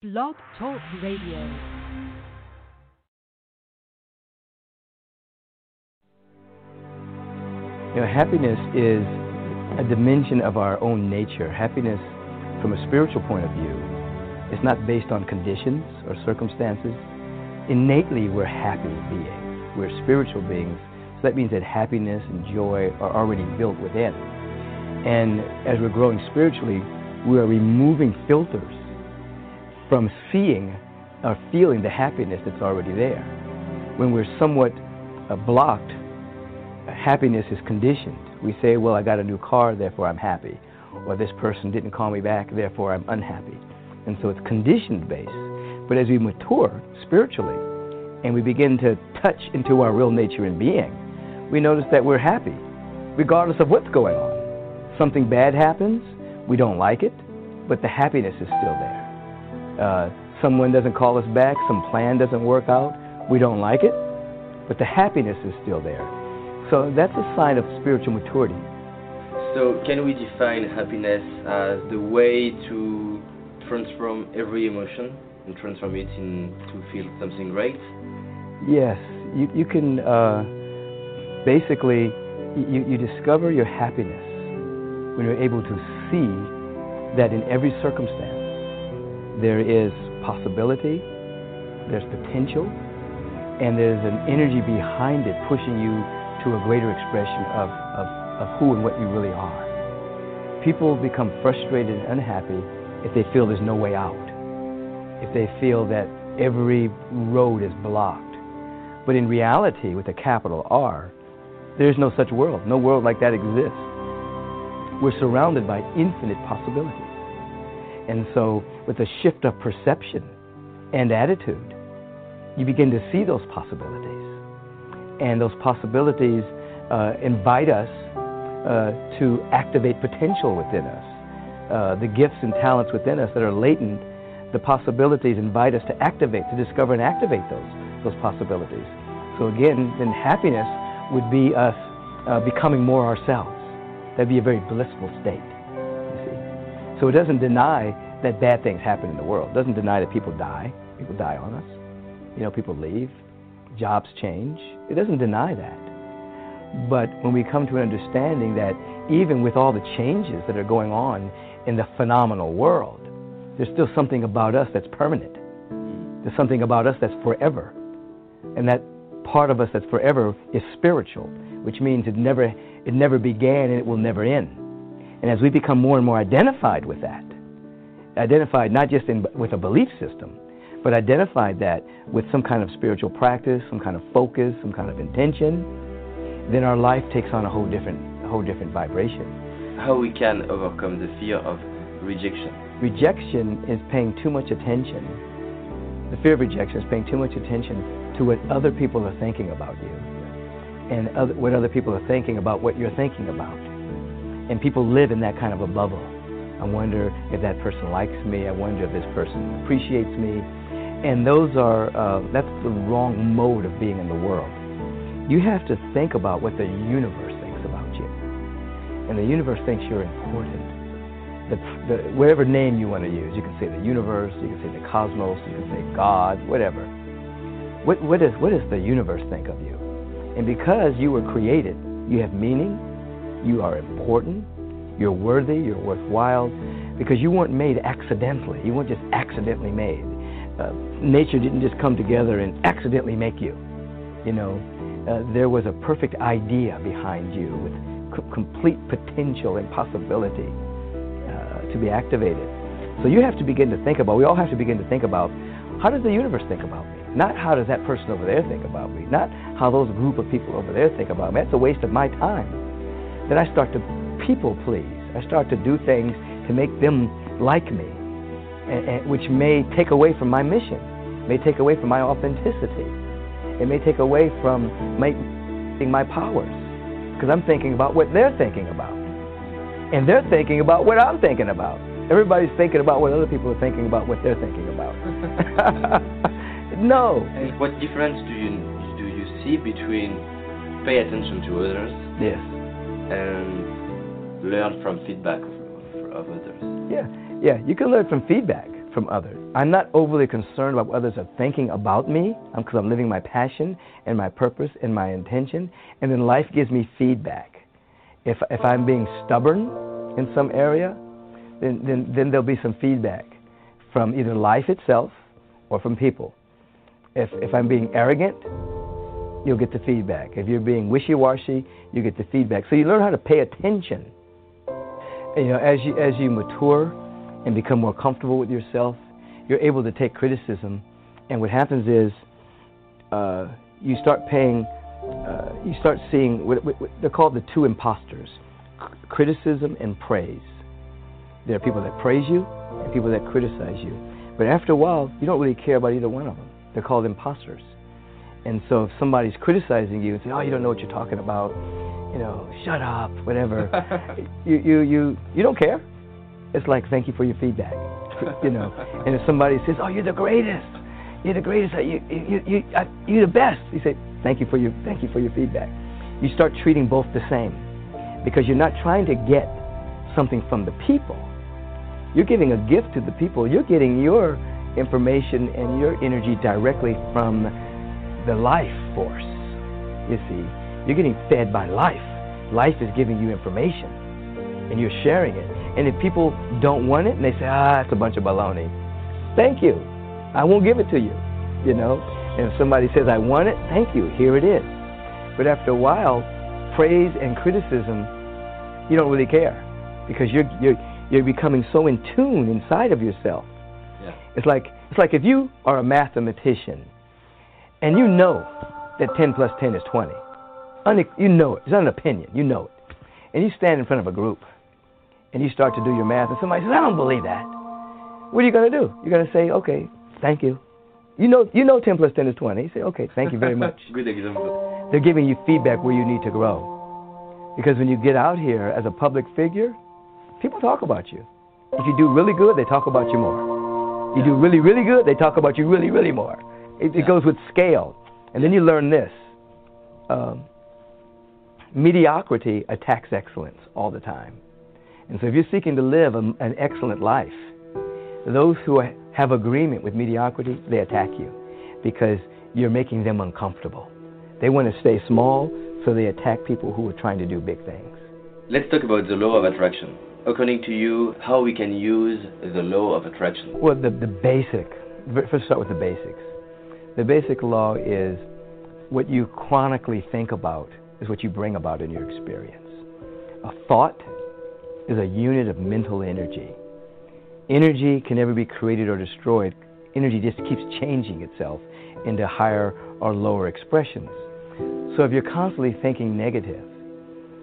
Blog Talk Radio. You know, happiness is a dimension of our own nature. Happiness, from a spiritual point of view, is not based on conditions or circumstances. Innately, we're happy beings. We're spiritual beings. So that means that happiness and joy are already built within. And as we're growing spiritually, we are removing filters from seeing or feeling the happiness that's already there. When we're somewhat uh, blocked, happiness is conditioned. We say, well, I got a new car, therefore I'm happy. Or this person didn't call me back, therefore I'm unhappy. And so it's conditioned based. But as we mature spiritually and we begin to touch into our real nature and being, we notice that we're happy, regardless of what's going on. Something bad happens, we don't like it, but the happiness is still there. Uh, someone doesn't call us back, some plan doesn't work out, we don't like it, but the happiness is still there. So that's a sign of spiritual maturity. So, can we define happiness as the way to transform every emotion and transform it into feel something great? Yes, you, you can uh, basically you, you discover your happiness when you're able to see that in every circumstance there is possibility, there's potential, and there's an energy behind it pushing you to a greater expression of, of, of who and what you really are. People become frustrated and unhappy if they feel there's no way out, if they feel that every road is blocked. But in reality, with a capital R, there's no such world. No world like that exists. We're surrounded by infinite possibilities. And so, with a shift of perception and attitude, you begin to see those possibilities. And those possibilities uh, invite us uh, to activate potential within us. Uh, the gifts and talents within us that are latent, the possibilities invite us to activate, to discover and activate those, those possibilities. So, again, then happiness would be us uh, becoming more ourselves. That'd be a very blissful state. So it doesn't deny that bad things happen in the world. It doesn't deny that people die. People die on us. You know, people leave. Jobs change. It doesn't deny that. But when we come to an understanding that even with all the changes that are going on in the phenomenal world, there's still something about us that's permanent. There's something about us that's forever. And that part of us that's forever is spiritual, which means it never, it never began and it will never end. And as we become more and more identified with that, identified not just in, with a belief system, but identified that with some kind of spiritual practice, some kind of focus, some kind of intention, then our life takes on a whole different, a whole different vibration. How we can overcome the fear of rejection? Rejection is paying too much attention. The fear of rejection is paying too much attention to what other people are thinking about you, and other, what other people are thinking about what you're thinking about. And people live in that kind of a bubble. I wonder if that person likes me. I wonder if this person appreciates me. And those are, uh, that's the wrong mode of being in the world. You have to think about what the universe thinks about you. And the universe thinks you're important. The, the, whatever name you want to use, you can say the universe, you can say the cosmos, you can say God, whatever. What, what, is, what does the universe think of you? And because you were created, you have meaning, you are important, you're worthy, you're worthwhile, because you weren't made accidentally. You weren't just accidentally made. Uh, nature didn't just come together and accidentally make you. You know, uh, there was a perfect idea behind you with c- complete potential and possibility uh, to be activated. So you have to begin to think about, we all have to begin to think about, how does the universe think about me? Not how does that person over there think about me? Not how those group of people over there think about me. That's a waste of my time. Then I start to people please. I start to do things to make them like me, which may take away from my mission, may take away from my authenticity. It may take away from my, my powers, because I'm thinking about what they're thinking about. And they're thinking about what I'm thinking about. Everybody's thinking about what other people are thinking about what they're thinking about. no. And what difference do you do you see between pay attention to others? Yes. And learn from feedback of, of others. Yeah, yeah, you can learn from feedback. from others. I'm not overly concerned about what others are thinking about me because I'm living my passion and my purpose and my intention. And then life gives me feedback. If, if I'm being stubborn in some area, then, then, then there'll be some feedback from either life itself or from people. If, if I'm being arrogant, you'll get the feedback. If you're being wishy-washy, you get the feedback. So you learn how to pay attention. And, you know, as you as you mature and become more comfortable with yourself, you're able to take criticism. And what happens is, uh, you start paying, uh, you start seeing what, what, what, they're called the two imposters: criticism and praise. There are people that praise you and people that criticize you. But after a while, you don't really care about either one of them. They're called imposters. And so if somebody's criticizing you and saying, "Oh, you don't know what you're talking about," you know, shut up, whatever, you you you you don't care. It's like, thank you for your feedback, you know. And if somebody says, "Oh, you're the greatest," you're the greatest, you you you uh, you're the best, you say, "Thank you for your thank you for your feedback." You start treating both the same because you're not trying to get something from the people. You're giving a gift to the people. You're getting your information and your energy directly from the life force. You see, you're getting fed by life. Life is giving you information, and you're sharing it. And if people don't want it, and they say, ah, it's a bunch of baloney, thank you. I won't give it to you, you know. And if somebody says, I want it, thank you. Here it is. But after a while, praise and criticism, you don't really care because you're you're you're becoming so in tune inside of yourself. Yeah. It's like it's like if you are a mathematician and you know that 10 plus 10 is 20. You know it. It's not an opinion. You know it. And you stand in front of a group and you start to do your math, and somebody says, I don't believe that. What are you going to do? You're going to say, okay, thank you. You know, you know 10 plus 10 is 20. You say, okay, thank you very much. Good example. They're giving you feedback where you need to grow. Because when you get out here as a public figure, people talk about you. If you do really good, they talk about you more. You do really, really good, they talk about you really, really more. It, it goes with scale. And then you learn this um, mediocrity attacks excellence all the time. And so if you're seeking to live a, an excellent life, those who have agreement with mediocrity, they attack you because you're making them uncomfortable. They want to stay small, so they attack people who are trying to do big things. Let's talk about the law of attraction. According to you, how we can use the law of attraction? Well, the, the basic, first start with the basics. The basic law is what you chronically think about is what you bring about in your experience. A thought is a unit of mental energy. Energy can never be created or destroyed. Energy just keeps changing itself into higher or lower expressions. So if you're constantly thinking negative,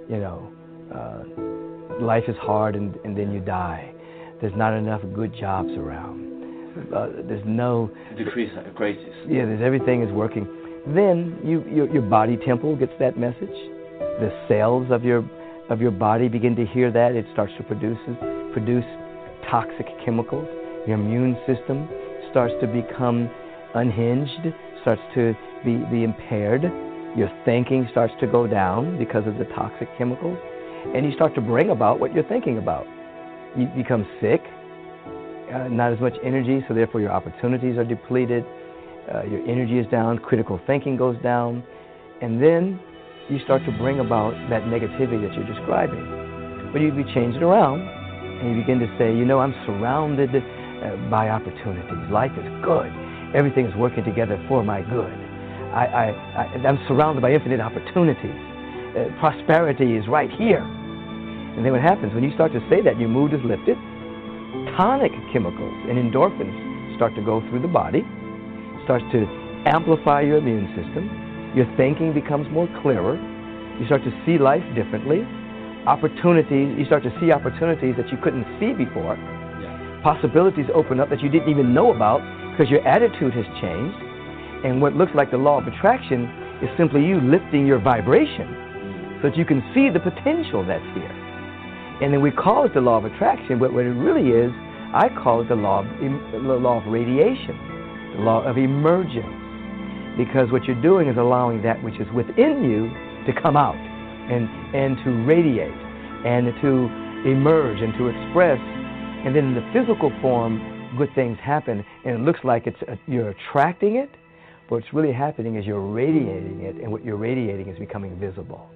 you know, uh, life is hard and, and then you die. There's not enough good jobs around uh, there's no decrease crisis. Yeah, there's everything is working. Then you, your, your body temple gets that message. The cells of your of your body begin to hear that. It starts to produce produce toxic chemicals. Your immune system starts to become unhinged, starts to be, be impaired. Your thinking starts to go down because of the toxic chemicals. And you start to bring about what you're thinking about. You become sick, uh, not as much energy, so therefore your opportunities are depleted, uh, your energy is down, critical thinking goes down, and then you start to bring about that negativity that you're describing. But you, you change it around, and you begin to say, you know, I'm surrounded uh, by opportunities. Life is good. Everything is working together for my good. I, I, am surrounded by infinite opportunities. Uh, prosperity is right here. And then what happens when you start to say that, your mood is lifted, tonic chemicals and endorphins start to go through the body, starts to amplify your immune system. Your thinking becomes more clearer. You start to see life differently. Opportunities, you start to see opportunities that you couldn't see before. Yeah. Possibilities open up that you didn't even know about because your attitude has changed. And what looks like the law of attraction is simply you lifting your vibration mm. so that you can see the potential that's here. And then we call it the law of attraction, but what it really is, I call it the law of, the law of radiation, the law of emergence. Because what you're doing is allowing that which is within you to come out and, and to radiate and to emerge and to express. And then in the physical form, good things happen, and it looks like it's uh, you're attracting it, but what's really happening is you're radiating it, and what you're radiating is becoming visible.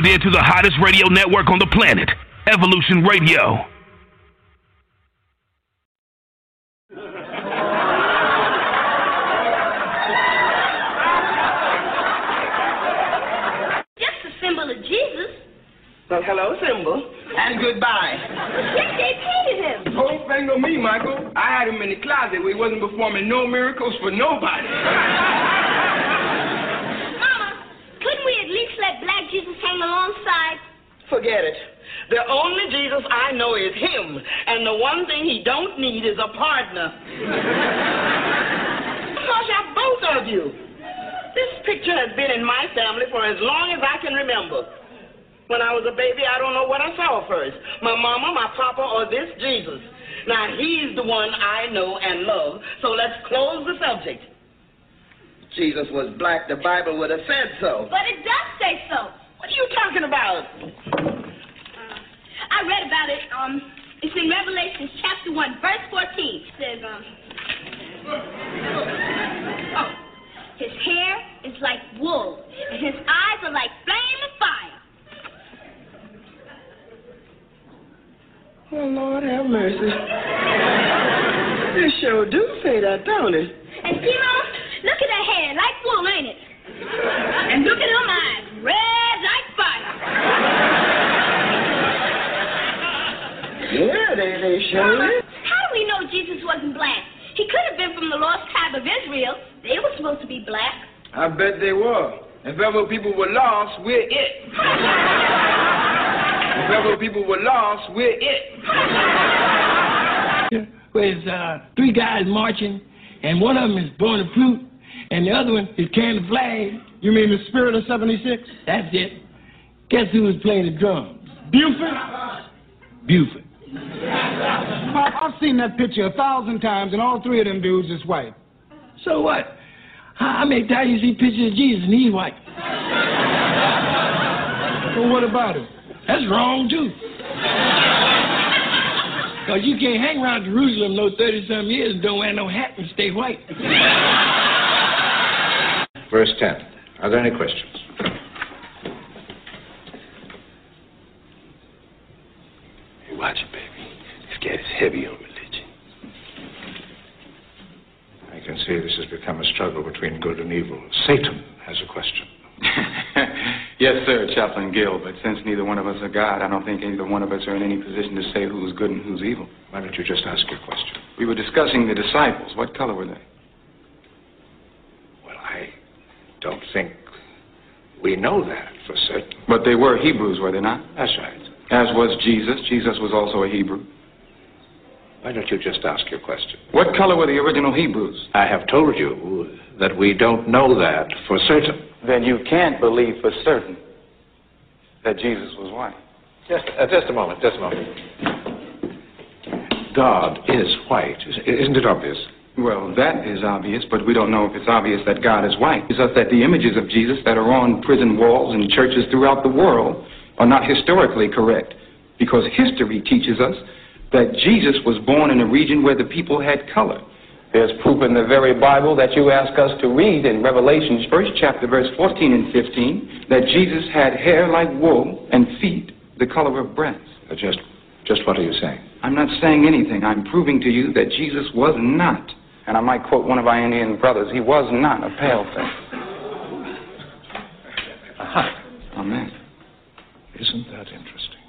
Tuned in to the hottest radio network on the planet, Evolution Radio. Just a symbol of Jesus. Well, hello, symbol. And goodbye. Yes, they painted him. Don't thing on me, Michael. I had him in the closet where he wasn't performing no miracles for nobody. Alongside? Forget it. The only Jesus I know is him, and the one thing he don't need is a partner. Because you're both of you. This picture has been in my family for as long as I can remember. When I was a baby, I don't know what I saw first. My mama, my papa, or this Jesus. Now, he's the one I know and love. So let's close the subject. Jesus was black. The Bible would have said so. But it does say so. What are you talking about? I read about it. Um, it's in Revelation chapter 1, verse 14. It says, um, oh, his hair is like wool, and his eyes are like flame of fire. Oh, Lord have mercy. They sure do say that, don't it? And see, Mama, look at that hair, like wool, ain't it? And look at them eyes, red like fire. Yeah, they, they sure Mama, is. how do we know Jesus wasn't black? He could have been from the lost tribe of Israel. They were supposed to be black. I bet they were. If ever people were lost, we're it. if ever people were lost, we're it. where it's uh, three guys marching, and one of them is blowing a flute, and the other one is carrying the flag. You mean the Spirit of 76? That's it. Guess who was playing the drums? Buford? Buford. Pop, I've seen that picture a thousand times, and all three of them dudes is white. So what? I how many times you see pictures of Jesus and he's white? Well, what about him? That's wrong, too. Because you can't hang around Jerusalem no 30 some years and don't wear no hat and stay white. Verse 10. Are there any questions? Hey, watch it, baby. This is heavy on religion. I can see this has become a struggle between good and evil. Satan has a question. yes, sir, Chaplain Gill, but since neither one of us are God, I don't think either one of us are in any position to say who's good and who's evil. Why don't you just ask your question? We were discussing the disciples. What color were they? Well, I don't think we know that for certain. But they were Hebrews, were they not? That's right. As was Jesus. Jesus was also a Hebrew. Why don't you just ask your question? What color were the original Hebrews? I have told you that we don't know that for certain. Then you can't believe for certain that Jesus was white. Just, uh, just a moment, just a moment. God is white. Isn't it obvious? Well, that is obvious, but we don't know if it's obvious that God is white. It's just that the images of Jesus that are on prison walls and churches throughout the world are not historically correct, because history teaches us that Jesus was born in a region where the people had color. There's proof in the very Bible that you ask us to read in Revelations, first chapter, verse 14 and 15, that Jesus had hair like wool and feet the color of brass. Just, just what are you saying? I'm not saying anything. I'm proving to you that Jesus was not, and I might quote one of our Indian brothers, he was not a pale face. Aha. Amen. Isn't that interesting?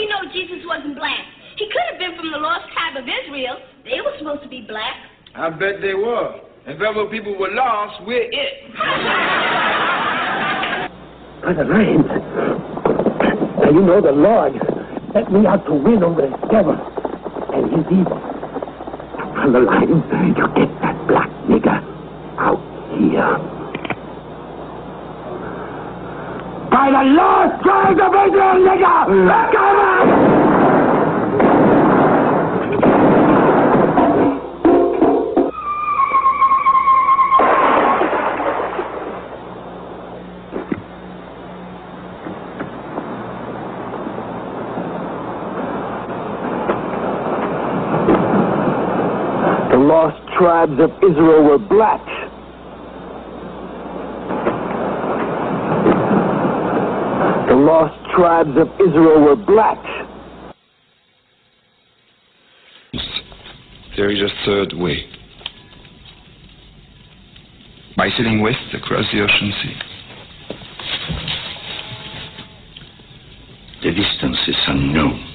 Mama, how do we know Jesus wasn't black? He could have been from the lost tribe of Israel. They were supposed to be black. I bet they were. If ever people were lost, we're it. Brother Lyons, now you know the Lord set me out to win over the devil and his evil. Brother Lyons, you get that black nigger out here. By the lost tribes of Israel, nigger! Come on! The lost tribes of Israel were black. Lost tribes of Israel were black. There is a third way. By sailing west across the ocean sea. The distance is unknown.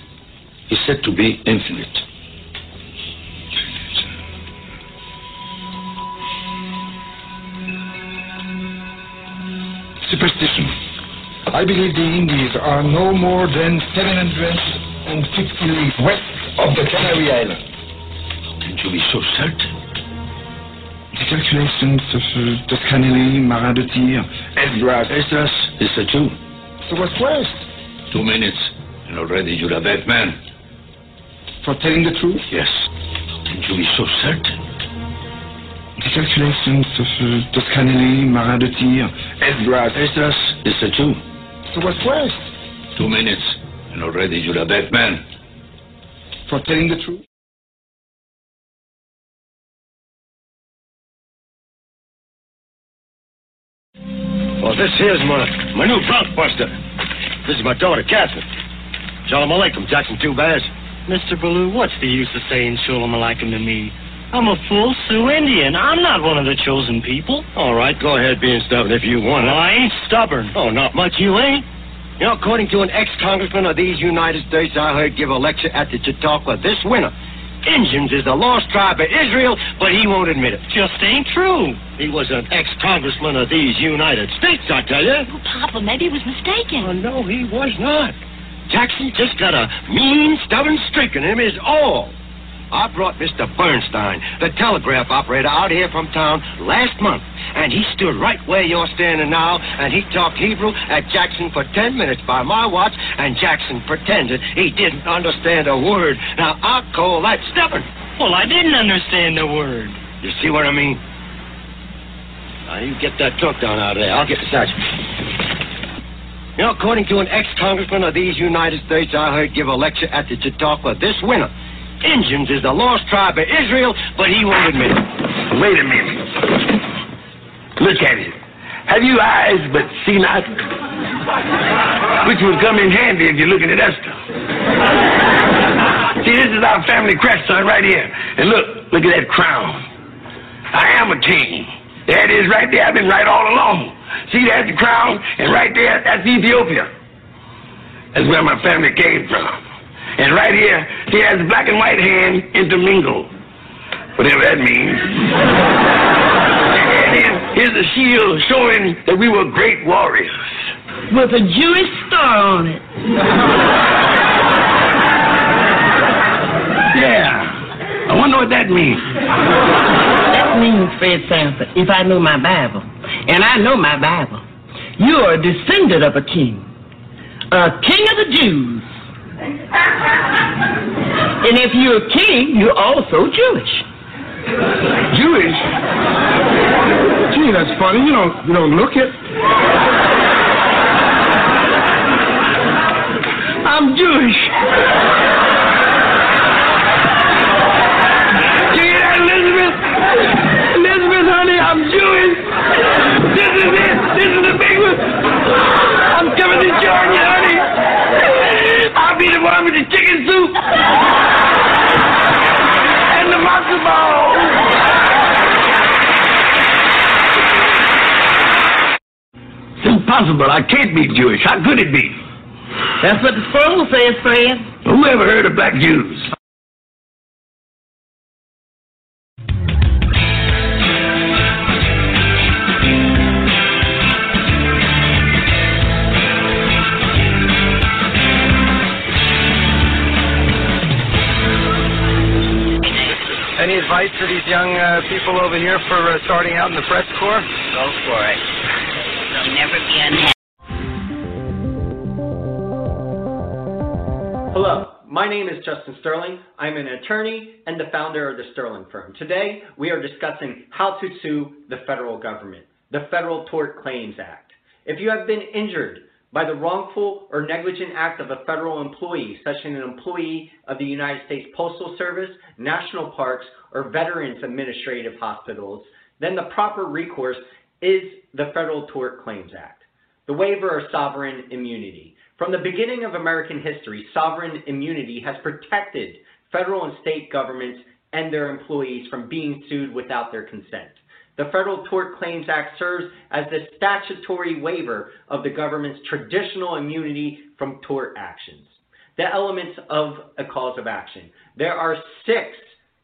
Is said to be infinite. Superstition. I believe the Indies are no more than 750 leagues west of the Canary Islands. Can you be so certain? The calculations of uh, Toscanelli, Marin de Tyr, Esdras. Esdras is a Jew. So what's west? Two minutes. and already you're a bad man. For telling the truth? Yes. Can you be so certain? The calculations of uh, Toscanelli, Marat de Tir, Esdras. Esdras is a Jew. So what's worse? Two minutes, and already you're a bad man. For telling the truth? Well, this here's my, my new blockbuster. This is my daughter, Catherine. Shalom Aleichem, Jackson Two Bears. Mr. Baloo, what's the use of saying Shalom Aleichem to me? I'm a full Sioux Indian. I'm not one of the chosen people. All right, go ahead being stubborn if you want. Well, I ain't stubborn. Oh, not much you ain't. You know, according to an ex-congressman of these United States I heard give a lecture at the Chautauqua this winter, Indians is the lost tribe of Israel, but he won't admit it. Just ain't true. He was an ex-congressman of these United States, I tell you. Oh, Papa, maybe he was mistaken. Oh, no, he was not. Jackson just got a mean, stubborn streak in him is all. I brought Mr. Bernstein, the telegraph operator, out here from town last month, and he stood right where you're standing now, and he talked Hebrew at Jackson for ten minutes by my watch, and Jackson pretended he didn't understand a word. Now, I call that stubborn. Well, I didn't understand a word. You see what I mean? Now, you get that trunk down out of there. I'll get the sergeant. You know, according to an ex-congressman of these United States I heard give a lecture at the Chautauqua this winter, Indians is the lost tribe of Israel, but he won't admit it. Wait a minute. Look at it. Have you eyes but see not? Which would come in handy if you're looking at us. See, this is our family crest, son, right here. And look, look at that crown. I am a king. It is right there. I've been right all along. See, that's the crown, and right there, that's Ethiopia. That's where my family came from. And right here, see, has black and white hand intermingled. Whatever that means. and here's, here's a shield showing that we were great warriors. With a Jewish star on it. Yeah. I wonder what that means. That means, Fred Sanford, if I know my Bible, and I know my Bible, you are a descendant of a king, a king of the Jews. And if you're a king, you're also Jewish. Jewish? Gee, that's funny. You don't, you don't look it. I'm Jewish. That, Elizabeth? Elizabeth, honey, I'm Jewish. This is it. This is the big one. I'm coming to join you, honey. The one with the chicken soup and the matzo ball. It's impossible. I can't be Jewish. How could it be? That's what the scroll says, Fred. Who ever heard of black Jews? Advice for these young uh, people over here for uh, starting out in the press corps? Go for it. They'll never be unhappy. Hello, my name is Justin Sterling. I'm an attorney and the founder of the Sterling Firm. Today, we are discussing how to sue the federal government, the Federal Tort Claims Act. If you have been injured by the wrongful or negligent act of a federal employee, such as an employee of the United States Postal Service, National Parks, or Veterans Administrative Hospitals, then the proper recourse is the Federal Tort Claims Act, the waiver of sovereign immunity. From the beginning of American history, sovereign immunity has protected federal and state governments and their employees from being sued without their consent. The Federal Tort Claims Act serves as the statutory waiver of the government's traditional immunity from tort actions. The elements of a cause of action. There are six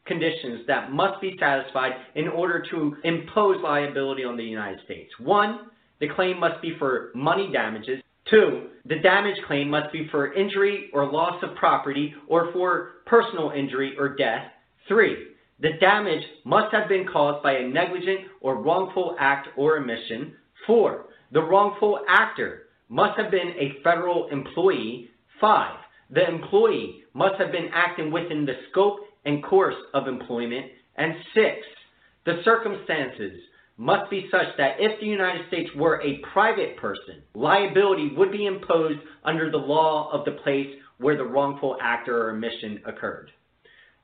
conditions that must be satisfied in order to impose liability on the United States. One, the claim must be for money damages. Two, the damage claim must be for injury or loss of property or for personal injury or death. Three, the damage must have been caused by a negligent or wrongful act or omission. Four, the wrongful actor must have been a federal employee. Five, the employee must have been acting within the scope and course of employment. And six, the circumstances must be such that if the United States were a private person, liability would be imposed under the law of the place where the wrongful act or omission occurred.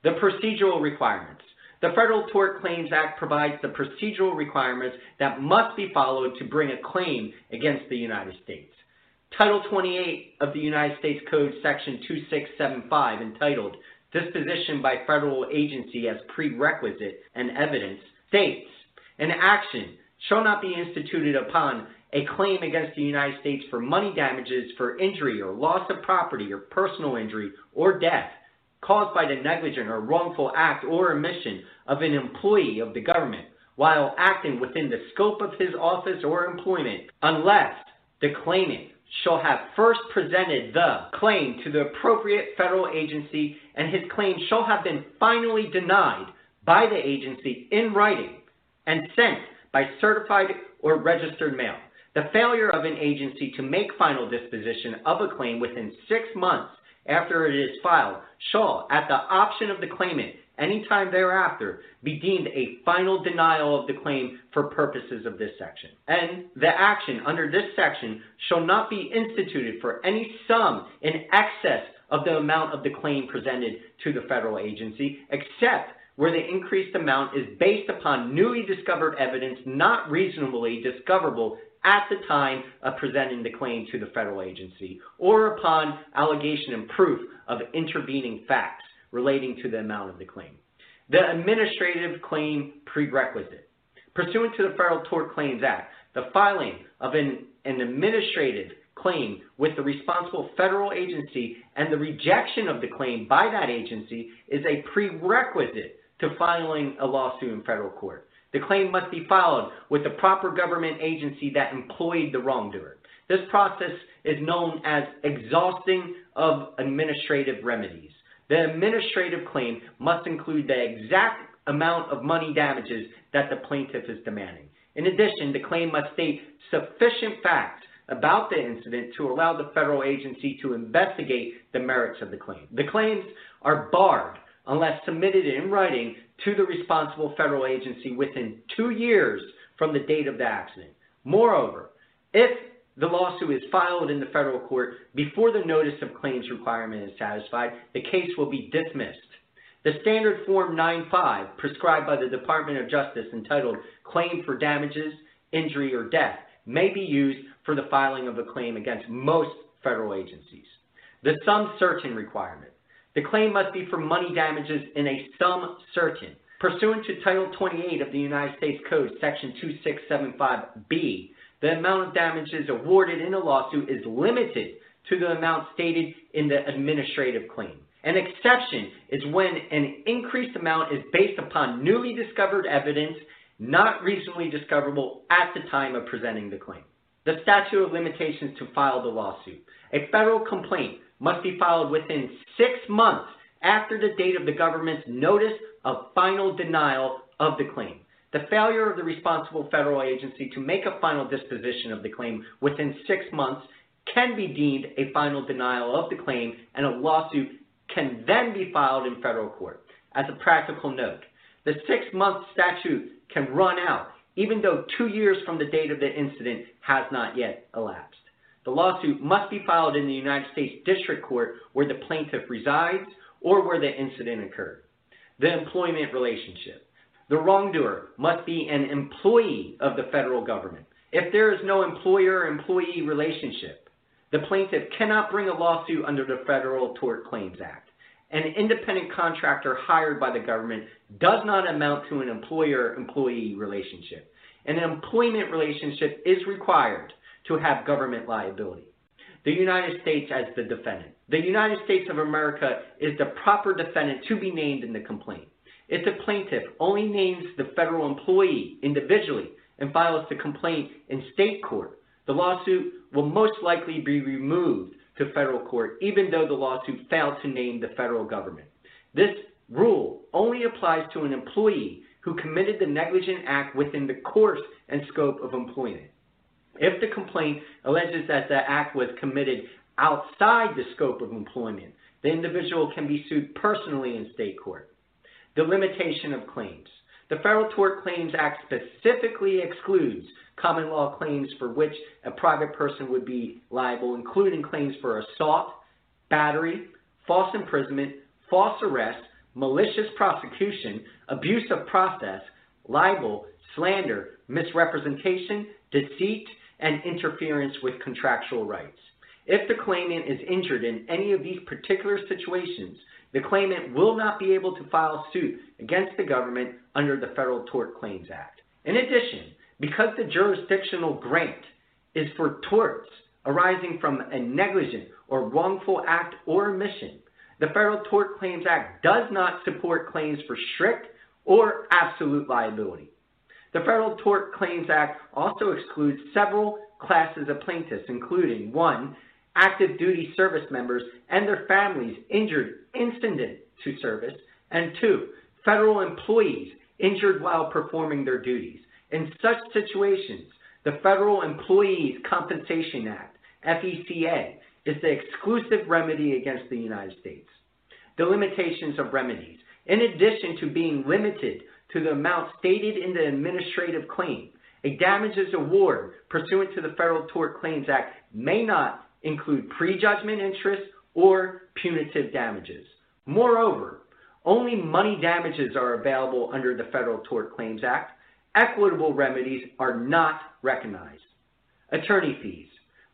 The procedural requirements. The Federal Tort Claims Act provides the procedural requirements that must be followed to bring a claim against the United States. Title 28 of the United States Code, Section 2675, entitled Disposition by Federal Agency as Prerequisite and Evidence, states an action shall not be instituted upon a claim against the United States for money damages for injury or loss of property or personal injury or death caused by the negligent or wrongful act or omission of an employee of the government while acting within the scope of his office or employment, unless the claimant shall have first presented the claim to the appropriate federal agency and his claim shall have been finally denied by the agency in writing and sent by certified or registered mail. The failure of an agency to make final disposition of a claim within six months after it is filed shall, at the option of the claimant, any time thereafter, be deemed a final denial of the claim for purposes of this section. And the action under this section shall not be instituted for any sum in excess of the amount of the claim presented to the federal agency, except where the increased amount is based upon newly discovered evidence not reasonably discoverable at the time of presenting the claim to the federal agency, or upon allegation and proof of intervening facts relating to the amount of the claim. The administrative claim prerequisite. Pursuant to the Federal Tort Claims Act, the filing of an, an administrative claim with the responsible federal agency and the rejection of the claim by that agency is a prerequisite to filing a lawsuit in federal court. The claim must be filed with the proper government agency that employed the wrongdoer. This process is known as exhausting of administrative remedies. The administrative claim must include the exact amount of money damages that the plaintiff is demanding. In addition, the claim must state sufficient facts about the incident to allow the federal agency to investigate the merits of the claim. The claims are barred unless submitted in writing to the responsible federal agency within two years from the date of the accident. Moreover, if the lawsuit is filed in the federal court before the notice of claims requirement is satisfied, the case will be dismissed. The standard Form 9-5 prescribed by the Department of Justice entitled Claim for Damages, Injury, or Death may be used for the filing of a claim against most federal agencies. The sum certain requirement. The claim must be for money damages in a sum certain. Pursuant to Title 28 of the United States Code, Section 2675B, the amount of damages awarded in a lawsuit is limited to the amount stated in the administrative claim. An exception is when an increased amount is based upon newly discovered evidence not reasonably discoverable at the time of presenting the claim. The statute of limitations to file the lawsuit. A federal complaint must be filed within six months after the date of the government's notice of final denial of the claim. The failure of the responsible federal agency to make a final disposition of the claim within six months can be deemed a final denial of the claim, and a lawsuit can then be filed in federal court. As a practical note, the six month statute can run out even though two years from the date of the incident has not yet elapsed. The lawsuit must be filed in the United States District Court where the plaintiff resides or where the incident occurred. The employment relationship. The wrongdoer must be an employee of the federal government. If there is no employer employee relationship, the plaintiff cannot bring a lawsuit under the Federal Tort Claims Act. An independent contractor hired by the government does not amount to an employer employee relationship. An employment relationship is required to have government liability. The United States as the defendant. The United States of America is the proper defendant to be named in the complaint. If the plaintiff only names the federal employee individually and files the complaint in state court, the lawsuit will most likely be removed to federal court, even though the lawsuit failed to name the federal government. This rule only applies to an employee who committed the negligent act within the course and scope of employment. If the complaint alleges that the act was committed outside the scope of employment, the individual can be sued personally in state court. The limitation of claims. The Federal Tort Claims Act specifically excludes common law claims for which a private person would be liable, including claims for assault, battery, false imprisonment, false arrest, malicious prosecution, abuse of process, libel, slander, misrepresentation, deceit, and interference with contractual rights. If the claimant is injured in any of these particular situations, the claimant will not be able to file suit against the government under the Federal Tort Claims Act. In addition, because the jurisdictional grant is for torts arising from a negligent or wrongful act or omission, the Federal Tort Claims Act does not support claims for strict or absolute liability. The Federal Tort Claims Act also excludes several classes of plaintiffs, including 1 active duty service members and their families injured incident to service, and two, federal employees injured while performing their duties. In such situations, the Federal Employees Compensation Act, FECA, is the exclusive remedy against the United States. The limitations of remedies. In addition to being limited to the amount stated in the administrative claim, a damages award pursuant to the Federal Tort Claims Act may not include prejudgment interest or punitive damages. Moreover, only money damages are available under the Federal Tort Claims Act. Equitable remedies are not recognized. Attorney fees.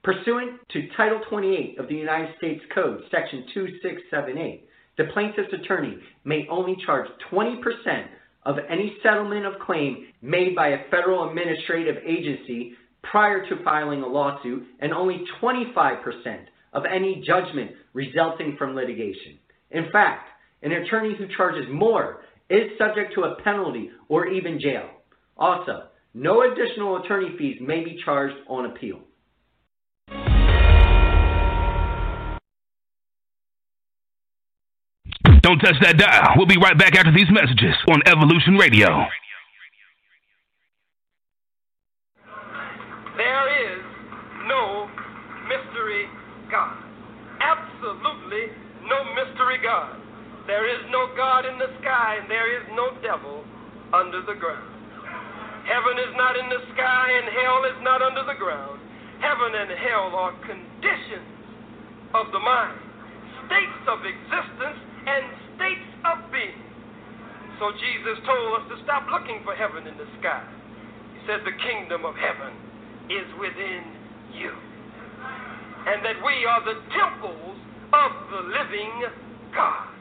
Pursuant to Title 28 of the United States Code, Section 2678, the plaintiff's attorney may only charge 20% of any settlement of claim made by a federal administrative agency prior to filing a lawsuit and only 25% of any judgment resulting from litigation. In fact, an attorney who charges more is subject to a penalty or even jail. Also, no additional attorney fees may be charged on appeal. Don't touch that dial. We'll be right back after these messages on Evolution Radio. There is no mystery God. Absolutely no mystery God. There is no God in the sky, and there is no devil under the ground. Heaven is not in the sky, and hell is not under the ground. Heaven and hell are conditions of the mind, states of existence, and states of being. So Jesus told us to stop looking for heaven in the sky. He said, The kingdom of heaven is within you. And that we are the temples of the living God.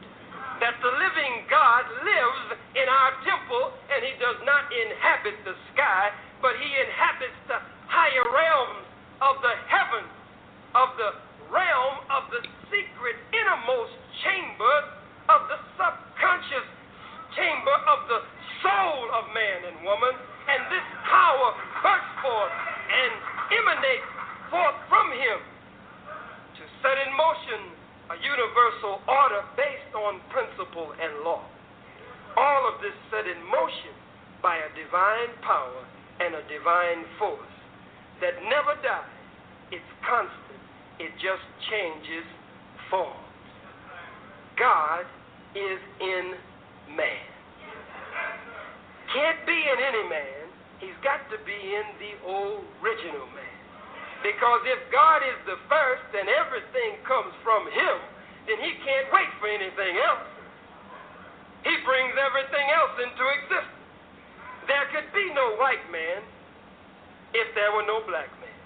That the living God lives in our temple, and He does not inhabit the sky, but He inhabits the higher realms of the heavens, of the realm of the secret innermost chamber of the subconscious chamber of the soul of man and woman. And this power bursts forth and emanates forth from Him set in motion a universal order based on principle and law. All of this set in motion by a divine power and a divine force that never dies. It's constant, it just changes form. God is in man. Can't be in any man, he's got to be in the original man. Because if God is the first and everything comes from Him, then He can't wait for anything else. He brings everything else into existence. There could be no white man if there were no black man.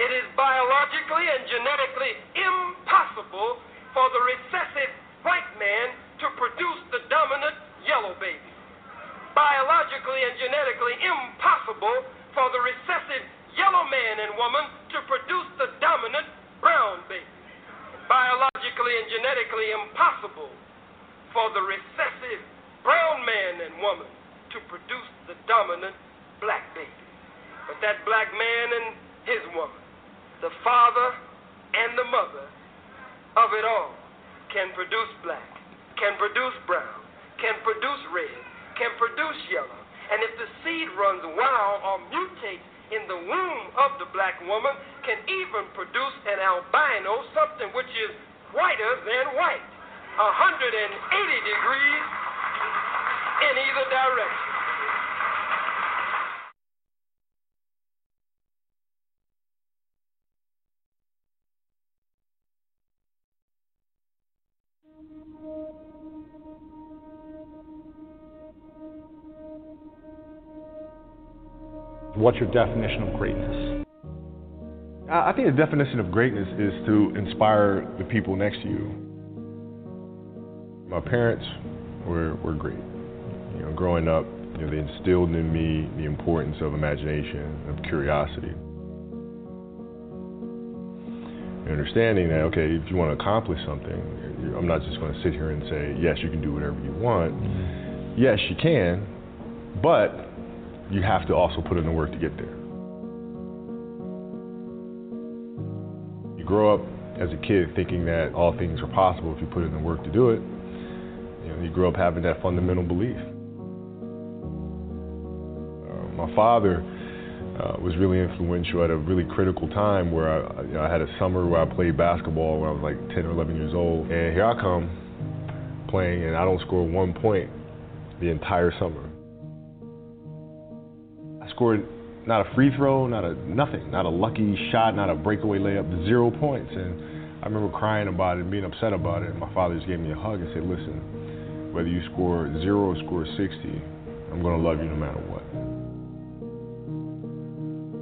It is biologically and genetically impossible for the recessive white man to produce the dominant yellow baby. Biologically and genetically impossible for the recessive yellow man and woman to produce the dominant brown baby. Biologically and genetically impossible for the recessive brown man and woman to produce the dominant black baby. But that black man and his woman, the father and the mother of it all, can produce black, can produce brown, can produce red, can produce yellow. And if the seed runs wild or mutates in the womb of the black woman can even produce an albino, something which is whiter than white, 180 degrees in either direction. What's your definition of greatness? I think the definition of greatness is to inspire the people next to you. My parents were, were great. You know, growing up, you know, they instilled in me the importance of imagination, of curiosity. And understanding that, okay, if you want to accomplish something, I'm not just going to sit here and say, yes, you can do whatever you want. Mm-hmm. Yes, you can, but you have to also put in the work to get there. You grow up as a kid thinking that all things are possible if you put in the work to do it. You, know, you grow up having that fundamental belief. Uh, my father uh, was really influential at a really critical time where I, you know, I had a summer where I played basketball when I was like 10 or 11 years old. And here I come playing, and I don't score one point the entire summer scored not a free throw, not a nothing, not a lucky shot, not a breakaway layup, zero points. And I remember crying about it and being upset about it. And my father just gave me a hug and said, "Listen, whether you score zero or score 60, I'm going to love you no matter what."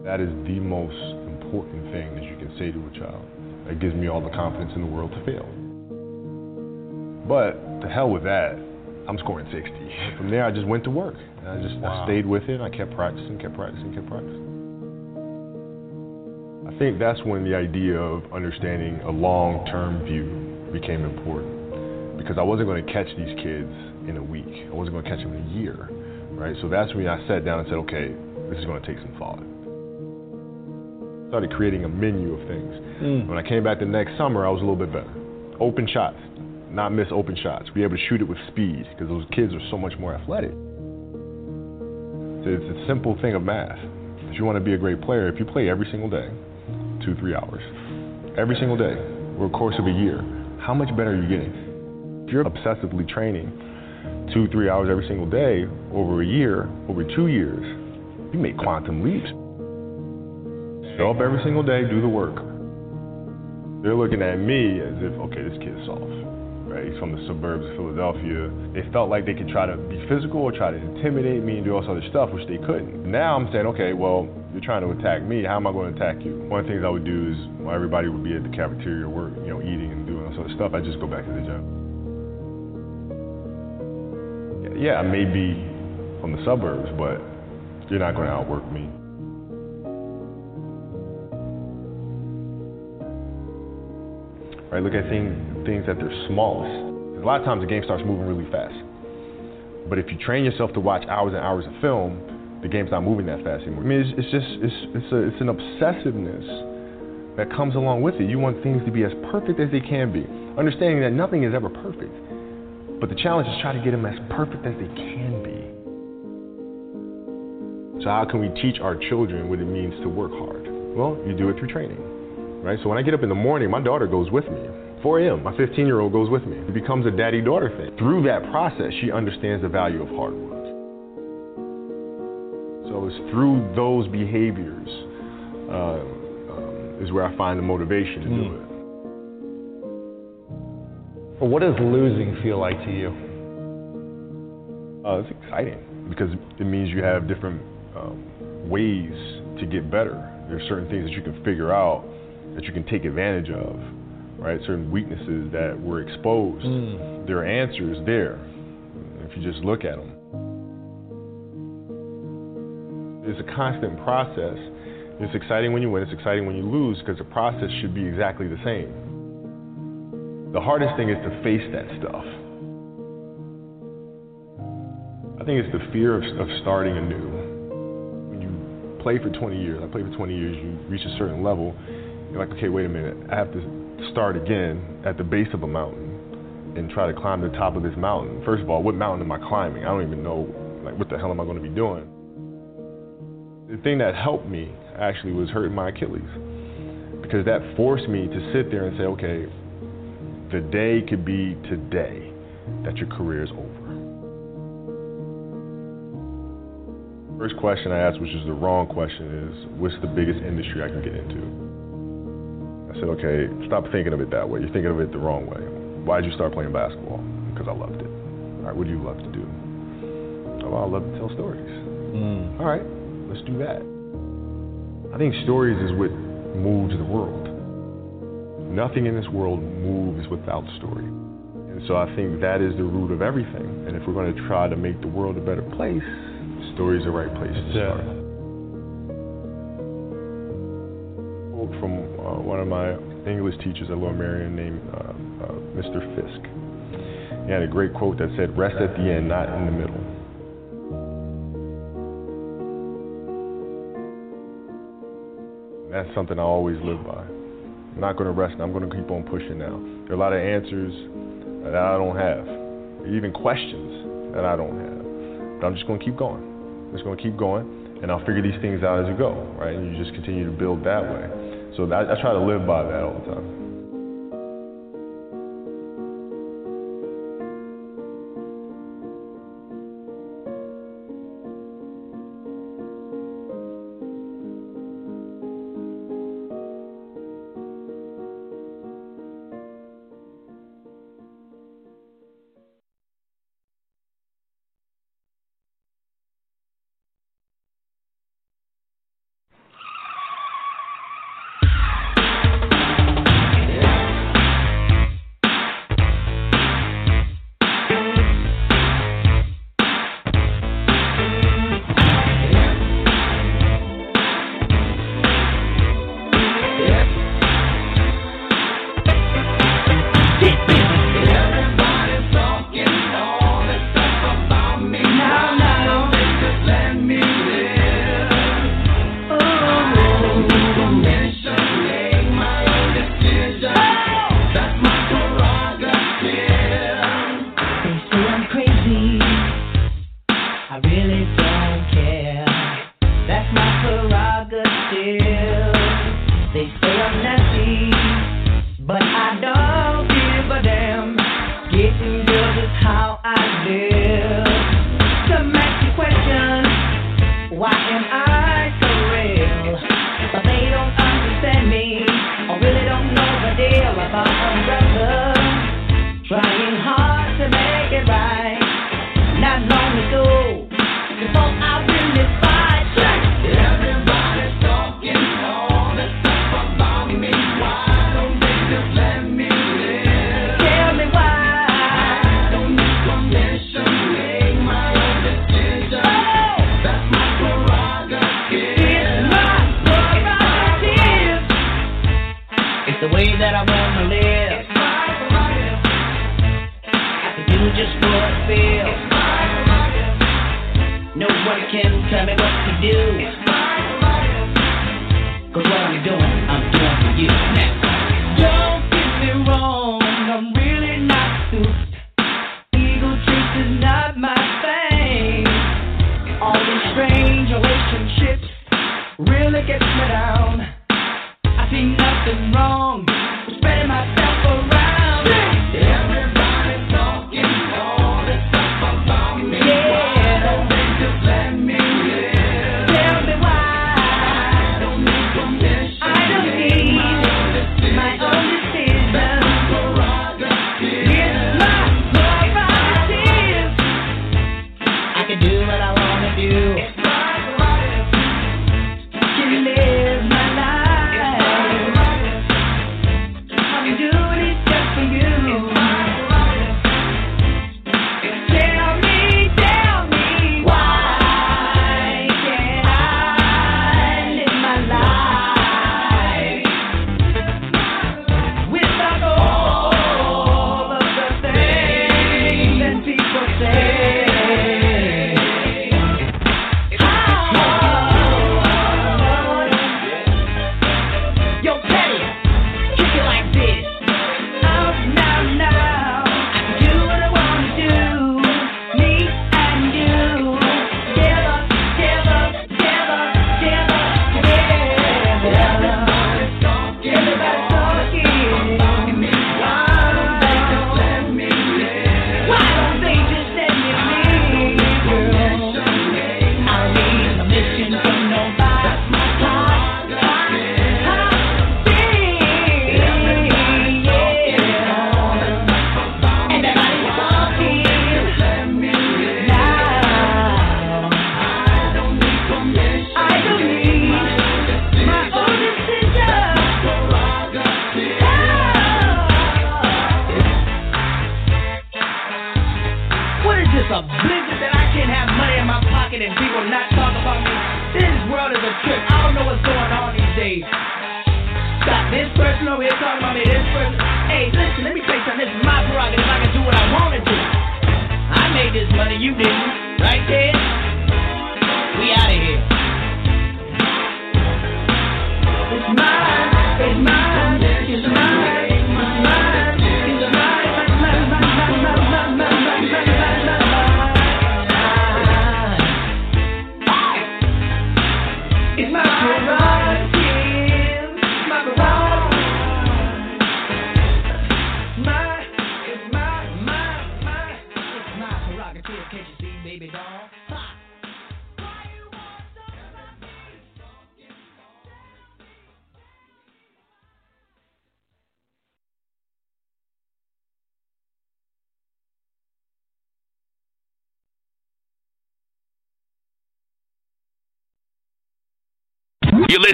That is the most important thing that you can say to a child. It gives me all the confidence in the world to fail. But to hell with that, I'm scoring 60. From there, I just went to work. And I just wow. I stayed with it. I kept practicing, kept practicing, kept practicing. I think that's when the idea of understanding a long-term view became important because I wasn't going to catch these kids in a week. I wasn't going to catch them in a year, right? So that's when I sat down and said, okay, this is going to take some thought. Started creating a menu of things. Mm. When I came back the next summer, I was a little bit better. Open shots, not miss open shots. Be able to shoot it with speed because those kids are so much more athletic. It's a simple thing of math. If you want to be a great player, if you play every single day, two, three hours, every single day, over the course of a year, how much better are you getting? If you're obsessively training two, three hours every single day over a year, over two years, you make quantum leaps. Show up every single day, do the work. They're looking at me as if, okay, this kid's soft right? He's from the suburbs of Philadelphia. They felt like they could try to be physical or try to intimidate me and do all this other stuff, which they couldn't. Now I'm saying, okay, well, you're trying to attack me. How am I going to attack you? One of the things I would do is while everybody would be at the cafeteria work, you know, eating and doing all sort of stuff, I just go back to the gym. Yeah, I may be from the suburbs, but you're not going to outwork me. Right? Look at things, things at their smallest. A lot of times the game starts moving really fast. But if you train yourself to watch hours and hours of film, the game's not moving that fast anymore. I mean, it's, it's just it's it's, a, it's an obsessiveness that comes along with it. You want things to be as perfect as they can be, understanding that nothing is ever perfect. But the challenge is try to get them as perfect as they can be. So how can we teach our children what it means to work hard? Well, you do it through training right? So when I get up in the morning, my daughter goes with me. 4 a.m., my 15 year old goes with me. It becomes a daddy daughter thing. Through that process, she understands the value of hard work. So it's through those behaviors uh, um, is where I find the motivation to mm. do it. What does losing feel like to you? Uh, it's exciting because it means you have different um, ways to get better. There's certain things that you can figure out that you can take advantage of, right? Certain weaknesses that were exposed. Mm. There are answers there if you just look at them. It's a constant process. It's exciting when you win, it's exciting when you lose because the process should be exactly the same. The hardest thing is to face that stuff. I think it's the fear of, of starting anew. When you play for 20 years, I played for 20 years, you reach a certain level, you're like, okay, wait a minute. I have to start again at the base of a mountain and try to climb the top of this mountain. First of all, what mountain am I climbing? I don't even know, like, what the hell am I going to be doing? The thing that helped me actually was hurting my Achilles because that forced me to sit there and say, okay, the day could be today that your career is over. First question I asked, which is the wrong question, is what's the biggest industry I can get into? I said, okay, stop thinking of it that way. You're thinking of it the wrong way. Why did you start playing basketball? Because I loved it. All right, what do you love to do? Oh, I love to tell stories. Mm. All right, let's do that. I think stories is what moves the world. Nothing in this world moves without story. And so I think that is the root of everything. And if we're going to try to make the world a better place, story is the right place to start. From uh, one of my English teachers at Lower Merion named uh, uh, Mr. Fisk. He had a great quote that said, Rest at the end, not in the middle. And that's something I always live by. I'm not going to rest. I'm going to keep on pushing now. There are a lot of answers that I don't have, even questions that I don't have. But I'm just going to keep going. I'm just going to keep going, and I'll figure these things out as I go, right? And you just continue to build that way. So I try to live by that all the time.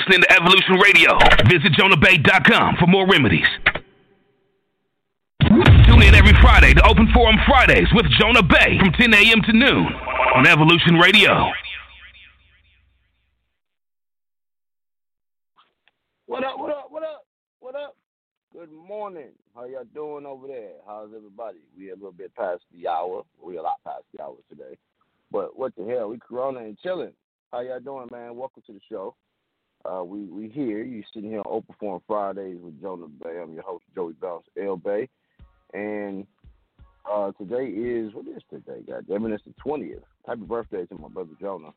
Listening to Evolution Radio. Visit jonahbey.com for more remedies. Tune in every Friday to Open Forum Fridays with Jonah Bey from 10 a.m. to noon on Evolution Radio. What up, what up, what up, what up? Good morning. How y'all doing over there? How's everybody? We a little bit past the hour. We a lot past the hour today. But what the hell? We corona and chilling. How y'all doing, man? Welcome to the show. Uh, we we here. You sitting here on Open Forum Fridays with Jonah Bey. I'm your host, Joey Bounce L Bay. And uh, today is what is today? God damn it, it's the twentieth. Happy birthday to my brother Jonah.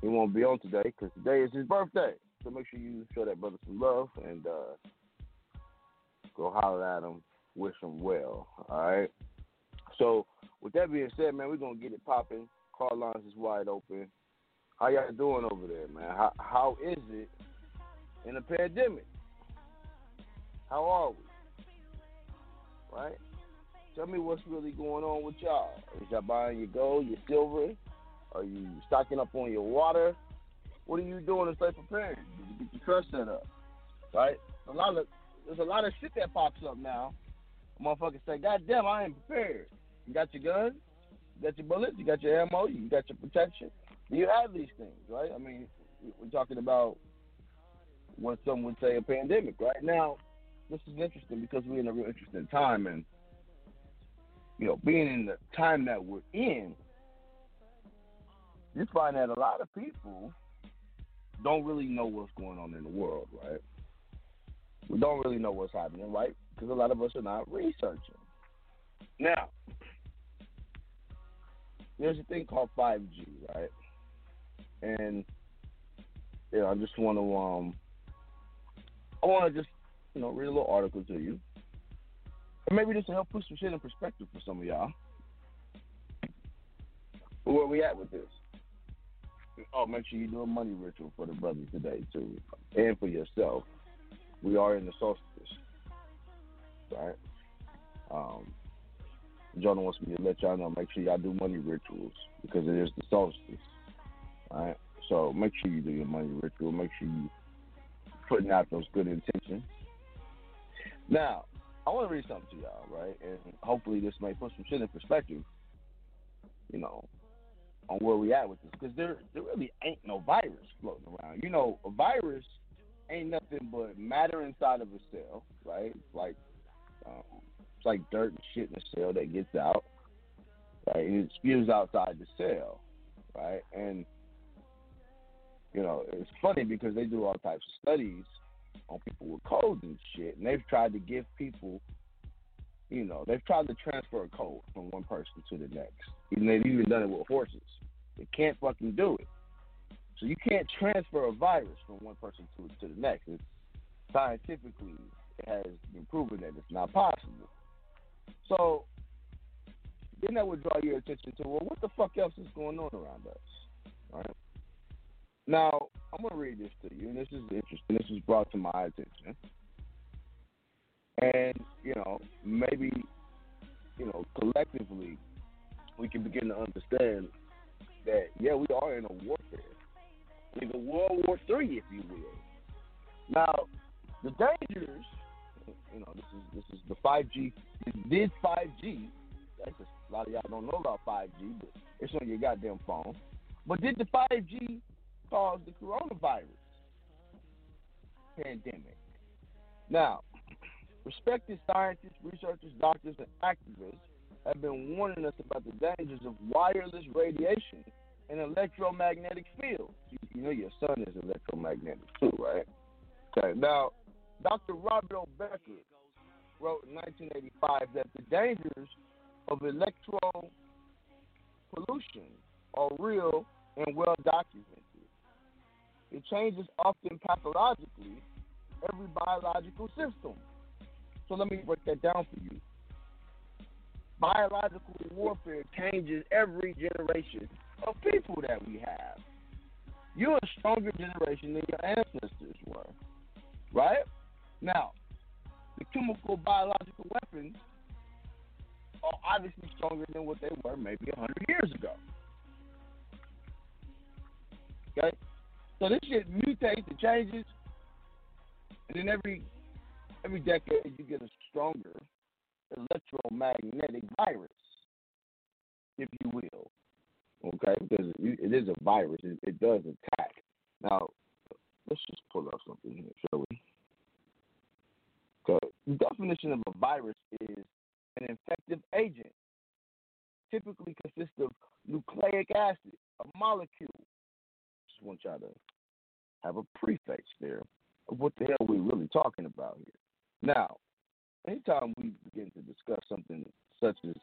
He won't be on today because today is his birthday. So make sure you show that brother some love and uh, go holler at him, wish him well. All right. So with that being said, man, we're gonna get it popping. Call lines is wide open. How y'all doing over there, man? How how is it in a pandemic? How are we? Right? Tell me what's really going on with y'all. Is y'all buying your gold, your silver? Are you stocking up on your water? What are you doing to stay prepared? Did you get your trust set up? Right? A lot of there's a lot of shit that pops up now. Motherfuckers say, God damn, I ain't prepared. You got your guns, you got your bullets, you got your ammo, you got your protection. You have these things, right? I mean, we're talking about what some would say a pandemic. Right now, this is interesting because we're in a real interesting time, and you know, being in the time that we're in, you find that a lot of people don't really know what's going on in the world, right? We don't really know what's happening, right? Because a lot of us are not researching. Now, there's a thing called 5G, right? And yeah, I just want to um, I want to just you know read a little article to you, and maybe just to help put some shit in perspective for some of y'all. But where we at with this? Oh, make sure you do a money ritual for the brothers today too, and for yourself. We are in the solstice, right? Um, Jonah wants me to let y'all know. Make sure y'all do money rituals because it is the solstice. Right. So make sure you do your money ritual. Make sure you putting out those good intentions. Now, I want to read something to y'all, right? And hopefully this may put some shit in perspective. You know, on where we at with this, because there there really ain't no virus floating around. You know, a virus ain't nothing but matter inside of a cell, right? Like um, it's like dirt and shit in a cell that gets out, right? And it spews outside the cell, right? And you know, it's funny because they do all types of studies on people with colds and shit, and they've tried to give people, you know, they've tried to transfer a cold from one person to the next. Even they've even done it with horses. They can't fucking do it. So you can't transfer a virus from one person to to the next. It's scientifically it has been proven that it's not possible. So then that would draw your attention to well, what the fuck else is going on around us, right? Now I'm gonna read this to you, and this is interesting. This was brought to my attention, and you know maybe you know collectively we can begin to understand that yeah we are in a warfare, like a World War Three, if you will. Now the dangers, you know, this is this is the 5G. Did 5G? That's a lot of y'all don't know about 5G, but it's on your goddamn phone. But did the 5G cause the coronavirus pandemic? Now, respected scientists, researchers, doctors, and activists have been warning us about the dangers of wireless radiation and electromagnetic fields. You, you know your sun is electromagnetic too, right? Okay. Now, Dr. Robert. Becker wrote in 1985 that the dangers of electro pollution are real and well documented. It changes often pathologically every biological system. So let me break that down for you. Biological warfare changes every generation of people that we have. You're a stronger generation than your ancestors were, right? Now, the chemical biological weapons are obviously stronger than what they were maybe 100 years ago. Okay? So this shit mutates, it changes, and then every every decade you get a stronger electromagnetic virus, if you will. Okay, because it is a virus, it, it does attack. Now, let's just pull up something here, shall we? So, the definition of a virus is an infective agent, typically consists of nucleic acid, a molecule. Just want y'all to have a prefix there of what the hell we're really talking about here. Now, anytime we begin to discuss something such as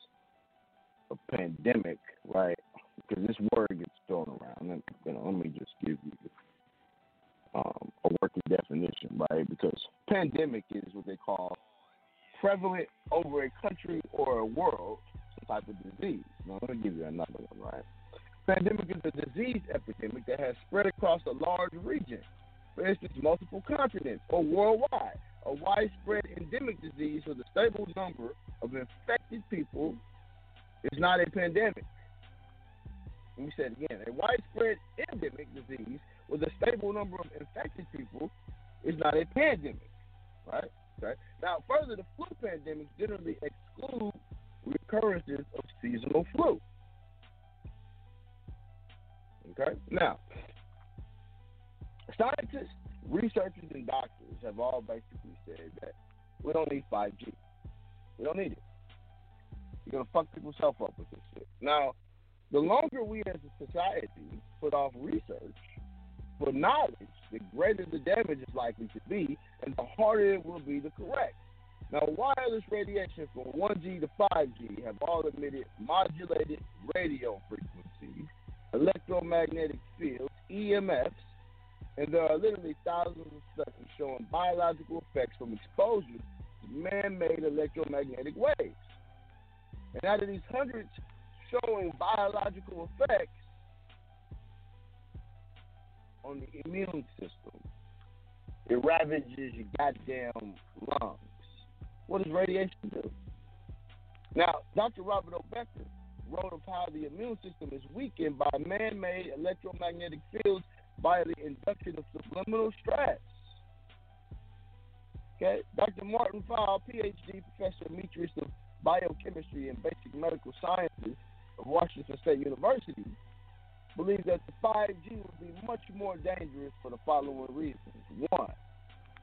a pandemic, right? Because this word gets thrown around, and you know, let me just give you um, a working definition, right? Because pandemic is what they call prevalent over a country or a world, type of disease. Now, let me give you another one, right? Pandemic is a disease epidemic that has spread across a large region, for instance, multiple continents or worldwide. A widespread endemic disease with a stable number of infected people is not a pandemic. Me say it again. A widespread endemic disease with a stable number of infected people is not a pandemic. Right? Okay. Now, further, the flu pandemics generally exclude recurrences of seasonal flu. Okay. Now, scientists, researchers, and doctors have all basically said that we don't need 5G. We don't need it. You're gonna fuck people's health up with this shit. Now, the longer we as a society put off research for knowledge, the greater the damage is likely to be, and the harder it will be to correct. Now, wireless radiation from 1G to 5G have all emitted modulated radio frequencies, electromagnetic fields, EMFs, and there are literally thousands of studies showing biological effects from exposure to man-made electromagnetic waves. And out of these hundreds showing biological effects on the immune system, it ravages your goddamn lungs. What does radiation do? Now, Dr. Robert O. wrote of how the immune system is weakened by man made electromagnetic fields by the induction of subliminal stress. Okay, Dr. Martin Fowle, PhD, Professor Emeritus of Biochemistry and Basic Medical Sciences of Washington State University, believes that the 5G would be much more dangerous for the following reasons. One,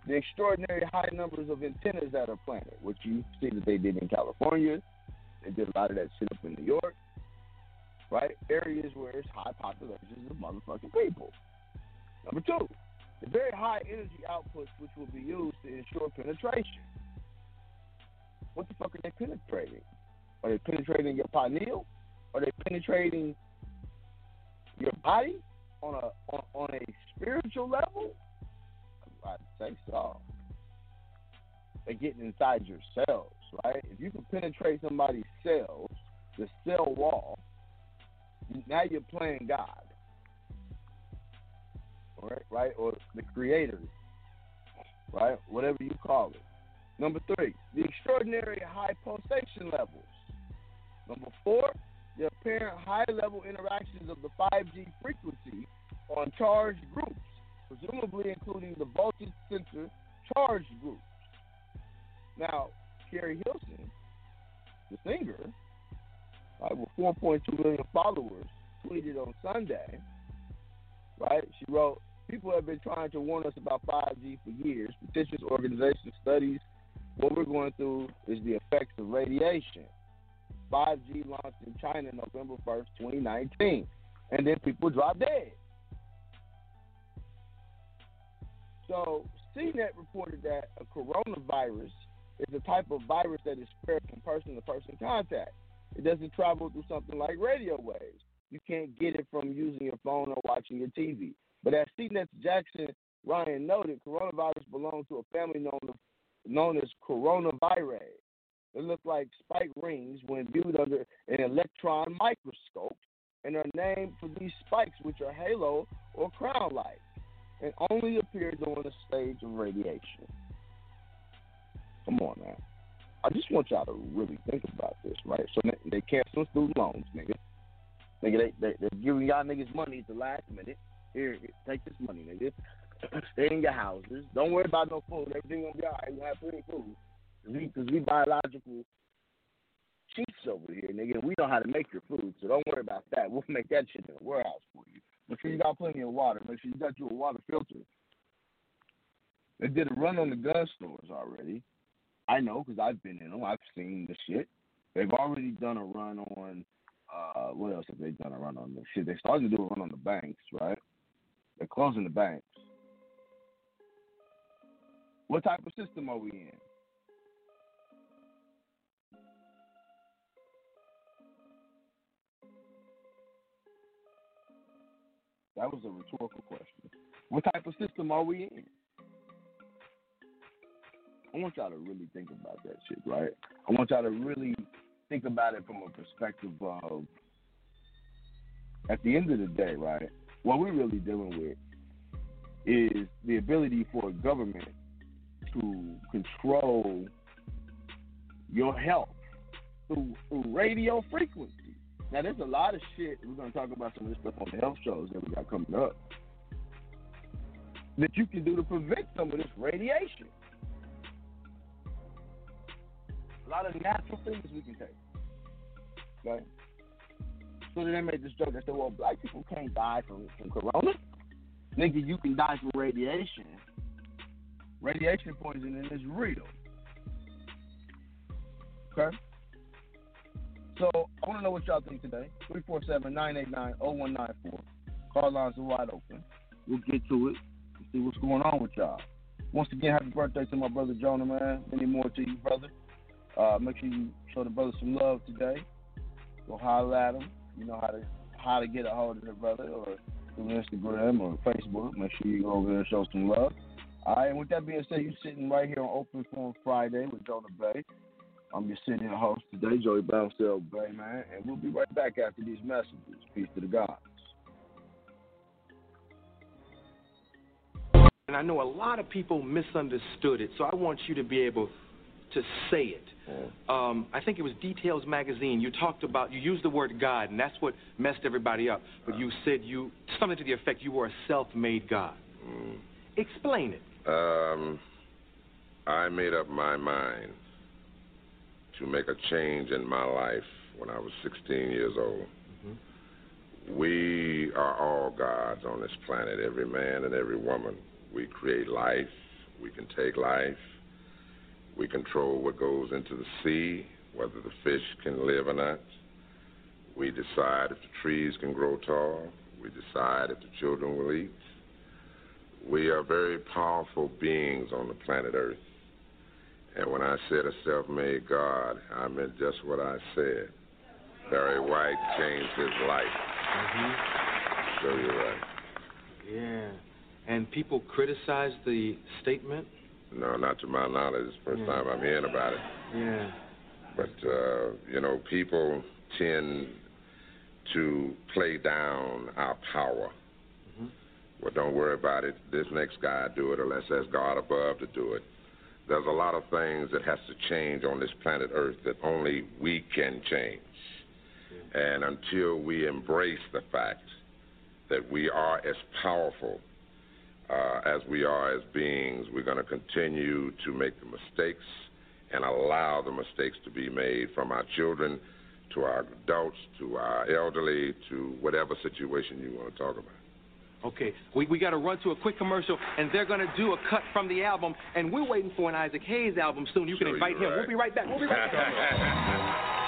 the extraordinary high numbers of antennas that are planted, which you see that they did in California. They did a lot of that shit up in New York, right? Areas where it's high populations of motherfucking people. Number two, the very high energy outputs which will be used to ensure penetration. What the fuck are they penetrating? Are they penetrating your pineal? Are they penetrating your body on a on, on a spiritual level? I'd say so. They're getting inside your cells, right? If you can penetrate somebody's cells, the cell wall, now you're playing God. Right, right? Or the creator, right? Whatever you call it. Number three, the extraordinary high pulsation levels. Number four, the apparent high level interactions of the 5G frequency on charged groups, presumably including the voltage sensor charged groups. Now, Keri Hilson, the singer, right, with 4.2 million followers, tweeted on Sunday, right? She wrote, People have been trying to warn us about 5G for years. Petitions organization studies what we're going through is the effects of radiation. 5G launched in China November 1st, 2019. And then people drop dead. So CNET reported that a coronavirus is a type of virus that is spread from person to person contact. It doesn't travel through something like radio waves. You can't get it from using your phone or watching your TV. But as CNET's Jackson Ryan noted, coronavirus belongs to a family known, known as coronavirus. They look like spike rings when viewed under an electron microscope and are named for these spikes, which are halo or crown like, and only appear during the stage of radiation. Come on, man. I just want y'all to really think about this, right? So they, they cancel student loans, nigga. Nigga, they, they, they're giving y'all niggas money at the last minute. Here, take this money, nigga. Stay in your houses. Don't worry about no food. Everything gonna be all right. We have plenty of food. Cause we, we biological chiefs over here, nigga. We know how to make your food, so don't worry about that. We'll make that shit in the warehouse for you. Make sure you got plenty of water. Make sure you got your water filter. They did a run on the gun stores already. I know because I've been in them. I've seen the shit. They've already done a run on. Uh, what else have they done a run on? The shit. They started to do a run on the banks, right? They're closing the banks. What type of system are we in? That was a rhetorical question. What type of system are we in? I want y'all to really think about that shit, right? I want y'all to really think about it from a perspective of, at the end of the day, right? What we're really dealing with is the ability for a government to control your health through, through radio frequency. Now, there's a lot of shit. We're going to talk about some of this stuff on the health shows that we got coming up that you can do to prevent some of this radiation. A lot of natural things we can take. Okay? So then they made this joke. They said, well, black people can't die from, from corona. Nigga, you can die from radiation. Radiation poisoning is real. Okay? So I want to know what y'all think today. 347-989-0194. Call lines are wide open. We'll get to it and see what's going on with y'all. Once again, happy birthday to my brother Jonah, man. Many more to you, brother. Uh, make sure you show the brother some love today. Go holler at him. You know how to how to get a hold of the brother or through Instagram or Facebook. Make sure you go over there and show some love. All right, and with that being said, you're sitting right here on Open Forum Friday with Jonah Bey. I'm your sitting host today, Joey Bouncell Bay, man, and we'll be right back after these messages. Peace to the gods. And I know a lot of people misunderstood it, so I want you to be able to say it. Um, I think it was Details Magazine. You talked about, you used the word God, and that's what messed everybody up. But you said you, something to the effect you were a self made God. Mm. Explain it. Um, I made up my mind to make a change in my life when I was 16 years old. We are all gods on this planet, every man and every woman. We create life, we can take life, we control what goes into the sea, whether the fish can live or not. We decide if the trees can grow tall, we decide if the children will eat. We are very powerful beings on the planet Earth. And when I said a self made God, I meant just what I said. Barry White changed his life. Mm-hmm. So you're right. Yeah. And people criticize the statement? No, not to my knowledge. It's the first Yeah. time I'm hearing about it. Yeah. But, uh, you know, people tend to play down our power. Mhm. Well, don't worry about it. This next guy do it, or let's ask God above to do it. There's a lot of things that has to change on this planet Earth that only we can change. And until we embrace the fact that we are as powerful uh, as we are as beings, we're going to continue to make the mistakes and allow the mistakes to be made from our children to our adults, to our elderly, to whatever situation you want to talk about. Okay, we, we got to run to a quick commercial, and they're going to do a cut from the album, and we're waiting for an Isaac Hayes album soon. You can invite him. We'll be right back. We'll be right back.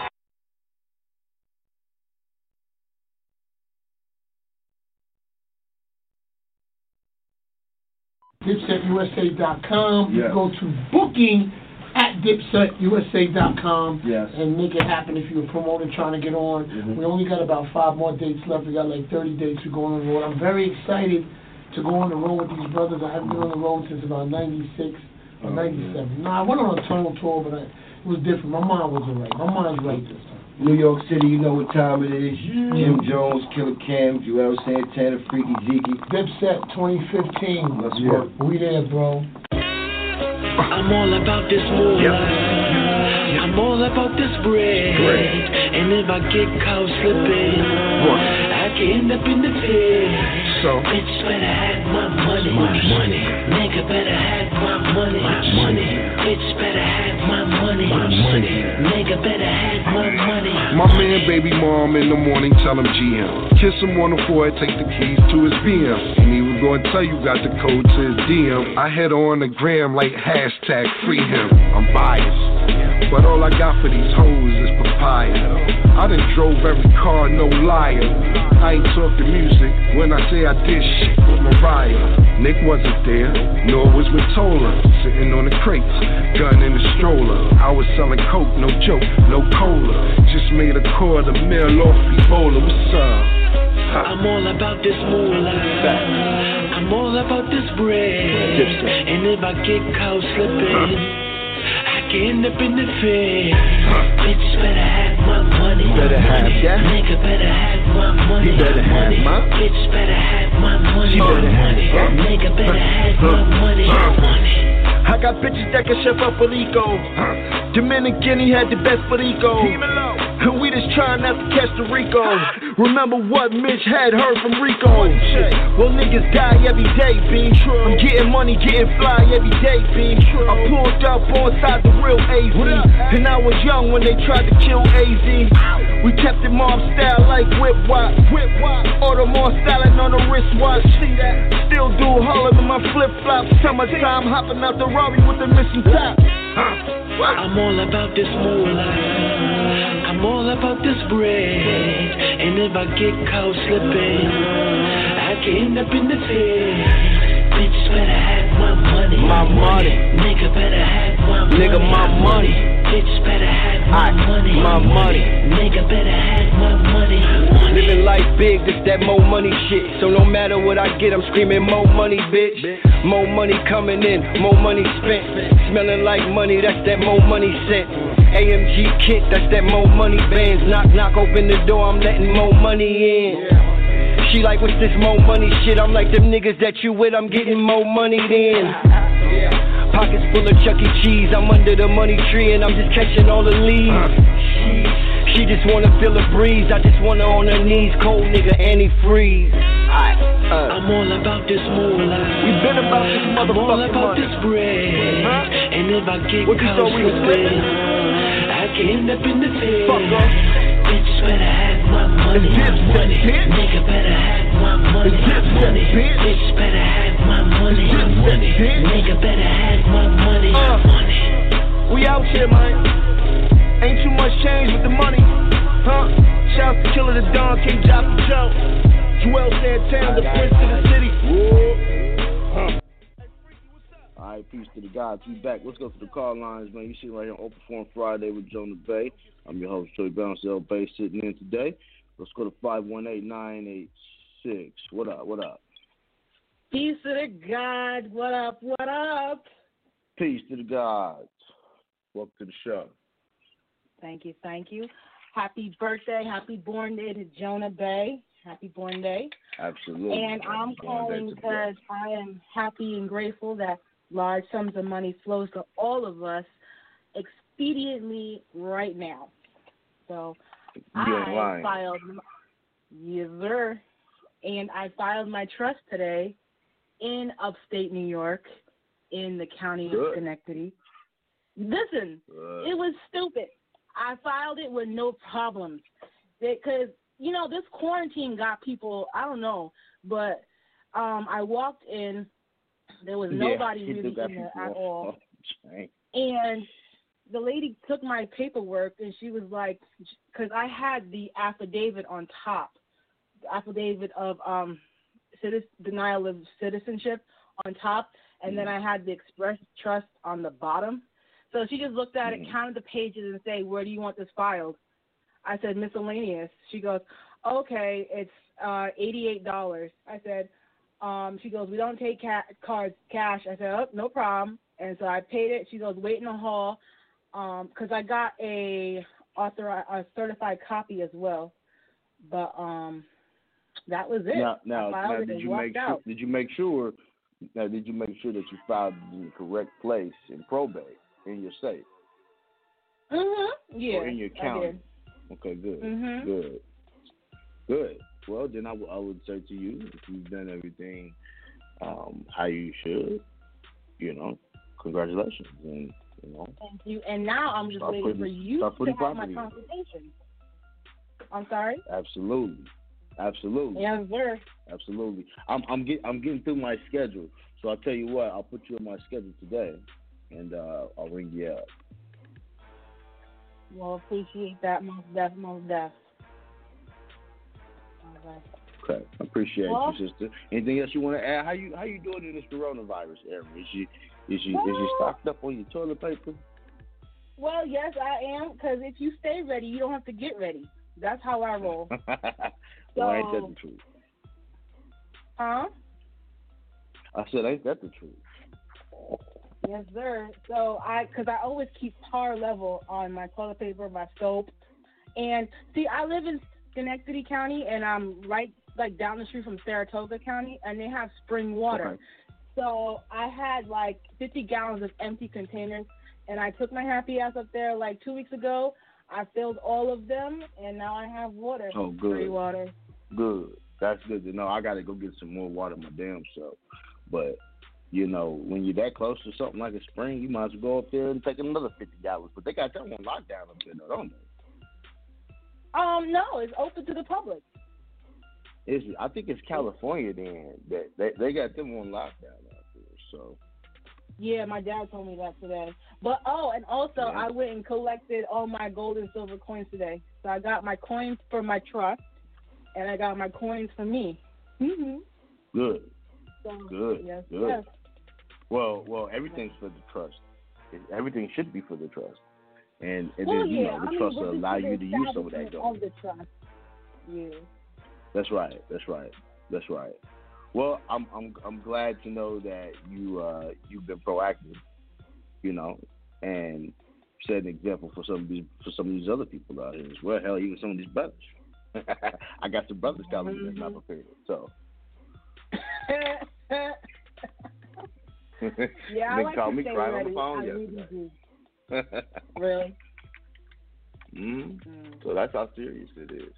DipsetUSA.com. You Yes. go to booking at DipsetUSA.com Yes. and make it happen if you're a promoter trying to get on. Mhm. We only got about five more dates left. We got like 30 dates to go on the road. I'm very excited to go on the road with these brothers. I haven't been on the road since about 96 or Oh, 97. No, I went on a tunnel tour, but I, it was different. My mind wasn't right. My mind's right this time. New York City, you know what time it is. Jim Jones, Killa Cam, Juelz Santana, Freaky Zeke. Dipset 2015. Let's yeah. work. We there, bro. I'm all about this moolah. I'm all about this bread. And if I get caught slipping, I can end up in the pit. So, Bitch better have my money. money. Nigga better have my money. My money. Bitch better have my money. My money. Nigga better have my money. My man, baby mom, in the morning, tell him GM. Kiss him on the forehead, take the keys to his BM. And he was gonna tell you got the code to his DM. I head on the gram like hashtag free him. I'm biased. But all I got for these hoes is papaya. I done drove every car, no liar. I ain't talking music when I say I did shit with Mariah. Nick wasn't there, nor was Matola. Sitting on the crates, gun in the stroller. I was selling coke, no joke, no cola. Just made a quarter mil off Ebola. What's up? I'm all about this moolah. I'm all about this bread. And if I get caught slipping, end up in the fed. Bitch better have my money. Better have that. Nigga better have my money. He better have money. my- Bitch better have my money. She better have. Nigga better have my money. money. I got bitches that can chef up a Rico. Dominican, he had the best burrito. And we just trying not to catch the Rico. Remember what Mitch had heard from Rico. Well, niggas die every day. I'm getting money, getting fly every day, B. I pulled up on side the real AZ. And I was young when they tried to kill AZ. We kept it mob style like whip wop. Whip wop. Audemars styling on the wristwatch. See that? Still do Harlem in my flip flops. Summertime hopping out the Rari with the missing top. I'm all about this moolah. I'm all about this bread. And if I get caught slipping, I can end up in the fed. Bitch better have my money. My money. Nigga better have my money. Nigga, my money. Bitch better have my Aight, money. my money. Nigga better have my money. Living life big, this that more money shit. So no matter what I get, I'm screaming more money, bitch. More money coming in, more money spent. Smelling like money, that's that more money scent. AMG kit, that's that more money bands. Knock, knock, open the door, I'm letting more money in. She like, what's this more money shit? I'm like, them niggas that you with, I'm getting more money than. Pockets full of Chuck E. Cheese, I'm under the money tree and I'm just catching all the leaves. She just wanna feel a breeze, I just wanna on her knees, cold nigga antifreeze. Uh. I'm all about this moolah. We been about this I'm all about money. this bread. And if I get What you caught thought we was? I can end up in the fed. Fuck off. Bitch better have my money. money. Nigga better have my money. money. Bitch better have my money. money. Nigga better have my money. Uh. money. We out here, man. Ain't too much change with the money, huh? Shouts to Killer the Don, King Joppy Joe. Juelz Santana, the Prince of the City. Right, peace to the gods. We back. Let's go to the call lines, man. You see right here on Open Forum Friday with Jonah Bey. I'm your host, Joey Bounce L. Bay, sitting in today. Let's go to 518-986. What up, what up? Peace to the gods. What up? What up? Peace to the gods. Welcome to the show. Thank you. Thank you. Happy birthday. Happy born day to Jonah Bey. Happy born day. Absolutely. And I'm calling because I am happy and grateful that large sums of money flows to all of us expediently right now. So I filed, yes, sir, and I filed my trust today in upstate New York, in the county Good. of Schenectady. Listen, Good. it was stupid. I filed it with no problems because you know this quarantine got people. I don't know, but um I walked in, there was nobody yeah, really in there at all. And the lady took my paperwork and she was like, because I had the affidavit on top, the affidavit of um, citizen, denial of citizenship on top, and then I had the express trust on the bottom. So she just looked at it, counted the pages, and say, "Where do you want this filed?" I said, "Miscellaneous." She goes, "Okay, it's uh, eighty-eight dollars." I said, um, "She goes, we don't take ca- cards cash." I said, "Oh, no problem." And so I paid it. She goes, "Wait in the hall," because I got a author a certified copy as well. But um, that was it. Now, now, now did you make sure? Did you make sure? Now, did you make sure that you filed in the correct place in probate in your state Mhm. Yeah. or in your county? Okay, good, Mhm. good, good. Well, then I would- say to you, if you've done everything um, how you should, you know, congratulations, and you know, Thank you. And now I'm just waiting putting- for you to have my property in. consultation. I'm sorry. absolutely, absolutely. Yes, sir. Absolutely. I'm I'm get, I'm getting through my schedule. So I'll tell you what, I'll put you on my schedule today and uh I'll ring you up. Well, appreciate that most def, most def. All right. Okay. I appreciate Well- you, sister. Anything else you want to add? How you how you doing in this coronavirus era? Is you is you is you stocked up on your toilet paper? Well, yes, I am. Because if you stay ready, you don't have to get ready. That's how I roll. well, ain't that the truth? huh? I said, ain't that the truth? Yes, sir. So I, because I always keep par level on my toilet paper, my soap, and see, I live in Schenectady County, and I'm right like down the street from Saratoga County, and they have spring water. Okay. So I had like 50 gallons of empty containers, and I took my happy ass up there like two weeks ago. I filled all of them, and now I have water. Oh, good. Free water. Good. That's good to know. I got to go get some more water my damn self. But you know, when you're that close to something like a spring, you might as well go up there and take another fifty gallons. But they got that one locked down up there, though, don't they? Um, no, it's open to the public. It's, I think it's California then that they they got them on lockdown out there. So Yeah, my dad told me that today. But oh, and also I went and collected all my gold and silver coins today. So I got my coins for my trust, and I got my coins for me. Mhm. good, So, good, Yes. good. Yes. Well, well, everything's for the trust. Everything should be for the trust, and and well, then you yeah. know the mean, trust this will allow you to use some of that. Of the trust. Yeah. That's right. That's right. That's right. Well, I'm I'm I'm glad to know that you uh you've been proactive, you know, and set an example for some of these for some of these other people out here as well. Hell, even some of these brothers. I got some brothers calling me that's not prepared. So yeah, I they like called to me crying on the phone I really yesterday. do. Really? mm So that's how serious it is.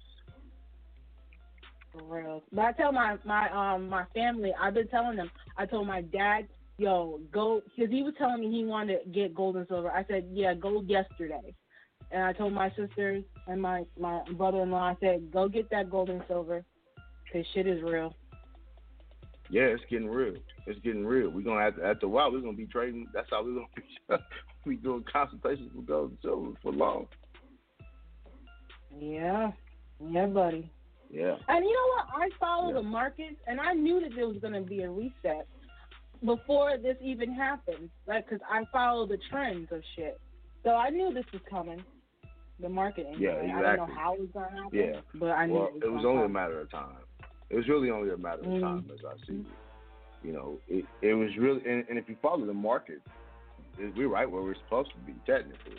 For real. But I tell my my um my family, I've been telling them. I told my dad, yo, go, because he was telling me he wanted to get gold and silver. I said, yeah, gold yesterday. And I told my sisters and my my brother-in-law, I said, go get that gold and silver, cause shit is real. Yeah, it's getting real. It's getting real. We're gonna have to, after a while we're gonna be trading. That's how we're gonna be. we doing consultations with and silver for long. Yeah, yeah, buddy. Yeah. And you know what? I follow the markets, and I knew that there was going to be a reset before this even happened. Like, because I follow the trends of shit, so I knew this was coming. The marketing. Yeah, Like, I don't know how it was going to happen. Yeah. but I knew well, it was, it was only a matter of time. It was really only a matter of Mhm. time, as I see it. You know, it it was really, and, and if you follow the market, we're right where we're supposed to be technically.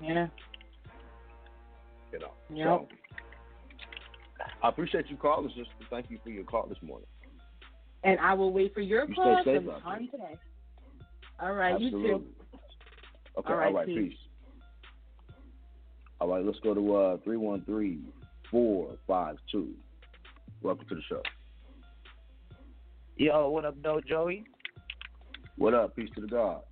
Yeah. You know. Yep. So, I appreciate you calling, sister. Thank you for your call this morning. And I will wait for your You call stay safe sometime today. All right, you too. Okay, All right, all right, peace. peace. All right, let's go to uh three one three four five two. Welcome to the show. Yo, what up, though, Joey? What up? Peace to the God.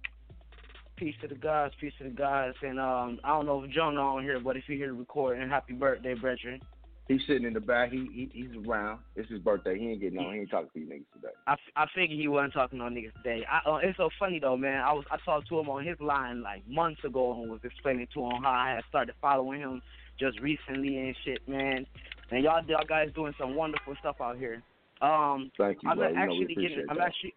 Peace to the gods, peace to the gods, and um, I don't know if Jonah on here, but if you hear the recording, happy birthday, brethren. He's sitting in the back. He, he he's around. It's his birthday. He ain't getting on. He ain't talking to you niggas today. I, I figured he wasn't talking on niggas today. I, uh, it's so funny though, man. I was I talked to him on his line like months ago and was explaining to him how I had started following him just recently and shit, man. And y'all y'all guys doing some wonderful stuff out here. Um, Thank you, I'm bro. You know, actually getting. I'm that. actually.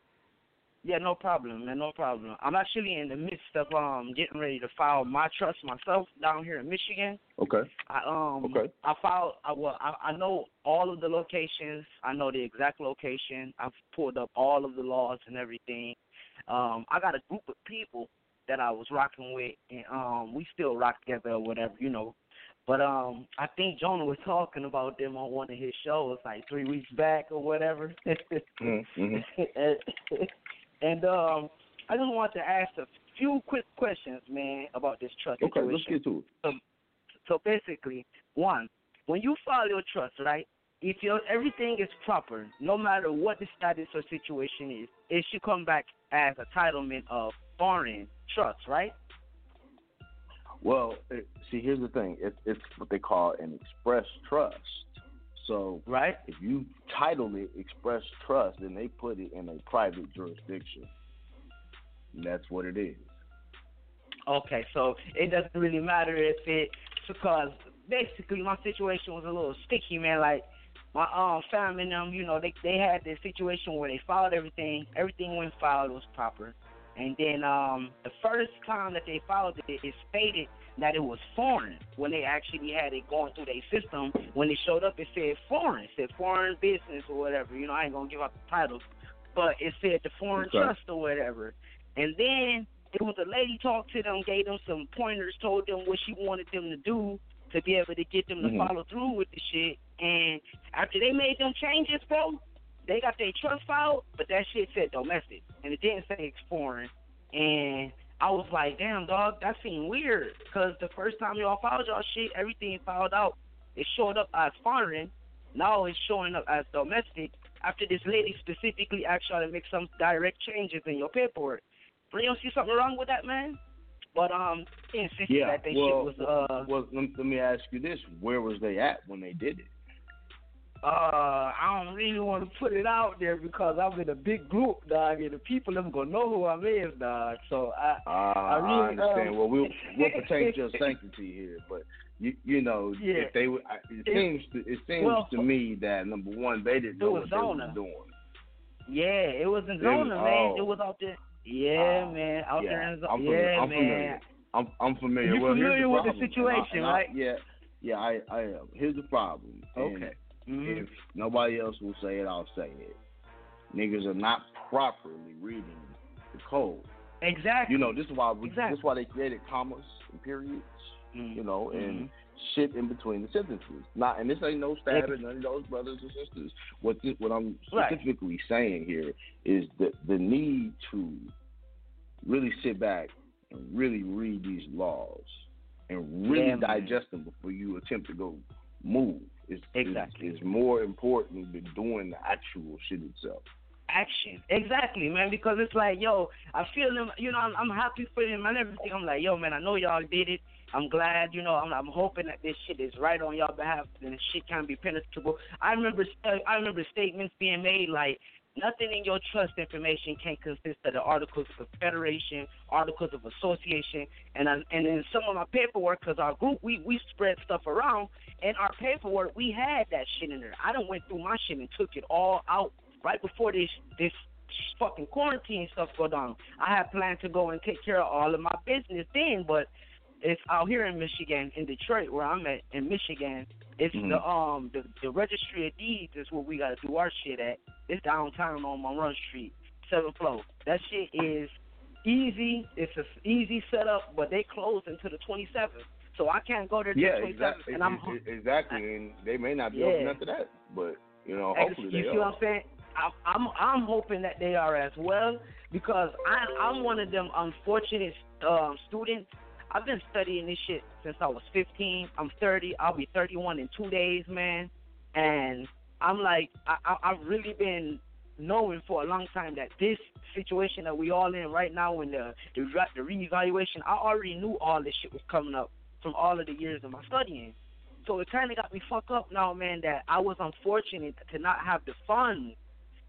Yeah, no problem, man. No problem. I'm actually in the midst of um getting ready to file my trust myself down here in Michigan. Okay. I um Okay. I filed I well I, I know all of the locations. I know the exact location. I've pulled up all of the laws and everything. Um I got a group of people that I was rocking with and um we still rock together or whatever, you know. But um I think Jonah was talking about them on one of his shows like three weeks back or whatever. Mm-hmm. and um I just want to ask a few quick questions, man, about this trust Okay, situation. let's get to it. So, so basically, one, when you file your trust, right? If your everything is proper, no matter what the status or situation is, it should come back as a titlement of foreign trust, right? Well, it, see, here's the thing. It, it's what they call an express trust. So, right, if you title it express trust, then they put it in a private jurisdiction. And that's what it is. Okay, so it doesn't really matter if it because basically my situation was a little sticky, man. Like my um family and them, you know, they they had this situation where they filed everything, everything went filed was proper. And then um the first time that they filed it, it stated that it was foreign when they actually had it going through their system. When it showed up, it said foreign, it said foreign business or whatever. You know, I ain't gonna give out the title, but it said the foreign Okay. trust or whatever. And then it was a lady talked to them, gave them some pointers, told them what she wanted them to do to be able to get them to Mhm. follow through with the shit. And after they made them changes, bro, they got their trust filed, but that shit said domestic, and it didn't say it's foreign. And I was like, damn, dog, that seemed weird. Because the first time y'all filed y'all shit, everything filed out, it showed up as foreign. Now it's showing up as domestic. After this lady specifically asked y'all to make some direct changes in your paperwork. But you don't see something wrong with that, man? But um, insisted Yeah. that they well, shit was uh well, let me ask you this: Where was they at when they did it? Uh, I don't really want to put it out there because I'm in a big group, dog, and the people them gonna know who I'm is, dog. So I, Uh, I I, really understand. um, well, we'll we'll protect your sanctity here, but you you know Yeah. if they I- it It- seems to, it seems well, to me that number one they didn't know what they Zona. were doing. yeah, it was in Zona, was- man. oh. It was out there. Yeah, Ah, man, out yeah, there in Zona. I'm familiar. yeah, I'm man. familiar. I'm I'm familiar. You well, familiar with the problem, and I- situation, I- right? Yeah, yeah, I I am. Here's the problem. and Mhm. If nobody else will say it, I'll say it. Niggas are not properly reading the code. Exactly. You know, this is why we, Exactly. this is why they created commas and periods. Mm-hmm. You know, and shit in between the sentences. Not, and this ain't no stab at none of those brothers and sisters. What this, what I'm Right. specifically saying here is the the need to really sit back and really read these laws and really Yeah, digest them before you attempt to go move. Is Exactly. is more important than doing the actual shit itself. action. Exactly, man. Because it's like, yo, I feel them. You know, I'm, I'm happy for them and everything. I'm like, yo, man, I know y'all did it. I'm glad. You know, I'm, I'm hoping that this shit is right on y'all behalf and the shit can be penetrable. I remember, I remember statements being made like. Nothing in your trust information can consist of the articles of Federation, articles of association, and I, and in some of my paperwork, because our group we we spread stuff around, and our paperwork we had that shit in there. I done went through my shit and took it all out right before this this fucking quarantine stuff go down. I had planned to go and take care of all of my business then, but it's out here in Michigan, in Detroit, where I'm at, in Michigan. It's Mhm. the um the the registry of deeds is where we gotta do our shit at. It's downtown on Monroe Street, seventh floor. That shit is easy. It's a easy setup, but they close until the 27th, so I can't go there Yeah, the 27th. exactly. And I'm exactly, and they may not be Yeah. open after that, but you know, hopefully you they see are. what I'm saying? I'm I'm I'm hoping that they are as well because I I'm one of them unfortunate um, students. I've been studying this shit since I was 15. I'm 30. I'll be 31 in two days, man. And I'm like, I, I I've really been knowing for a long time that this situation that we all in right now, in the the, re- the reevaluation, I already knew all this shit was coming up from all of the years of my studying. So it kind of got me fucked up now, man. That I was unfortunate to not have the funds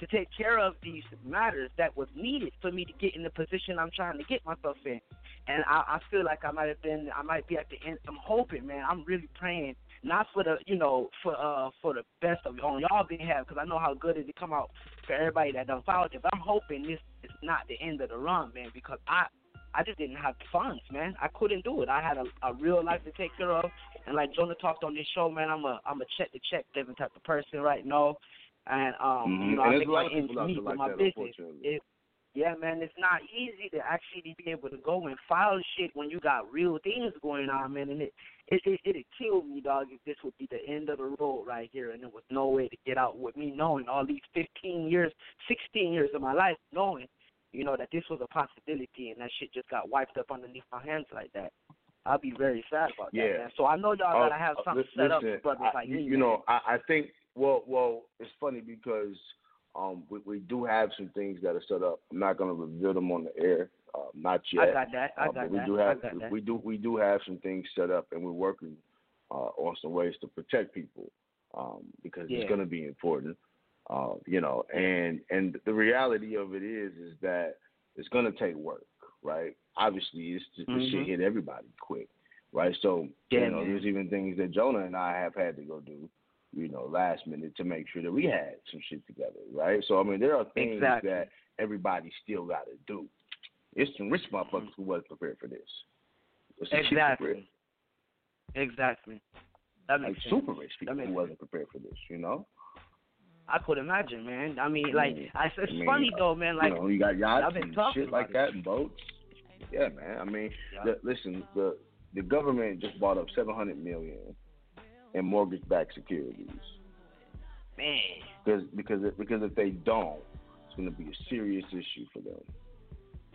to take care of these matters that was needed for me to get in the position I'm trying to get myself in. And I, I feel like I might have been, I might be at the end. I'm hoping, man. I'm really praying, not for the, you know, for uh for the best of on y'all behalf, because I know how good it to come out for everybody that done followed it. But I'm hoping this is not the end of the run, man, because I I just didn't have funds, man. I couldn't do it. I had a, a real life to take care of, and like Jonah talked on this show, man, I'm a I'm a check to check living type of person right now, and um, Mhm. you know, And I make a my ends meet with my that, business. It, yeah, man, it's not easy to actually be able to go and file shit when you got real things going on, man. And it it it it'd kill me, dog, if this would be the end of the road right here, and there was no way to get out with me knowing all these 15 years, 16 years of my life knowing, you know, that this was a possibility, and that shit just got wiped up underneath my hands like that. I'll be very sad about Yeah. that, man. So I know y'all Uh, gotta have uh, something li- set up for listen, brothers I- like you, you know, I, I think well, well, it's funny because um, we, we do have some things that are set up. I'm not going to reveal them on the air, uh, not yet. I got that. I Uh, got but we that. do have that. we do we do have some things set up, and we're working uh, on some ways to protect people um, because Yeah. it's going to be important. Uh, you know, and and the reality of it is is that it's going to take work, right? Obviously, it's just, this shit Mhm. hit everybody quick, right? So Yeah, you know, man. there's even things that Jonah and I have had to go do, you know, last minute to make sure that we had some shit together, right? So I mean, there are things Exactly. that everybody still got to do. It's some rich motherfuckers who wasn't prepared for this. It's some shit Exactly. Exactly. That Like makes sense. super rich people who wasn't prepared for this, you know? I could imagine, man. I mean, like, Mm. I, it's I mean, funny though, man. Like, you know, you got yachts and shit like about that and boats. Yeah, man. I mean, Yeah. the, listen, the the government just bought up seven hundred million in mortgage-backed securities man. because because if, because if they don't, it's going to be a serious issue for them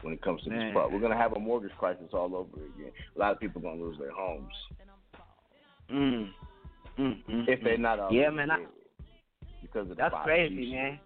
when it comes to Man. this part. We're going to have a mortgage crisis all over again. A lot of people are going to lose their homes Mm. Mm, mm, if they're mm. not already Yeah, man. I, because of that's 5G crazy, man.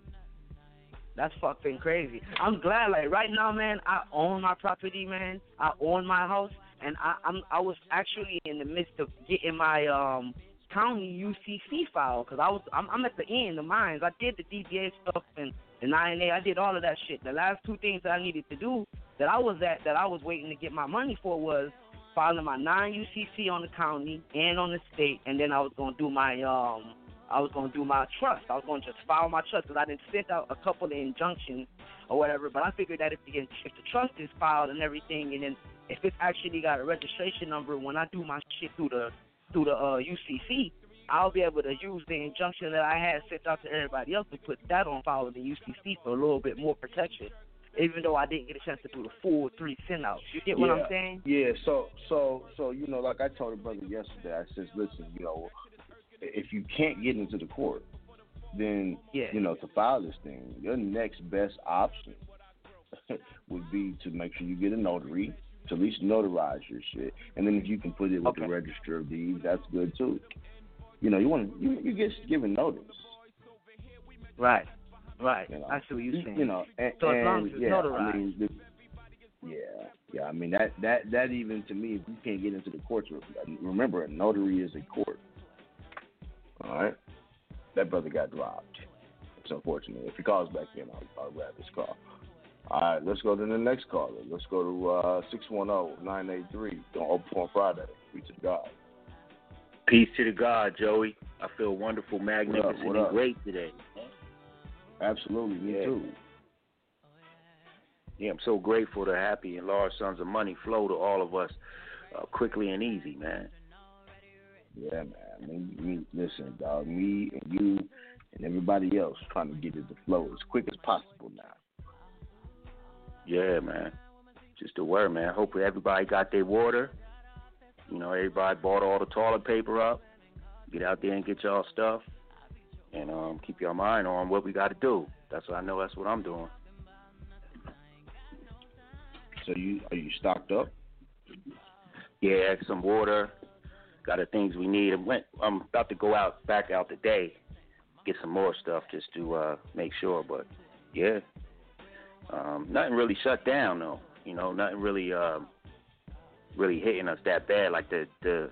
That's fucking crazy. I'm glad, like right now, man. I own my property, man. I own my house, and I, I'm I was actually in the midst of getting my um county UCC file because I was I'm, I'm at the end, the mines. I did the DBA stuff and the 9A. I did all of that shit. The last two things that I needed to do that I was at that I was waiting to get my money for was filing my non UCC on the county and on the state, and then I was gonna do my um I was gonna do my trust. I was gonna just file my trust because I didn't send out a couple of injunctions or whatever. But I figured that if the if the trust is filed and everything, and then if it's actually got a registration number when I do my shit through the through the uh, UCC, I'll be able to use the injunction that I had sent out to everybody else and put that on file with the UCC for a little bit more protection. Even though I didn't get a chance to do the full three send outs. You get what yeah. I'm saying? Yeah, so so so you know, like I told a brother yesterday, I says, listen, you know, if you can't get into the court, then Yeah. you know to file this thing, your next best option would be to make sure you get a notary to at least notarize your shit, and then if you can put it with the register of deeds, that's good too. You know, you want to you you get given notice. Right. Right. You know, I see what you're saying. You know, and, so as long as it's yeah, notarized. I mean, the, yeah, yeah. I mean that that that even to me, if you can't get into the courts, remember a notary is a court. All right, that brother got dropped. It's unfortunate. If he calls back in, I'll, I'll grab his call. All right, let's go to the next caller. Let's go to uh, 610-983. Don't open on Friday. Peace to God. Peace to the God, Joey. I feel wonderful, magnificent, what and up? great today. Absolutely, me Yeah. too. Yeah, I'm so grateful to happy and large sums of money flow to all of us uh, quickly and easy, man. Yeah, man. I mean, me, listen, dog. Me and you and everybody else trying to get it to flow as quick as possible now. Yeah, man. Just a word, man. Hopefully everybody got their water. You know, everybody bought all the toilet paper up. Get out there and get y'all stuff. And um, keep your mind on what we got to do. That's what I know. That's what I'm doing. So you are you stocked up? Yeah, some water. Got the things we need. I'm, went, I'm about to go out back out today, get some more stuff just to uh, make sure. But Yeah. Um, nothing really shut down though. You know, nothing really um, really hitting us that bad. Like the the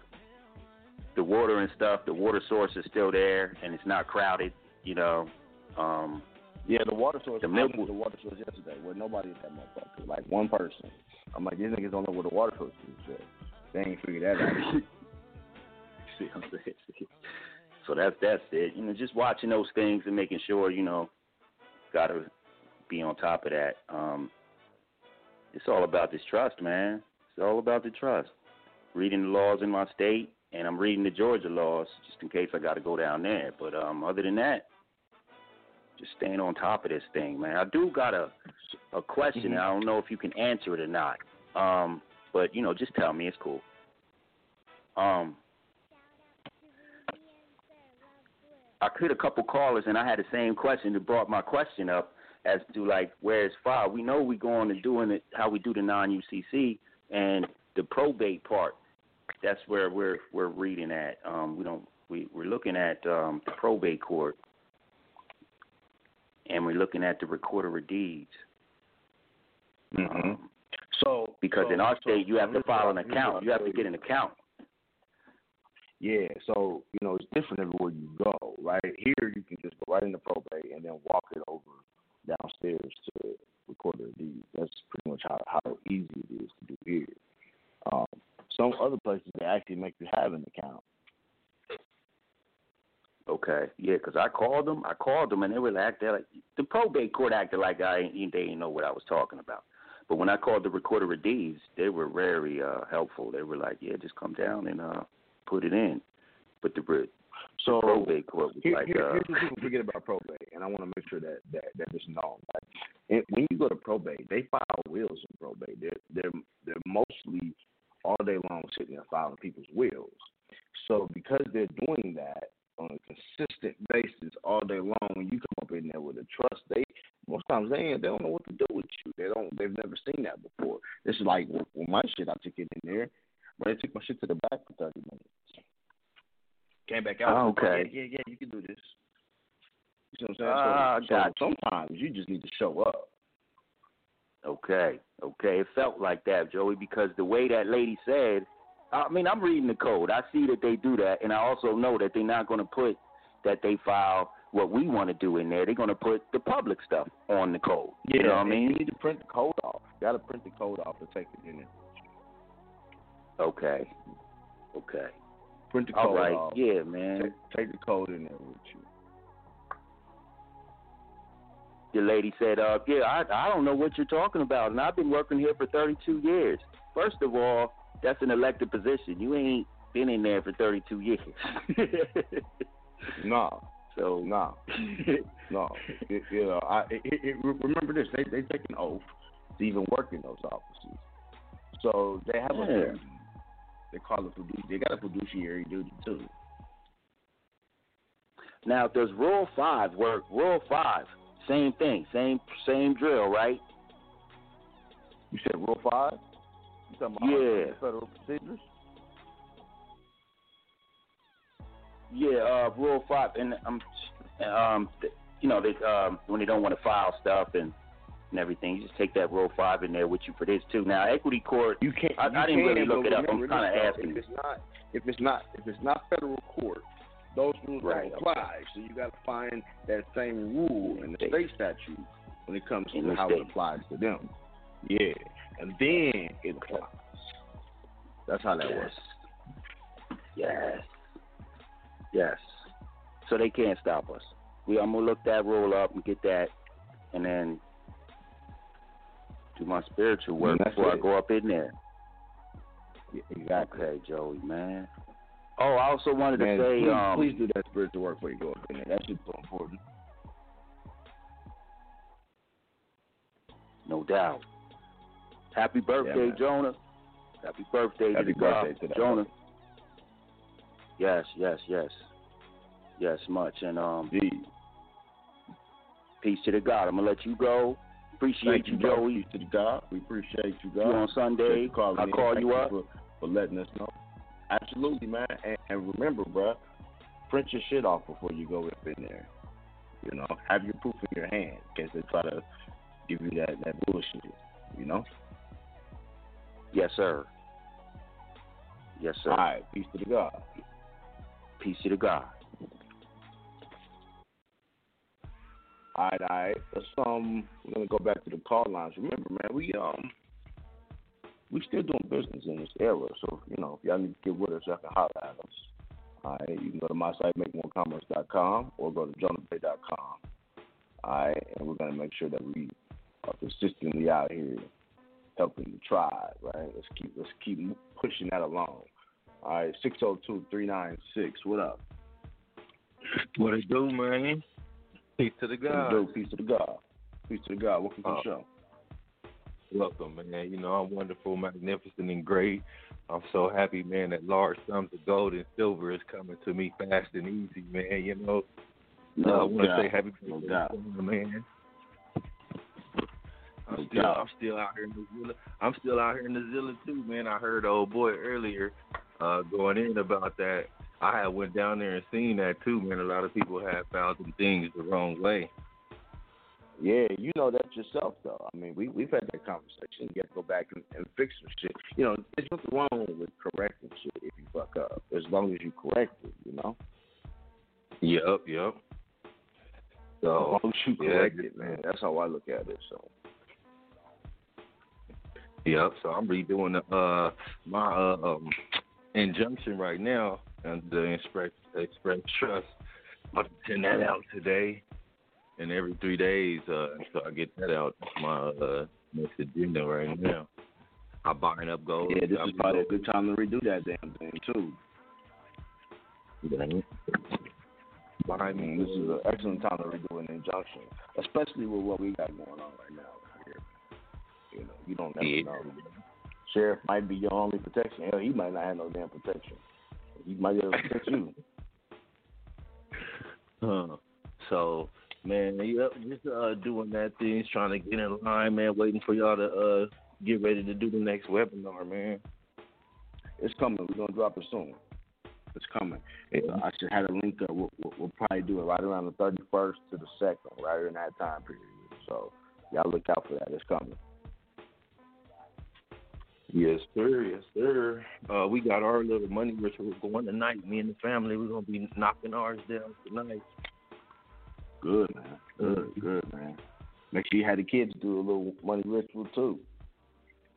the water and stuff. The water source is still there, and it's not crowded. You know. Um, Yeah, the water source. The milk the water source yesterday where nobody at that motherfucker. Like one person. I'm like, these niggas don't know where the water source is. Yet. They ain't figured that out. See what I'm saying? So that's that's it. You know, just watching those things and making sure you know, gotta be on top of that. Um, it's all about this trust, man. It's all about the trust. Reading the laws in my state, and I'm reading the Georgia laws just in case I got to go down there. But um, other than that, just staying on top of this thing, man. I do got a a question. I don't know if you can answer it or not. Um, but you know, just tell me. It's cool. Um, I cleared a couple callers, and I had the same question that brought my question up as to like where it's filed. We know we going to doing it how we do the non UCC and the probate part. That's where we're we're reading at. Um, we don't we we're looking at um, the probate court, and we're looking at the recorder of deeds. Um, so because so- in our so- state you have to file an account. You have to get an account. Yeah, so you know it's different everywhere you go, right? Here you can just go right into probate and then walk it over downstairs to recorder of deeds. That's pretty much how how easy it is to do here. Um, some other places they actually make you have an account. Okay, yeah, because I called them. I called them, and they were like, they're like the probate court acted like I ain't, they didn't know what I was talking about. But when I called the recorder of deeds, they were very uh, helpful. They were like, yeah, just come down and uh, put it in. But the So probate court was Here, like, here, uh, here's what people forget about probate, and I want to make sure that that that is known. Like, and when you go to probate, they file wills in probate. They're they're they're mostly all day long sitting there filing people's wills. So because they're doing that on a consistent basis all day long, when you come up in there with a trust, they most times they they don't know what to do with you. They don't they've never seen that before. This is like with, with my shit. I took it in there, but I took my shit to the back for thirty minutes. Came back out. Oh, okay. Yeah, yeah, yeah. You can do this. You know what I'm saying? So, ah, gotcha. so sometimes you just need to show up. Okay, okay. It felt like that, Joey, because the way that lady said, I mean, I'm reading the code. I see that they do that, and I also know that they're not going to put that they file what we want to do in there. They're going to put the public stuff on the code. Yeah, you know what I mean? You need to print the code off. You got to print the code off to take it in there. Okay, okay. Print the code right, off. yeah, man. Take, take the code in there with you. The lady said, "Uh, yeah, I I don't know what you're talking about, and I've been working here for 32 years. First of all, that's an elected position. You ain't been in there for 32 years. No, so no, no. It, you know, I it, it, remember this. They they take an oath to even work in those offices. So they have a Yeah. duty. They call it fiduciary. They got a fiduciary duty too. Now, does Rule Five work? Rule Five, same thing, same same drill, right? You said Rule Five. You talking about Yeah. federal procedures? Yeah, uh, Rule Five, and um, um, you know, they um, when they don't want to file stuff and and everything, you just take that Rule Five in there with you for this too. Now, Equity Court, you can't. I, you I didn't can, really look it up. I'm kind of asking. If it's not, if it's not, if it's not federal court, those rules Right. don't apply. So you got to find that same rule in the state statute when it comes to how state. it applies to them. Yeah, and then it applies. That's how that Yes. works. Yes. Yes. So they can't stop us. We I'm gonna look that rule up and get that, and then do my spiritual work before I go up in there. Yeah, exactly. Okay, Joey, man. Oh, I also wanted Man, to say, please, um, please do that spiritual work before you go up in there. That shit's so important. no doubt. Happy birthday, man. Jonah. Happy birthday Happy to the God, birthday to that Jonah. Yes, yes, yes, yes, much. And um, peace to the God. I'm gonna let you go. Appreciate Thank you. Joey. To the God. We appreciate you, God. you on Sunday. Calling I'll call you up. For, for letting us know. Absolutely, man. And, and remember, bro, print your shit off before you go up in there. You know, have your proof in your hand in case they try to give you that that bullshit. You know. Yes, sir. Yes, sir. All right. Peace to the God. Peace to the God. All right, all right. Let's um, we're gonna go back to the call lines. Remember, man, we um, we still doing business in this era. So you know, if y'all need to get with us, y'all can holler at us. All right, you can go to my site, makemorecommerce.com, or go to jonahbey.com. All right, and we're gonna make sure that we are consistently out here helping the tribe. Right. Let's keep let's keep pushing that along. All right, six zero two three nine six. What up? What it do, man? Peace to the God. it do? Peace to the God. Peace to the God. Welcome to Uh, the show. Welcome, man. You know, I'm wonderful, magnificent, and great. I'm so happy, man, that large sums of gold and silver is coming to me fast and easy, man. You know, No uh, I want to say happy birthday, to man. I'm still. I'm still out here in the Zilla. I'm still out here in the Zilla too, man. I heard old boy earlier uh, going in about that. I had went down there and seen that too, man. A lot of people have found some things the wrong way. Yeah, you know that yourself, though. I mean, we we've had that conversation. You have to go back and, and fix some shit. You know, there's nothing wrong with correcting shit if you fuck up, as long as you correct it. You know, Yep, yep. as long as you yeah, correct it, man. That's how I look at it. So, Yep. So I'm redoing the, uh my uh, um injunction right now and the express express trust. I'll send that out today, and every three days, uh, so I get that out. That's my uh, next agenda right now. I'm buying up gold. yeah, this I'm is probably a good time to redo that damn thing too. Buying I mean, this is an excellent time to redo an injunction, especially with what we got going on right now here. You know, you don't never Yeah. know. Sheriff might be your only protection. Hell, he might not have no damn protection. He might able to you. Uh, so, man, yep, just uh, doing that thing, trying to get in line, man, waiting for y'all to uh, get ready to do the next webinar, man. It's coming. We're gonna drop it soon. It's coming. Uh, I should have a link up. We'll, we'll, we'll probably do it right around the 31st to the second, right in that time period. So y'all look out for that. It's coming. Yes, sir. Yes, sir. Uh, we got our little money ritual going tonight. Me and the family, we're gonna be knocking ours down tonight. Good man. Good, good man. Make sure you have the kids do a little money ritual too.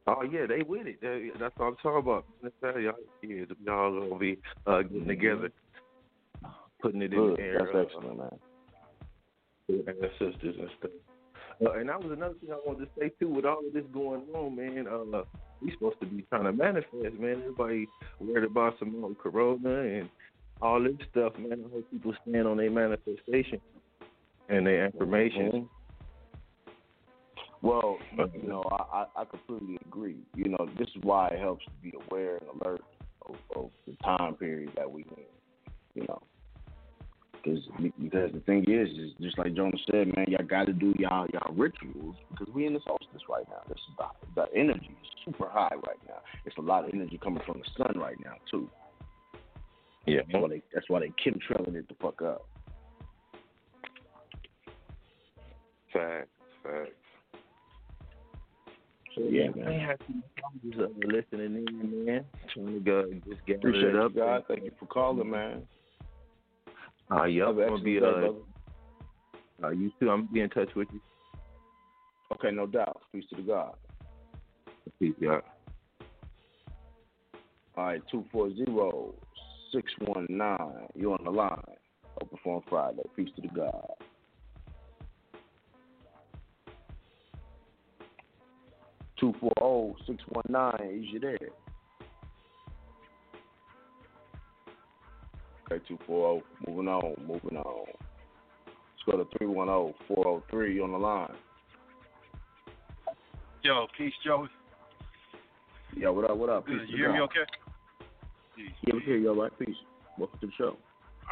Oh yeah, they with it. They, that's what I'm talking about. Let's tell y'all, yeah, y'all gonna be uh, getting together, putting it in Good. the air. That's uh, excellent, man. and sisters and stuff. Uh, and that was another thing I wanted to say too. With all of this going on, man, uh, we supposed to be trying to manifest, man. Everybody worried about some more corona and all this stuff, man. I hope people stand on their manifestation and their affirmations. Well, you know, I, I I completely agree. You know, this is why it helps to be aware and alert of, of the time period that we in. You know, because because the thing is, is just like Jonah said, man, y'all got to do y'all y'all rituals because we in the solstice right now. This is the, the energy is super high right now. It's a lot of energy coming from the sun right now too. Yeah, that's why they that's why they chemtrailing it the fuck up. Facts, facts. So Yeah, man, man. happy just uh, listening in, man. Trying to go just gather Appreciate it you, up. God. Thank you for calling, man. Uh, yeah, I'm gonna be uh, uh, you too. I'm gonna be in touch with you. Okay, no doubt. Peace to the God. Peace, yeah. All right, 240 619. You're on the line. Open phone Friday. Peace to the God. Two four zero six one nine. Is you there? Okay, two four zero. Moving on. Moving on. Let's go to three one zero four zero three. You on the line? Yo, peace, Joey. Yeah. What up? What up? Peace You hear me okay? Yeah, we hear you. All right. Peace. Welcome to the show.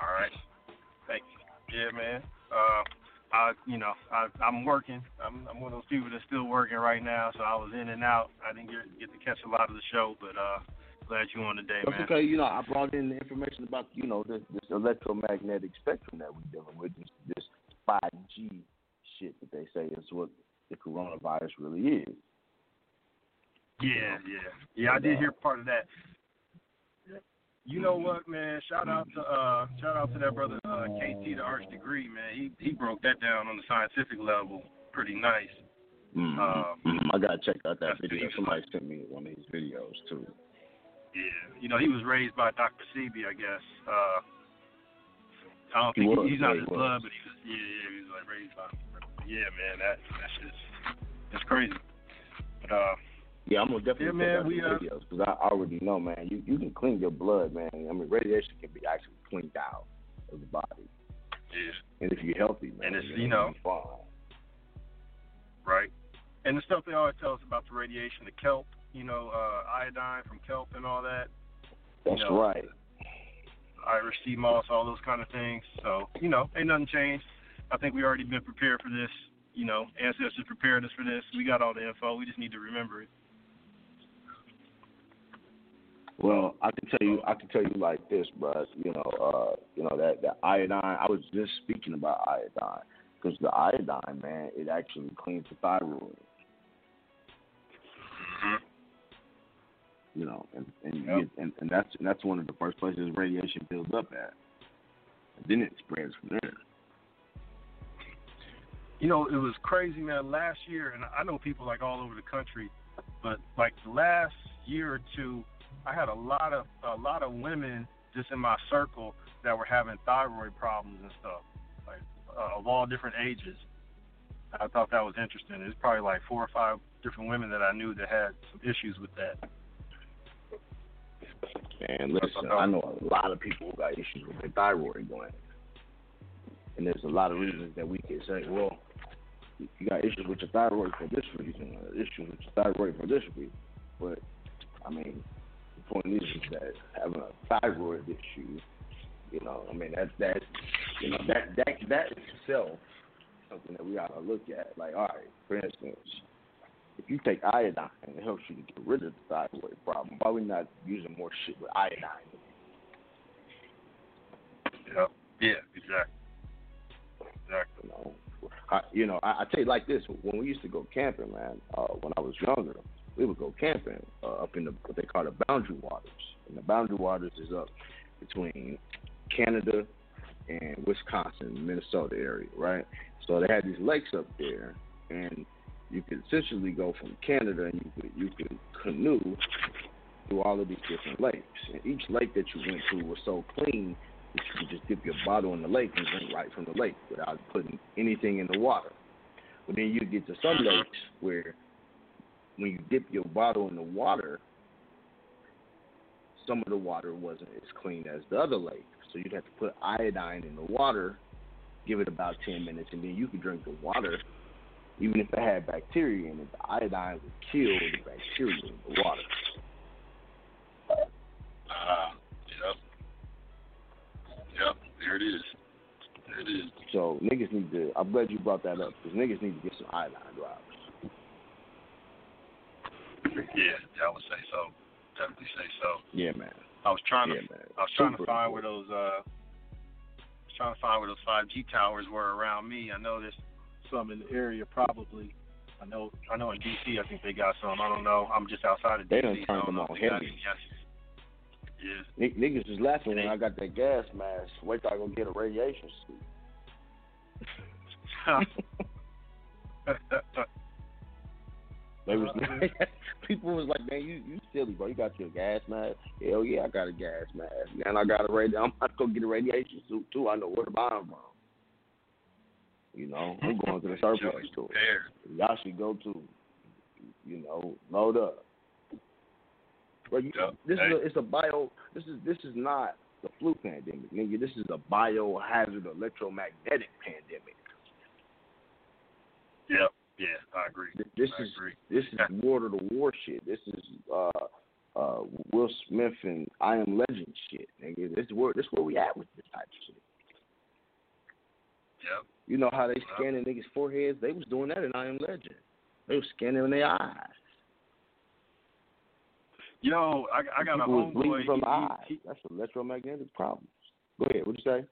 All right. Thank you. Yeah, man. Uh, I, you know, I, I'm working. I'm, I'm one of those people that's still working right now, so I was in and out. I didn't get, get to catch a lot of the show, but uh, glad you on today, That's man. okay. You know, I brought in the information about you know this, this electromagnetic spectrum that we're dealing with. This, this 5G shit that they say is what the coronavirus really is. Yeah, yeah, yeah. I did hear part of that. You know what, man? Shout out to uh, shout out to that brother uh, KT, the Arch Degree, man. He he broke that down on the scientific level pretty nice. Mm-hmm. Um, Mhm. I gotta check out that video. Somebody sent me one of his videos too. Yeah, you know, he was raised by Dr. Sebi, I guess. Uh, I don't He think was, he's not he his blood, but he was. Yeah, yeah, he was like raised by. Yeah, man, that that's just it's crazy. But uh, Yeah, I'm gonna definitely Yeah, check man, out we, uh, videos because I already know, man. You you can clean your blood, man. I mean, radiation can be actually cleaned out of the body, yeah, and if you're healthy, man, And it's, you know- fine. right. And the stuff they always tell us about the radiation, the kelp, you know, uh, iodine from kelp and all that. That's you know, right. Irish sea moss, all those kind of things. So, you know, ain't nothing changed. I think we already been prepared for this. You know, ancestors prepared us for this. We got all the info. We just need to remember it. Well, I can tell you, I can tell you like this, bro. You know, uh, you know that that iodine. I was just speaking about iodine because the iodine, man, it actually cleans the thyroid. You know, and and, you get, and and that's that's one of the first places radiation builds up at. And then it spreads from there. You know, it was crazy, man. Last year, and I know people like all over the country, but like last year or two, I had a lot of a lot of women just in my circle that were having thyroid problems and stuff, like uh, of all different ages. I thought that was interesting. There's probably like four or five different women that I knew that had some issues with that. Man, listen, I know a lot of people who got issues with their thyroid gland. And there's a lot of reasons that we can say, well, you got issues with your thyroid for this reason, or issues with your thyroid for this reason. But, I mean, the point is, is that having a thyroid issue, you know, I mean, that's, that's, you know, that, that, that itself something that we ought to look at. Like, all right, for instance, if you take iodine, it helps you to get rid of the thyroid problem. Why we not using more shit with iodine? Yeah. Yeah. Exactly. Exactly. You know, I, you know, I, I tell you like this: when we used to go camping, man, uh, when I was younger, we would go camping uh, up in the what they call the boundary waters, and the boundary waters is up between Canada and Wisconsin, Minnesota area, right? So they had these lakes up there, and you could essentially go from Canada and you could you could canoe through all of these different lakes. And each lake that you went to was so clean that you could just dip your bottle in the lake and drink right from the lake without putting anything in the water. But then you get to some lakes where when you dip your bottle in the water, some of the water wasn't as clean as the other lake. So you'd have to put iodine in the water, give it about 10 minutes, and then you could drink the water. Even if it had bacteria in it, the iodine would kill the bacteria in the water. Uh, yep. Yep. There it is. There it is. So niggas need to. I'm glad you brought that up because niggas need to get some iodine drops. Yeah, I would say so. Definitely say so. Yeah, man. I was trying to Yeah, man. I was trying to Super find where those uh trying to find where those five G towers were around me. I know there's some in the area probably. I know I know in DC I think they got some. I don't know. I'm just outside of They DC. done turned don't them on heavy. Yeah. N- niggas was laughing when I got that gas mask. Wait till I go get a radiation suit. They was people was like, man, you you silly, bro. You got your gas mask? Hell yeah, I got a gas mask. And I got a radi. I'm about to go get a radiation suit too. I know where to buy them from. You know, I'm going to the surplus store. Y'all should go to, you know, load up. But this is a, it's a bio. This is this is not the flu pandemic, nigga. This is a biohazard electromagnetic pandemic. Yep. Yeah, I agree. This I is agree. this is war to the war shit. This is uh uh Will Smith and I Am Legend shit, nigga. This is where this where we at with this type of shit. Yep. You know how they scanning niggas' foreheads? They was doing that in I Am Legend. They was scanning in their eyes. Yo, I, I got a People bleeding homeboy. from he- the he- That's electromagnetic problems. Go ahead. What you say?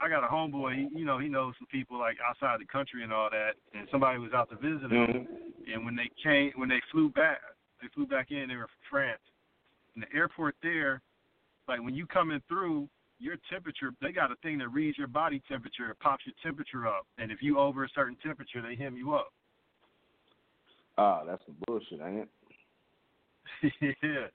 I got a homeboy. He, you know, he knows some people like outside the country and all that. And somebody was out to visit him. Mhm. And when they came, when they flew back, they flew back in. They were from France. And the airport there, like when you coming through, your temperature, they got a thing that reads your body temperature. It pops your temperature up. And if you over a certain temperature, they hem you up. Ah, that's some bullshit, ain't it? yeah.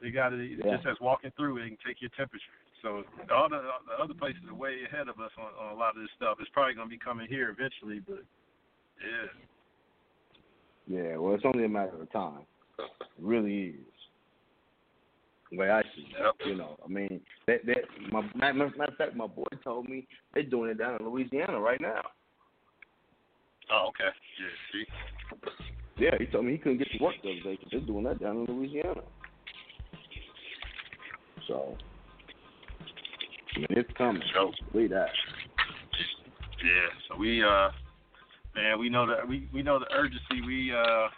They got it. Yeah. Just as walking through, they can take your temperature. So all the, the other places are way ahead of us on, on a lot of this stuff. It's probably going to be coming here eventually, but yeah. Yeah, well, it's only a matter of time. It really is. The way I see it, you know, I mean, that that my matter, matter of fact, my boy told me they're doing it down in Louisiana right now. Oh, okay. Yeah, see. Yeah, he told me he couldn't get to work the other day because they're doing that down in Louisiana. So, I mean, it's coming. Believe that. Yeah. So we, uh, man, we know that we we know the urgency. We, uh,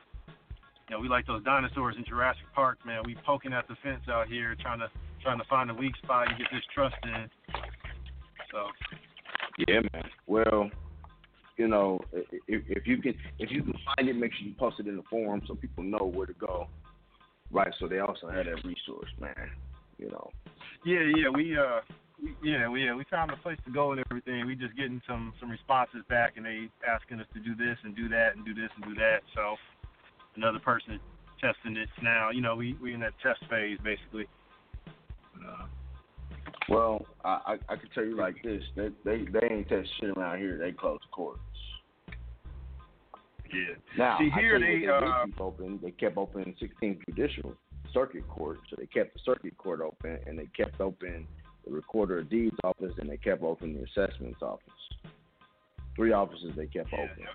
you know, we like those dinosaurs in Jurassic Park, man. We poking at the fence out here, trying to trying to find a weak spot and get this trust in. So. Yeah, man. Well, you know, if, if you can if you can find it, make sure you post it in the forum so people know where to go. Right. So they also have that resource, man. You know. Yeah, yeah, we uh, we, yeah, we yeah, we found a place to go and everything. We just getting some some responses back, and they asking us to do this and do that and do this and do that. So another person testing it now. You know, we we in that test phase basically. Uh, Well, I I, I can tell you like this: they they they ain't test shit around here. They close courts. yeah. Now, See, here you they, uh, keep open. They kept open 16th Judicial Circuit Court, so they kept the Circuit Court open, and they kept open the Recorder of Deeds office, and they kept open the Assessments office. Three offices they kept open.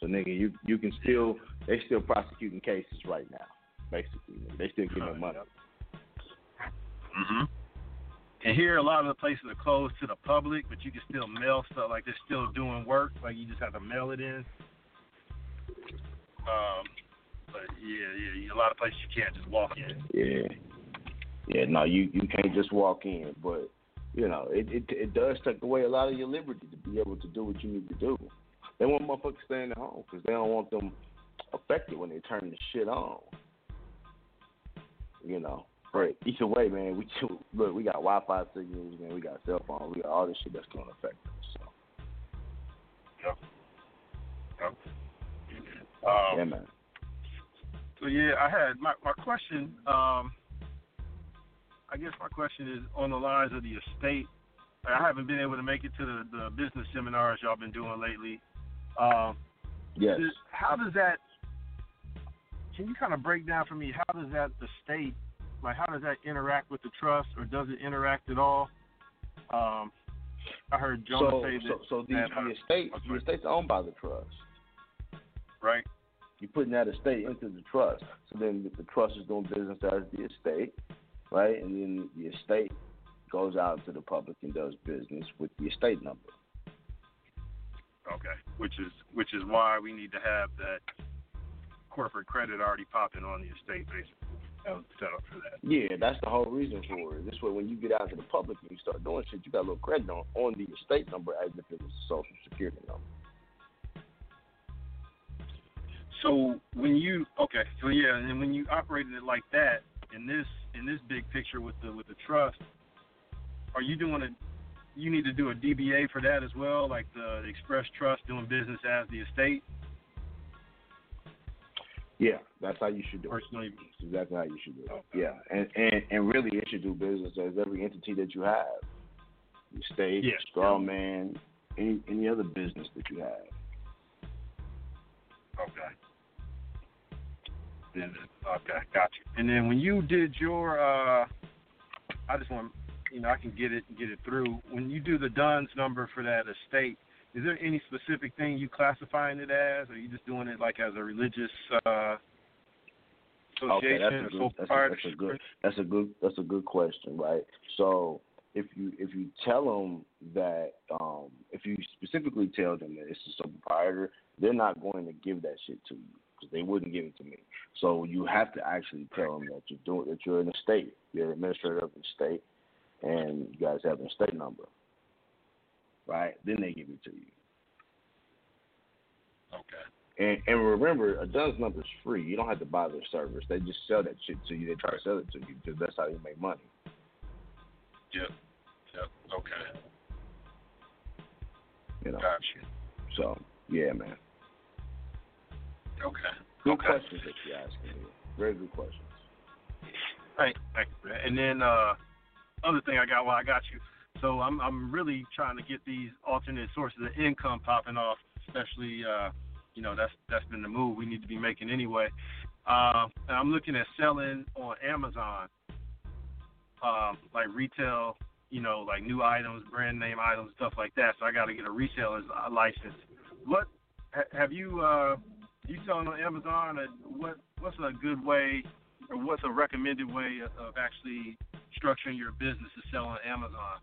So nigga, you you can still they still prosecuting cases right now. Basically, they still getting their money. hmm And here, a lot of the places are closed to the public, but you can still mail stuff. Like they're still doing work. Like you just have to mail it in. Um, but yeah, yeah, yeah, a lot of places you can't just walk in. Yeah, yeah. No, you you can't just walk in, but you know it it it does take away a lot of your liberty to be able to do what you need to do. They want motherfuckers staying at home because they don't want them affected when they turn the shit on. You know. But either way, man, we look. We got Wi-Fi signals, man. We got cell phones. We got all this shit that's going to affect us. So. Um, yeah, man. So yeah, I had my my question. Um, I guess my question is on the lines of the estate. I haven't been able to make it to the, the business seminars y'all been doing lately. Um, Yes. does- how does that? Can you kind of break down for me how does that the state, like how does that interact with the trust, or does it interact at all? Um, I heard Jonah so, say that. so the, that, uh, the estate, the estate's owned by the trust. Right. You're putting that estate into the trust. So then the, the trust is doing business as the estate, right? And then the estate goes out to the public and does business with the estate number. Okay, which is which is why we need to have that corporate credit already popping on the estate, basically. That was set up for that. Yeah, that's the whole reason for it. This way, when you get out to the public and you start doing shit, you got a little credit on, on the estate number as if it was a social security number. So when you okay, so yeah, and when you operated it like that in this in this big picture with the with the trust, are you doing a you need to do a DBA for that as well, like the Express Trust doing business as the estate. Yeah, that's how you should do Personally, it. That's exactly how you should do it. Yeah, and, and and really, it should do business as every entity that you have. Your state, Yeah. straw man, any any other business that you have. Okay. Then- Okay, got you. And then when you did your, uh I just want, you know, I can get it get it through. When you do the Duns number for that estate, is there any specific thing you classifying it as, or are you just doing it like as a religious uh Okay, association that's a good, sole that's, a, that's a good, that's a good, that's a good question, right? So if you if you tell them that, um, if you specifically tell them that it's a sole proprietor, they're not going to give that shit to you because they wouldn't give it to me. So you have to actually tell them that you're doing that you're in a state, you're an administrator of the state, and you guys have an estate number. right? Then they give it to you. Okay. And, and remember, a DUNS number is free. You don't have to buy their service. They just sell that shit to you. They try to sell it to you because that's how you make money. Yep. Yep. Okay. You know. Gotcha. So yeah, man. Okay. Good Okay. questions that you're asking me. Very good questions. Thank, thank you. man. And then uh, other thing I got while I got you. So I'm I'm really trying to get these alternate sources of income popping off, especially uh, you know that's that's been the move we need to be making anyway. Uh, and I'm looking at selling on Amazon, um, like retail, you know, like new items, brand name items, stuff like that. So I got to get a reseller's license. What have you uh, you selling on Amazon? What what's a good way, or what's a recommended way of actually structuring your business to sell on Amazon?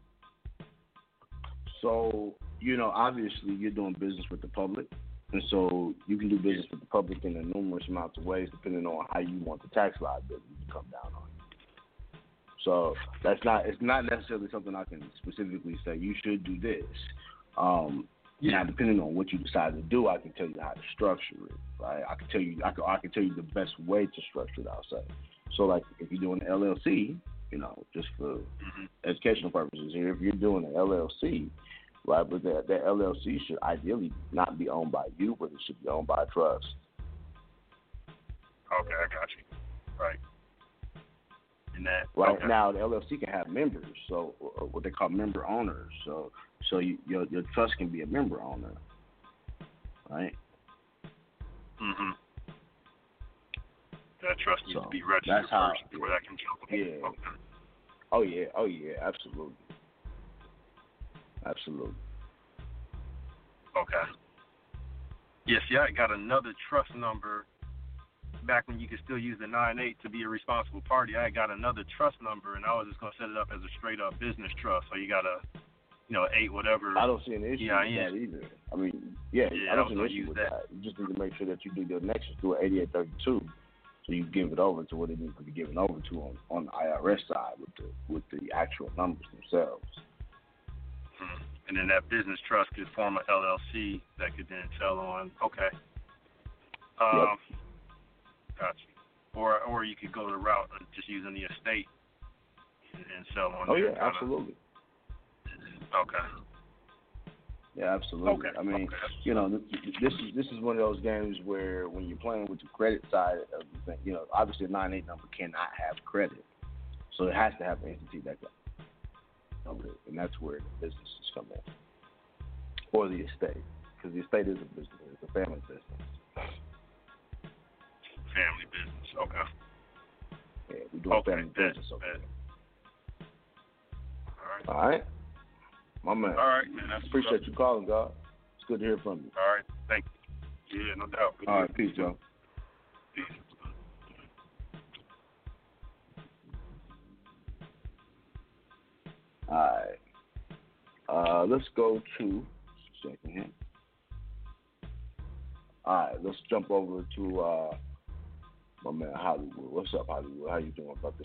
So, you know, obviously you're doing business with the public. And so you can do business with the public in a numerous amounts of ways depending on how you want the tax liability to come down on you. So that's not it's not necessarily something I can specifically say you should do this. Um now depending on what you decide to do, I can tell you how to structure it. Right? I can tell you I can I can tell you the best way to structure it, I'll say. So like if you're doing an LLC, you know, just for educational purposes here, if you're doing an LLC, right, but that that LLC should ideally not be owned by you, but it should be owned by a trust. Okay, I got you. Right. And that Right okay. now, the LLC can have members, so what they call member owners. So so you, your your trust can be a member owner, right? hmm That trust needs So, to be registered that's how- first before that can jump. Yeah. Okay. Oh yeah, oh yeah, absolutely, absolutely. Okay. Yes, yeah, I got another trust number back when you could still use the nine eight to be a responsible party. I got another trust number and I was just gonna set it up as a straight up business trust. So you got a you know, eight whatever I don't see an issue Yeah, with yeah. that either. I mean, yeah, Yeah, I I don't was see an issue with that. that. You just need to make sure that you do your nexus through an 8832, so you give it over to what it needs to be given over to on on the IRS side with the with the actual numbers themselves. Mhm. and then that business trust could form a LLC that could then sell on okay. Um gotcha. Or or you could go the route of just using the estate and, and sell on Oh yeah, kinda- absolutely. Okay. Yeah, absolutely. Okay, I mean, you know, th- th- this is this is one of those games where when you're playing with the credit side of the thing, you know, obviously a nine eight number cannot have credit, so it has to have an entity that number and that's where the businesses come in, or the estate, because the estate is a business, it's a family business. Family business. Okay. Yeah, we do Okay, family bet, business there. All right. All right, my man. All right, man. That's what's Appreciate you calling, God. It's good to hear from you. All right. Thank you. Yeah, no doubt. Good All to right, peace, Joe. Peace. All right. Uh, let's go to second here. All right, let's jump over to uh, my man Hollywood. What's up, Hollywood? How you doing, brother?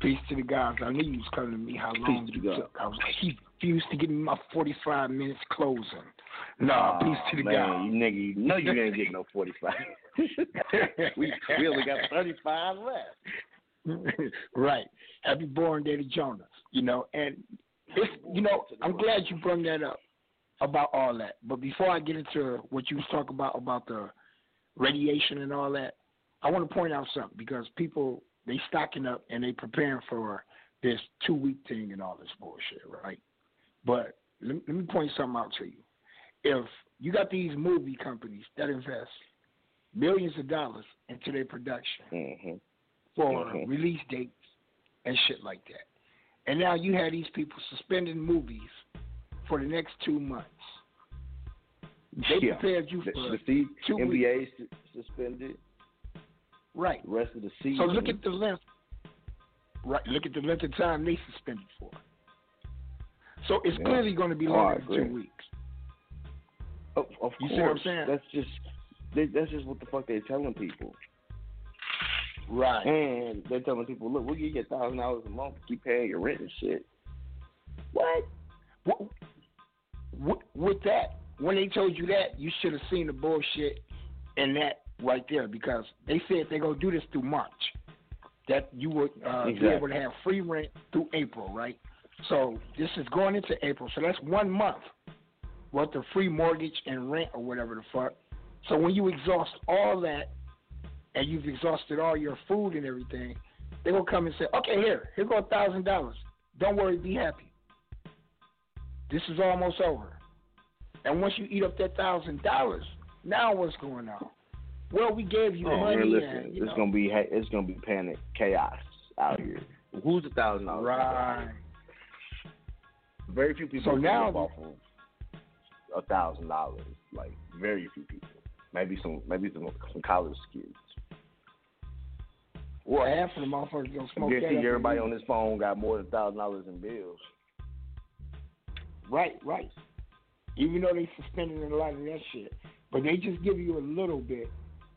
Peace to the guys. I knew you was coming to me how long you God. took. I was like, he refused to give me my 45 minutes closing. Nah, peace to the man, guys. you nigga, you know you ain't getting no 45. we, we only got 35 left. right. Happy born day to Jonas. You know, and it's you know, I'm glad you brought that up about all that. But before I get into what you was talking about about the radiation and all that, I want to point out something because people they stocking up and they preparing for this two week thing and all this bullshit, right? But let, let me point something out to you. If you got these movie companies that invest millions of dollars into their production Mm-hmm. for Mhm. release dates and shit like that. And now you have these people suspending movies for the next two months. They Yeah. prepared you for the C- two NBA su- suspended. Right. The rest of the season. So look at the length. Right. Look at the length of time they suspended for. So it's Yeah. clearly going to be Oh, longer than two weeks. Of, of You course. see what I'm saying? That's just they, that's just what the fuck they're telling people. Right. And they're telling people, look, we'll give you a thousand dollars a month to keep paying your rent and shit. What? What? with, with that, when they told you that, you should have seen the bullshit in that right there because they said they're gonna do this through March. That you would uh, be able to have free rent through April, right? So this is going into April, so that's one month worth of free mortgage and rent or whatever the fuck. So when you exhaust all that and you've exhausted all your food and everything, they're gonna come and say, Okay, here, here go a thousand dollars. Don't worry, be happy. This is almost over. And once you eat up that thousand dollars, now what's going on? Well, we gave you Oh, money. man, listen, and, you it's know, gonna be it's gonna be panic chaos out here. Who's a thousand dollars? Right. Very few people. So now- live off of a thousand dollars. Like very few people. Maybe some maybe some, some college kids. well, half of the motherfuckers gonna smoke that. guarantee up everybody on this phone got more than thousand dollars in bills. Right, right. Even though they suspended a lot of that shit, but they just give you a little bit,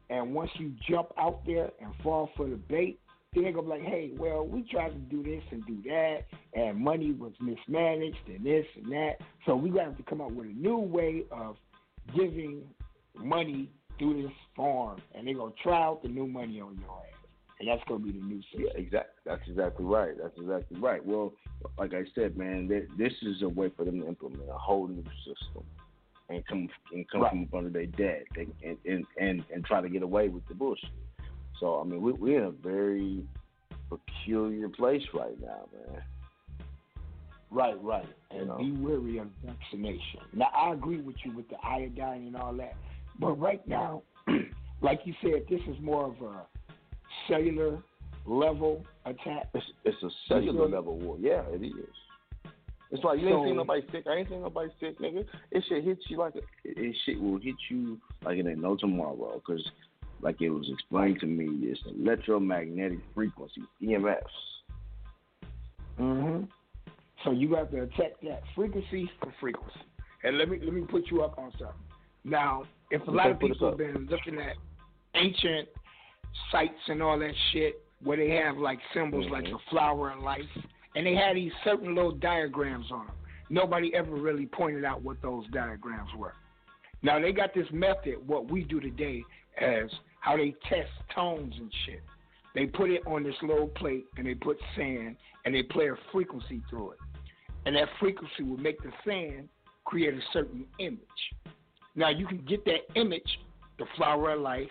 and once you jump out there and fall for the bait, then they gonna be like, hey, well, we tried to do this and do that, and money was mismanaged and this and that, so we gonna have to come up with a new way of giving money through this form, and they're gonna try out the new money on your ass, and that's gonna be the new system. Yeah, exactly. That's exactly right. That's exactly right. Well, like I said, man, th- this is a way for them to implement a whole new system and come and come Right. from up under their debt and, and and and and try to get away with the bullshit. So I mean, we, we're in a very peculiar place right now, man. Right, right. And You know. be wary of vaccination. Now, I agree with you with the iodine and all that. But right now, like you said, this is more of a cellular level attack. It's it's a cellular level war. Yeah, it is. It's like you ain't So- seen nobody sick. I ain't seen nobody sick, nigga. It shit hits you like a, it, it shit will hit you like it ain't no tomorrow. Cause like it was explained to me, it's electromagnetic frequency EMFs. hmm So you have to attack that frequency for frequency. And let me let me put you up on something. Now, if a lot of people have been looking at ancient sites and all that shit where they have like symbols like Mhm. the flower of life, and they had these certain little diagrams on them. Nobody ever really pointed out what those diagrams were. Now they got this method, what we do today, as how they test tones and shit. They put it on this little plate and they put sand and they play a frequency through it. And that frequency will make the sand create a certain image. Now you can get that image, the flower of life,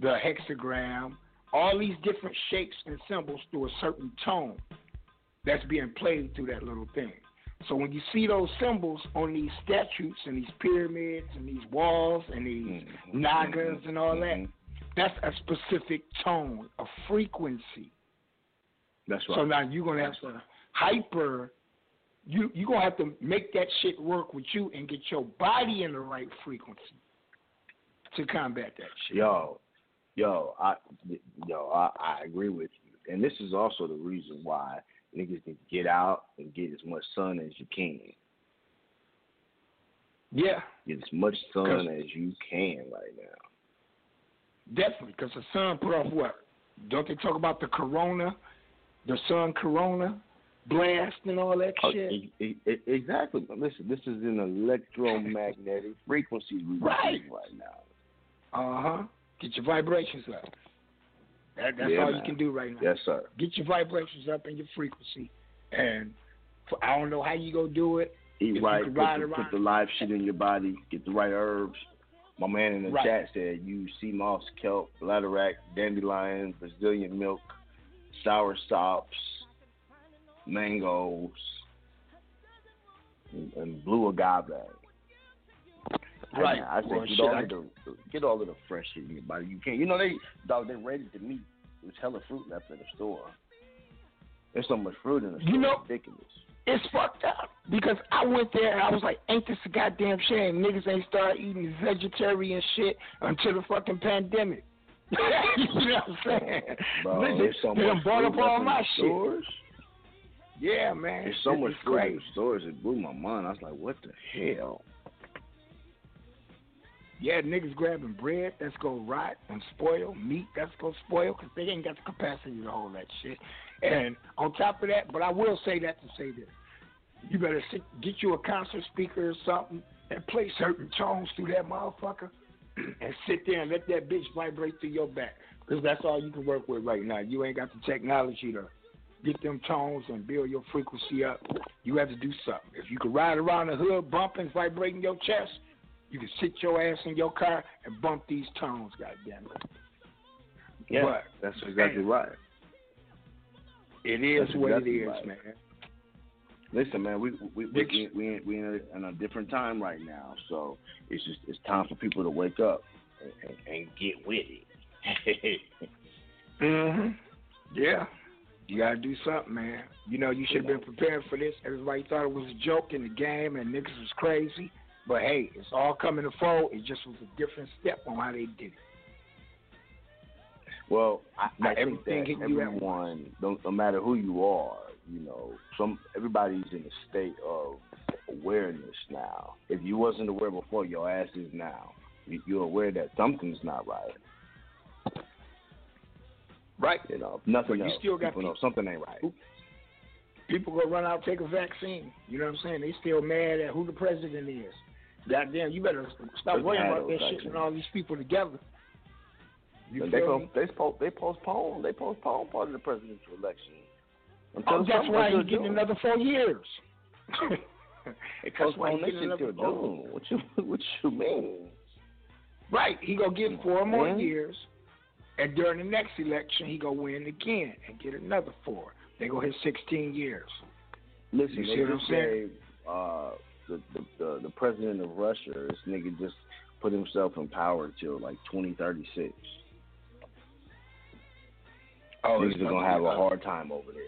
the hexagram, all these different shapes and symbols through a certain tone that's being played through that little thing. So when you see those symbols on these statues and these pyramids and these walls and these mm-hmm. nagas and all that, mm-hmm. that's a specific tone, a frequency. That's right. So now you're gonna have to hyper. You you're gonna have to make that shit work with you and get your body in the right frequency to combat that shit. Yo, yo, I, yo, I, I agree with you, and this is also the reason why niggas need to get out and get as much sun as you can. Yeah, Get as much sun as you can right now. definitely. Because the sun put off what? Don't they talk about the corona, the sun corona blast and all that Oh, shit? e- e- exactly. Listen, this is an electromagnetic frequency Right. right now. Uh huh. Get your vibrations up. That, that's Yeah, all man. you can do right now. Yes, sir. Get your vibrations up and your frequency. And for, I don't know how you go do it. If Eat you right, put the, put the live shit in your body, get the right herbs. My man in the Right. chat said use sea moss, kelp, bladderwrack, dandelion, Brazilian milk, sour sops, mangoes, and, and blue agave. Right. man, I said Well, get shit, all I- of the get all of the fresh shit in your body. You can't. You know they dog. They ready to meet. There's hella fruit left in the store. There's so much fruit in the store. You know- it's ridiculous. It's fucked up because I went there and I was like, ain't this a goddamn shame? Niggas ain't start eating vegetarian shit until the fucking pandemic. you know what I'm saying? Bro, there's so they much bought up all my the shit. Yeah, man. There's so much fruit in the stores. It blew my mind. I was like, what the hell? Yeah, niggas grabbing bread that's gonna rot and spoil, meat that's gonna spoil because they ain't got the capacity to hold that shit. And on top of that, but I will say that to say this: You better sit, get you a concert speaker or something and play certain tones through that motherfucker and sit there and let that bitch vibrate through your back. Because that's all you can work with right now. You ain't got the technology to get them tones and build your frequency up. You have to do something. If you can ride around the hood bumping, vibrating your chest, you can sit your ass in your car and bump these tones, goddamn it. Yeah, But that's exactly right. it is That's what exactly it is, right. man. Listen, man, we we we we we in, we in, a, in a different time right now, so it's just it's time for people to wake up and, and, get with it. hmm Yeah. You gotta do something, man. You know, you should have been prepared for this. Everybody thought it was a joke in the game and niggas was crazy. But hey, it's all coming to fold. It just was a different step on how they did it. Well, I, Not I think everything that hit you at everyone, no, no matter who you are, you know, some everybody's in a state of awareness now. If you wasn't aware before, your ass is now. You, you're aware that something's not right. Right. You know, nothing But you else. still got people know something ain't right. People go run out take a vaccine. You know what I'm saying? They still mad at who the president is. Goddamn, you better stop worrying about that shit and all these people together. You they feel post, me? they post, they postpone they postpone part of the presidential election. Oh, that's why until he's getting June. another four years. They postpone this getting shit till another four. June. What you what you mean? Right. He gonna get four more man. years, and during the next election, he gonna win again and get another four. They gonna hit sixteen years. Listen, You see what I'm saying? gave uh, the, the the the president of Russia. This nigga just put himself in power till like 2036. Oh, niggas are gonna have a hard time over there.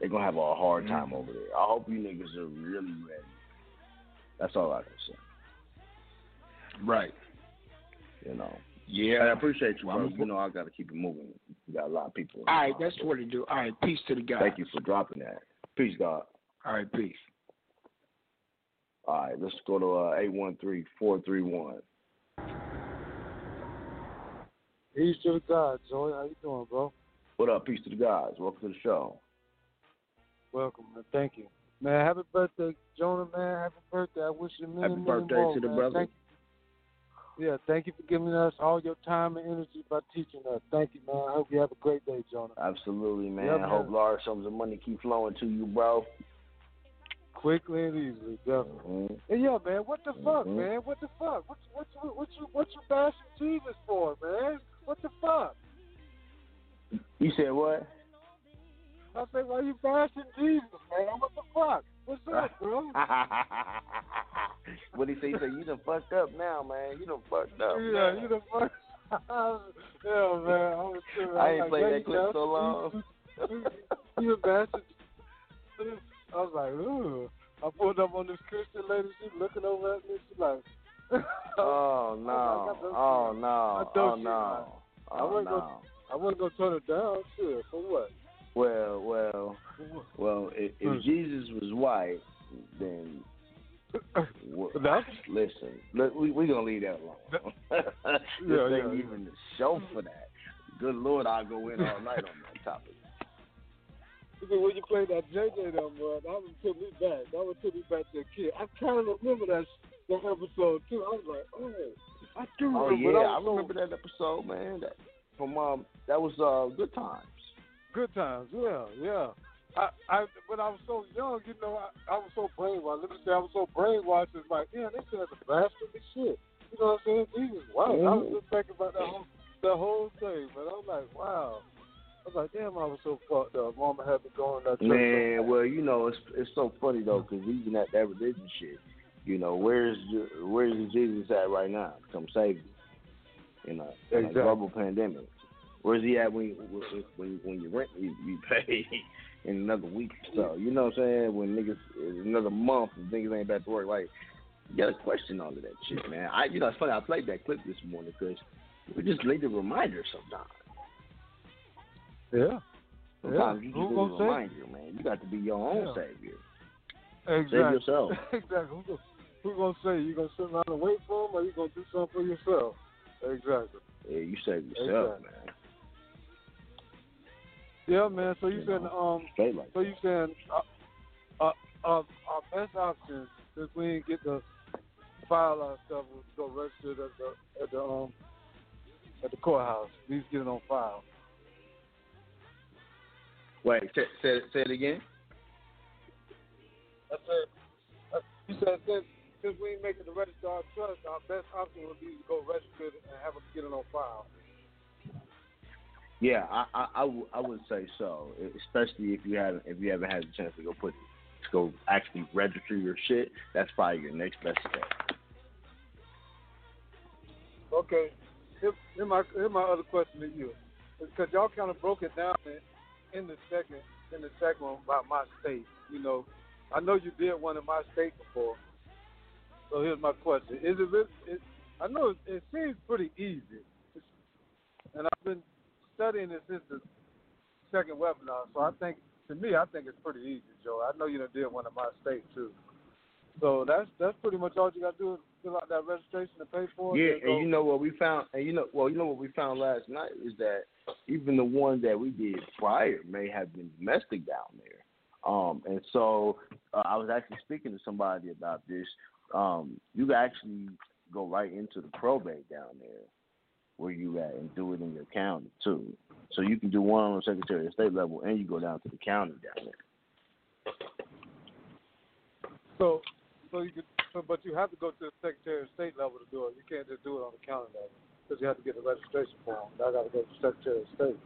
They're gonna have a hard time over there. I hope you niggas are really ready. That's all I can say. Right. You know. Yeah. I appreciate you, Well, bro. I'm- You know I gotta keep it moving. We got a lot of people. All right, that's what it do. All right, peace to the guy. Thank you for dropping that. Peace, God. All right, peace. All right, let's go to uh, eight one three four three one. Peace to the God, Joey. How you doing, bro? What up? Peace to the guys. Welcome to the show. Welcome, man. Thank you. Man, happy birthday, Jonah, man. Happy birthday. I wish you a many, Happy many birthday more, to the man. brother. Thank you. Yeah, thank you for giving us all your time and energy by teaching us. Thank you, man. I hope you have a great day, Jonah. Absolutely, man. Yeah, I hope man. large sums of money keep flowing to you, bro. Quickly and easily, definitely. Mm-hmm. And yeah, man, what the fuck, Mhm. man? What the fuck? What you, what you, what you, what you bashing Jesus for, man? What the fuck? You said what? I said, why you bashing Jesus, man? What the fuck? What's up, bro? what he say? He said you done fucked up now, man. You done fucked up. Yeah, man. you the fuck. yeah, man. I was. I ain't like, played that clip so long. You a bastard. I was like, ooh. I pulled up on this Christian lady. She looking over at me. She like, Oh no! Oh no! I Oh know she- no! I Oh wasn't no! gonna, I wasn't gonna turn it down. Shit, for what? Well, well, well. If, if Hmm. Jesus was white, then That's- listen. Look, we we gonna leave that alone. this Yeah, ain't yeah, even the show for that. Good Lord, I'll go in all night on that topic. Because when you played that JJ number, that would took me back. That would took me back to a kid. I kind of remember that that episode too. I was like, oh, I do remember. Oh yeah, that I so- remember that episode, man. That from um, that was uh, good times. Good times, yeah, yeah. I, I, when I was so young, you know, I, I was so brainwashed. Let me say, I was so brainwashed. It's like, yeah, they said the bastard and shit. You know what I'm saying? Jesus, wow. I was just thinking about that whole, that whole thing, man. I was like, wow. I was like, damn, I was so fucked up. Mama had me going to church. Man, well, you know, it's it's so funny though, because even at that religion shit, you know, where's where's Jesus at right now? to Come save you. You know, in a global pandemic. Where's he at when when when, when your rent you, you pay in another week or so? You know what I'm saying? When niggas another month and niggas ain't back to work, like you got to question all of that shit, man. I you know it's funny. I played that clip this morning because we just need a reminder sometimes. Yeah. Sometimes yeah. you just need gonna a say? reminder, man. You got to be your own Yeah. savior. Exactly. Save yourself. exactly. Who, gonna- who gonna say you gonna sit around and wait for him, or you gonna do something for yourself? Exactly. Yeah, you save yourself, Exactly. man. Yeah, man. So you You saying know, um, like so you saying uh, uh, our our best option since we didn't get to file our stuff was to go register at the at the um at the courthouse. We just get it on file. Wait, say, say, say it again. I said, you said since since we ain't making the register our trust, our best option would be to go register it and have them get it on file. Yeah, I, I, I, w- I would say so, especially if you haven't if you haven't had the chance to go put to go actually register your shit. That's probably your next best step. Okay. Here, here my here my other question to you, because y'all kind of broke it down in, the second in the second one about my state. You know, I know you did one in my state before. So here's my question: Is it? really- It, I know it, it seems pretty easy, and I've been studying it since the second webinar. So I think, to me, I think it's pretty easy, Joe. I know you did one in my state too. So that's that's pretty much all you got to do fill out that registration and pay for it. Yeah, and you know what we found, and you know, well, you know what we found last night is that even the one that we did prior may have been domestic down there. Um, and so uh, I was actually speaking to somebody about this. Um, you can actually go right into the probate down there where you at and do it in your county too. So you can do one on the Secretary of State level, and you go down to the county down there. So, so you could, so, but you have to go to the Secretary of State level to do it. You can't just do it on the county level because you have to get the registration form. I got to go to the Secretary of State.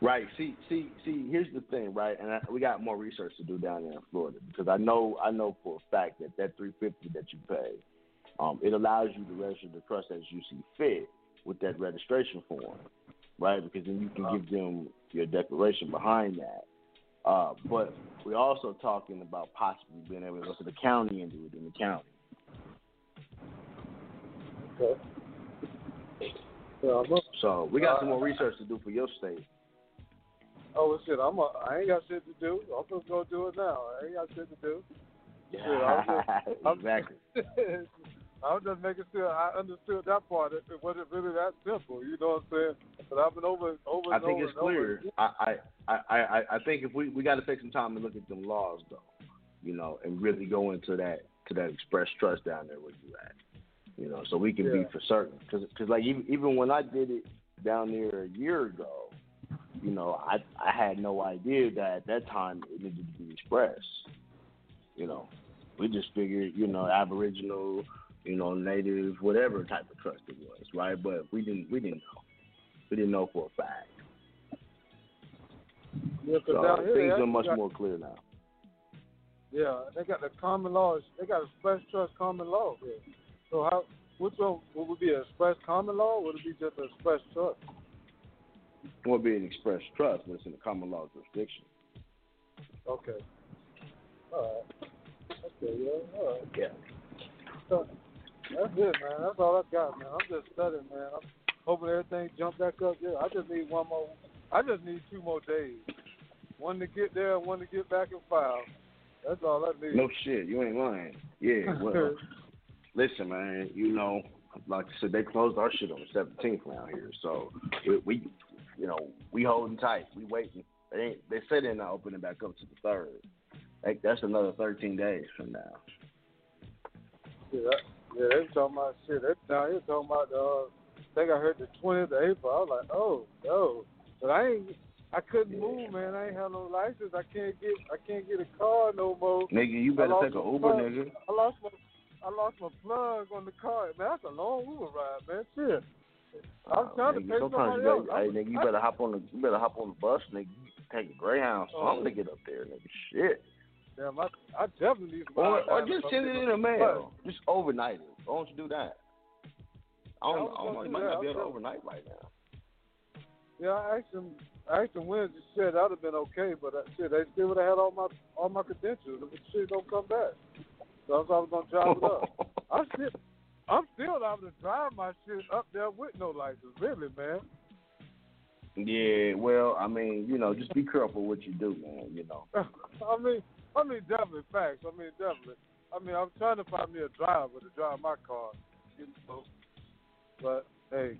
Right. See, see, see. Here's the thing, right? And I, we got more research to do down there in Florida because I know, I know for a fact that that three fifty that you pay, um, it allows you to register the trust as you see fit with that registration form, right? Because then you can give them your declaration behind that. Uh, but we're also talking about possibly being able to go to the county and do it in the county. Okay. Yeah, So we got some more research to do for your state. Oh shit! I'm a, I ain't got shit to do. I'm gonna go do it now. I ain't got shit to do. Shit, I'm just, exactly. I was just making sure I understood that part. It, it wasn't really that simple. You know what I'm saying? But I've been over, over. I think over it's clear. I, I, I, I, I think if we we got to take some time to look at them laws though, you know, and really go into that to that express trust down there where you at, you know, so we can be for certain. Because cause like even even when I did it down there a year ago, you know, I I had no idea that at that time it needed to be expressed. You know, we just figured, you know, Aboriginal, you know, Native, whatever type of trust it was, right? But we didn't we didn't know. We didn't know for a fact. Yeah, So down here they things are much got- more clear now. Yeah, they got the common law. They got express trust common law here. So how? Which one would it be? An express common law? Or would it be just an express trust? It would be an express trust, but it's in the common law jurisdiction. Okay. All right. Okay. Yeah. All right. Yeah. So, that's it, man. That's all I got, man. I'm just studying, man. I'm hoping everything jump back up. Yeah. I just need one more. I just need two more days. One to get there, and one to get back and file. That's all I need. No shit, you ain't lying. Yeah, well, listen, man. You know, like I said, they closed our shit on the seventeenth around here, so we, we, you know, we holding tight. We waiting. They ain't, they said they're not opening back up to the third. Like, that's another thirteen days from now. Yeah, yeah, they talking about shit. They down here talking about uh, I think I heard the twentieth of April. I was like, oh, no. But I ain't I couldn't move, man. I ain't have no license. I can't get I can't get a car no more. Nigga, you better take a Uber, plug. nigga. I lost my I lost my plug on the car. Man, that's a long Uber ride, man. Shit. I'm trying to pay sometimes somebody you else. better, hey, nigga, you better hop on the, you better hop on the bus, nigga. Take a Greyhound, something to get up there, nigga. Shit. Damn, I, I definitely need some Or, or just send it in a the mail. Just overnight it. Why don't you do that? I don't, I know. You might not be I able to overnight right now. Yeah, I asked them. I asked them Wednesday. Shit, that'd have been okay, but uh, shit, they still would have had all my all my credentials. If the shit don't come back, so I was, I gonna drive it up. I'm still, I'm still able to drive my shit up there with no license. Really, man. Yeah, well, I mean, you know, just be careful what you do, man. You know. I mean, I mean, definitely facts. I mean, definitely. I mean, I'm trying to find me a driver to drive my car. You know, but hey,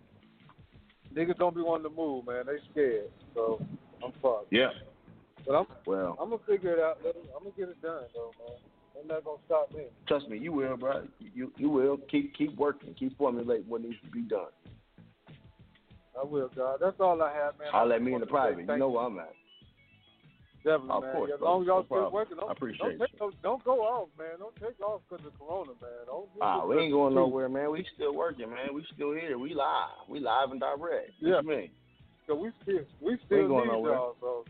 niggas don't be wanting to move, man. They scared, so I'm fucked. Yeah. But I'm Well, I'm gonna figure it out. I'm gonna get it done though, man. They're not gonna stop me. trust me, you will, bro. You you will keep keep working, keep formulating what needs to be done. I will, God. That's all I have, man. I'll let me in the private. You know where I'm at. Definitely, Of man. course, as long as y'all No still problem. working, don't, I appreciate don't take no, don't go off, man. Don't take off because of Corona, man. Don't Ah, we ain't going nowhere, man. We still working, man. We still here. We live. We live and direct. Yeah. What you mean? So we still we We still going need nowhere. y'all. So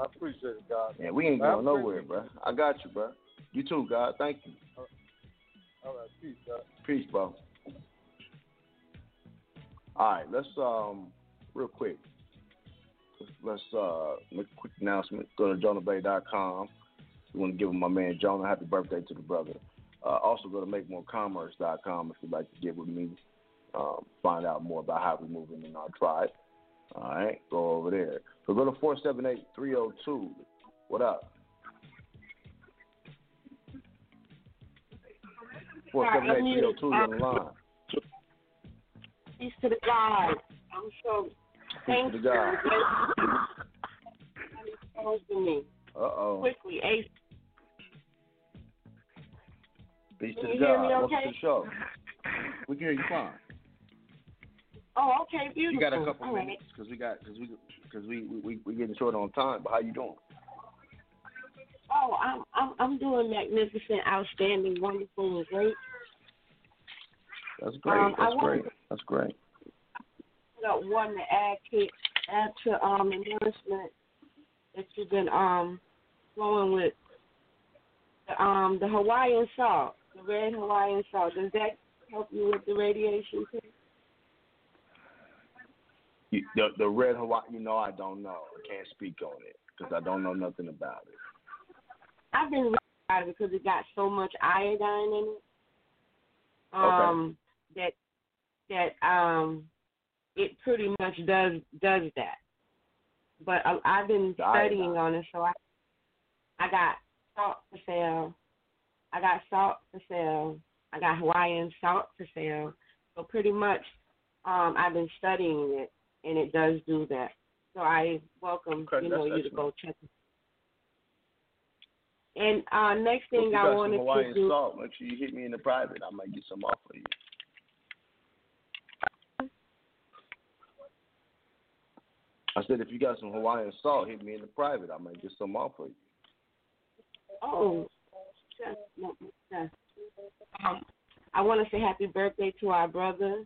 I appreciate it, God. Yeah, we ain't going nowhere, bro. I got you, bro. You too, God. Thank you. All right, peace, God. Peace, bro. All right, let's um real quick. Let's uh make a quick announcement. Go to jonahbey.com. We want to give my man Jonah happy birthday to the brother. Uh, also go to makemorecommerce.com if you'd like to get with me. Um, find out more about how we're moving in our tribe. All right, go over there. So go to 478-302. What up? Four seven eight three zero two on the line. Peace to the God. I'm so thank you. God. Uh oh. quickly. Ace, Peace Can to the you hear God. me Welcome to the show. We can hear you fine. oh, okay, beautiful. You got a couple All right. minutes because we got because we because we we we getting short on time. But how you doing? Oh, I'm I'm I'm doing magnificent, outstanding, wonderful, and great. That's great. Um, I That's wanted great. That's great. Up one to add to add to um endorsement that you've been um flowing with the, um the Hawaiian salt, the red Hawaiian salt. Does that help you with the radiation too? You, the the red Hawaii. You know, I don't know. I can't speak on it because I don't know nothing about it. I've been reading about it because it got so much iodine in it. Um, that that um, it pretty much does does that. But I, I've been studying on it, so I I got salt for sale. I got salt for sale. I got Hawaiian salt for sale. So pretty much, um, I've been studying it, and it does do that. So I welcome Okay, you know you to go check it. And uh, next thing I wanted Hawaiian to do. salt, make sure you hit me in the private. I might get some off for you. I said if you got some Hawaiian salt, hit me in the private. I might get some off for you. Oh. Um, I want to say happy birthday to our brother,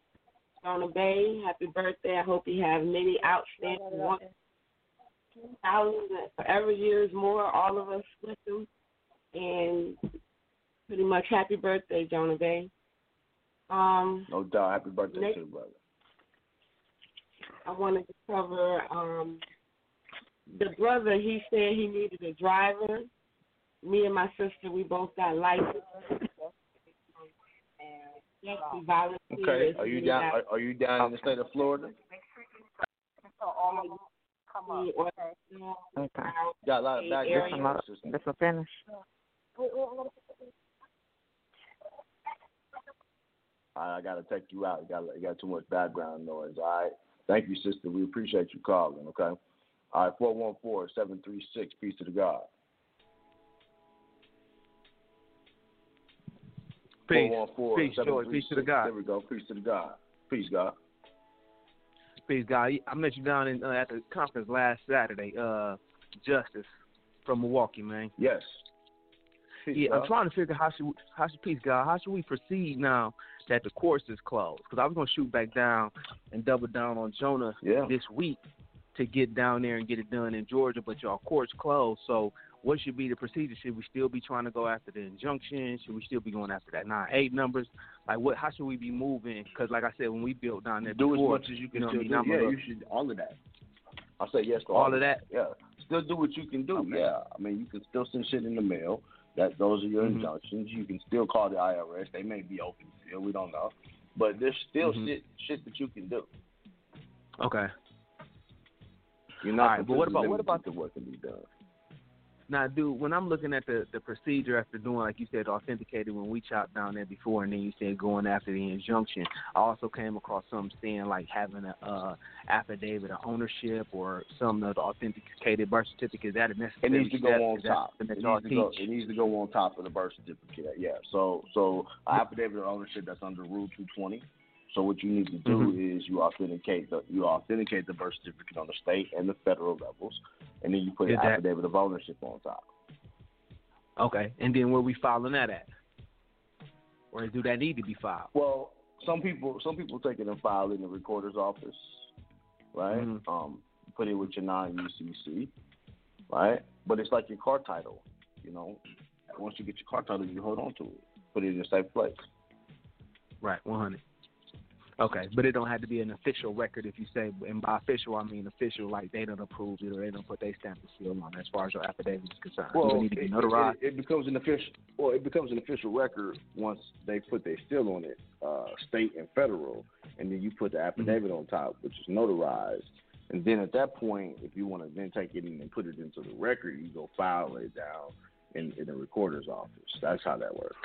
Jonah Bey. Happy birthday. I hope you have many outstanding one thousands and forever years more, all of us with him. And pretty much happy birthday, Jonah Bey. Um, No doubt. Happy birthday Next- to the brother. I wanted to cover um the brother. He said he needed a driver. Me and my sister, we both got licenses. And yes, we volunteer. Okay. Are you down? Are, are you down in the state of Florida? Come on. Okay. Got a lot of Hey, background noise, sister. This will finish. All right, I gotta take you out. You got you got too much background noise. All right. Thank you, sister. We appreciate you calling. Okay. All right. Four one four seven three six. Peace to the God. Peace. 414 Peace, George. Peace to the 736. God. There we go. Peace to the God. Peace, God. Peace, God. I met you down in, uh, at the conference last Saturday. Uh, Justice from Milwaukee, man. Yes. Peace, yeah, I'm trying to figure how should how should peace, God. How should we proceed now that the course is closed? Because I was gonna shoot back down and double down on Jonah Yeah. this week to get down there and get it done in Georgia, but y'all court's closed. So what should be the procedure? Should we still be trying to go after the injunction? Should we still be going after that nine eight numbers? Like what? How should we be moving? Because like I said, when we built down there, Do as much as you can know still mean? Do. Yeah, you should. All of that. I say yes to All all, of that? Yeah. Still do what you can do. Man. Yeah. I mean, you can still send shit in the mail. That those are your Mhm. injunctions. You can still call the IRS. They may be open still. We don't know. But there's still Mhm. shit shit that you can do. Okay. You're not All right, but what about- what about- the work can be done? Now, dude, when I'm looking at the the procedure after doing, like you said, authenticated when we chopped down there before, and then you said going after the injunction, I also came across something saying like having a uh, affidavit of ownership or some of the authenticated birth certificate. Is that a It necessary needs to go step? on top. It needs to go. It needs to go on top of the birth certificate. Yeah. So so affidavit of ownership that's under Rule 220. So what you need to do Mm-hmm. is you authenticate the you authenticate the birth certificate on the state and the federal levels, and then you put an that- affidavit of ownership on top. Okay, and then where we filing that at, or do that need to be filed? Well, some people some people take it and file it in the recorder's office, right? Mm-hmm. Um, put it with your non UCC, right? But it's like your car title, you know. Once you get your car title, you hold on to it, put it in a safe place. Right, 100. Okay, but it don't have to be an official record if you say, and by official I mean official, like they don't approve it or they don't put their stamp and seal on it as far as your affidavit is concerned. Well, it need to be it, notarized. it, it becomes an official. Well, it becomes an official record once they put their seal on it, uh, state and federal, and then you put the affidavit on top, which is notarized. And then at that point, if you want to then take it in and put it into the record, you go file it down in, in the recorder's office. That's how that works.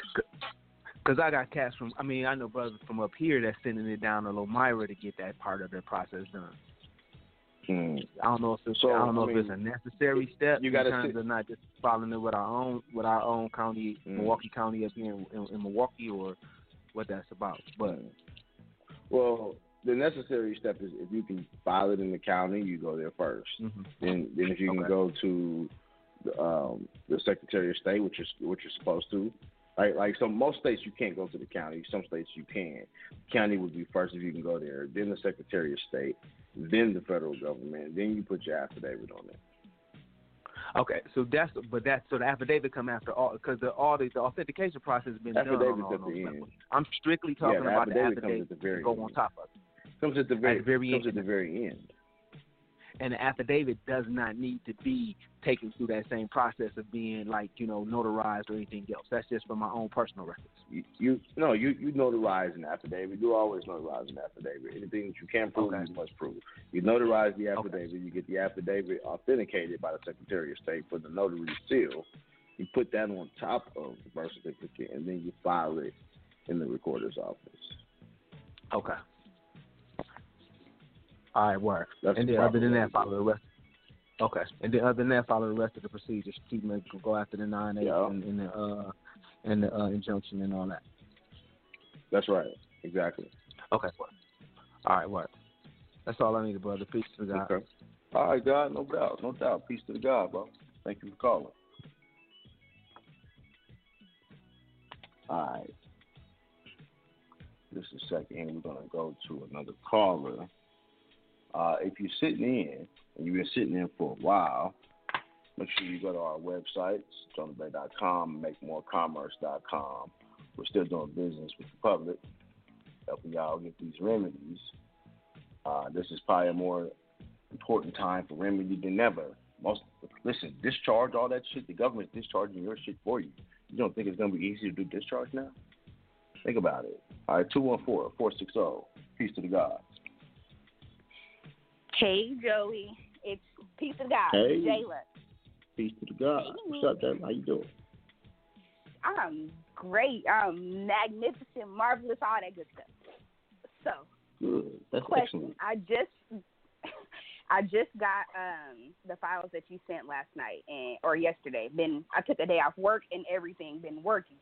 Because I got cats from, I mean, I know brothers from up here that's sending it down to Lomira to get that part of their process done. Hmm. I don't know if it's, So, I don't know I if it's a necessary step you gotta terms sit- of not just following it with our own with our own county, Mm. Milwaukee County up here in, in, in Milwaukee, or what that's about. But Hmm. Well, the necessary step is if you can file it in the county, you go there 1st Mhm. Then, then if you can go to the, um, the Secretary of State, which is what you're supposed to. Like, like some most states you can't go to the county. Some states you can. County would be first if you can go there. Then the Secretary of State. Then the federal government. Then you put your affidavit on it. Okay, so that's but that's so the affidavit come after all because the all the, the authentication process has been done on all at the those end. levels. I'm strictly Yeah, talking the about the affidavit comes affidavit at the very go on top of it. Comes at the very, At the very comes end. at the very end. And the affidavit does not need to be taken through that same process of being like you know notarized or anything else. That's just for my own personal records. You, you no, you you notarize an affidavit. You always notarize an affidavit. Anything that you can prove, Okay. you must prove. You notarize the affidavit. You get the affidavit authenticated by the Secretary of State for the notary seal. You put that on top of the birth certificate, and then you file it in the recorder's office. Okay. All right, word. That's and then other than that, follow the rest. Okay, and then other than that, follow the rest of the procedures. Keep them, go after the nine eight Yeah. and, and the uh and the uh, injunction and all that. That's right. Exactly. Okay. Word. All right, word. That's all I needed, brother. Peace to God. Okay. All right, God. No doubt. No doubt. Peace to the God, bro. Thank you for calling. All right. Just a second here. We're going to go to another caller. Uh, if you're sitting in, and you've been sitting in for a while, make sure you go to our website, jonahbey.com, makemorecommerce.com. We're still doing business with the public, helping y'all get these remedies. Uh, this is probably a more important time for remedy than ever. Most listen, discharge all that shit. The government's discharging your shit for you. You don't think it's gonna be easy to do discharge now? Think about it. All right, 214-460. Peace to the God. Hey, Joey. It's Peace of God. Hey. Jayla. Peace to the God. What's up, Jay? How you doing? I'm great. I'm magnificent, marvelous, all that good stuff. So, Good. That's question. excellent. I just I just got um the files that you sent last night and or yesterday. Been I took a day off work and everything been working.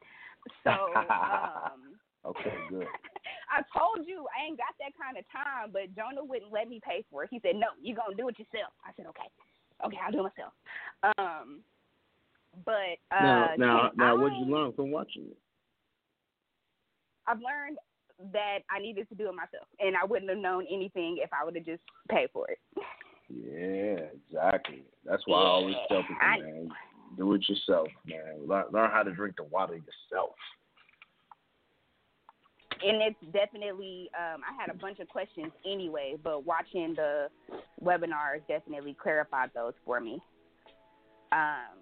So um Okay, good. I told you I ain't got that kind of time, but Jonah wouldn't let me pay for it. He said, "No, you're gonna do it yourself." I said, "Okay, okay, I'll do it myself." Um, but uh, now, now, now, I- what did you learn from watching it? I've learned that I needed to do it myself, and I wouldn't have known anything if I would have just paid for it. Yeah, exactly. That's why I always tell people, I- man, do it yourself, man. Learn, learn how to drink the water yourself. And it's definitely um, I had a bunch of questions anyway, but watching the webinars definitely clarified those for me. Um,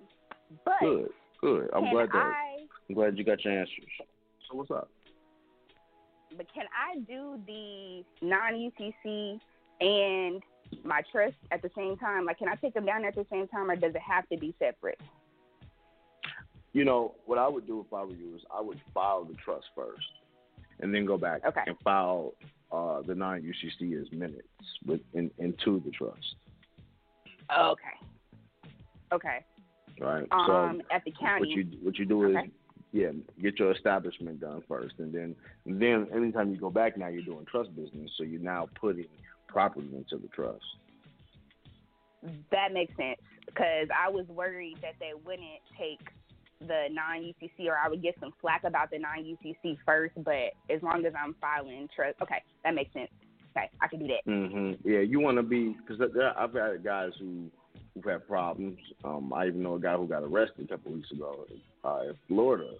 but Good, good. I'm glad that I I'm glad you got your answers. So what's up? but can I do the non UCC and my trust at the same time? Like, can I take them down at the same time, or does it have to be separate? You know, what I would do if I were you is I would file the trust first, and then go back Okay. and file uh, the non UCC as minutes with in, into the trust. Okay. Okay. Right. Um, so at the county. what you what you do is Okay. yeah, get your establishment done first, and then and then anytime you go back now, you're doing trust business, so you're now putting property into the trust. That makes sense because I was worried that they wouldn't take the non UCC or I would get some flack about the non UCC first. But as long as I'm filing trust, okay, that makes sense. Okay, I can do that. hmm Yeah, you want to be because I've had guys who who've had problems. Um, I even know a guy who got arrested a couple weeks ago uh, in Florida,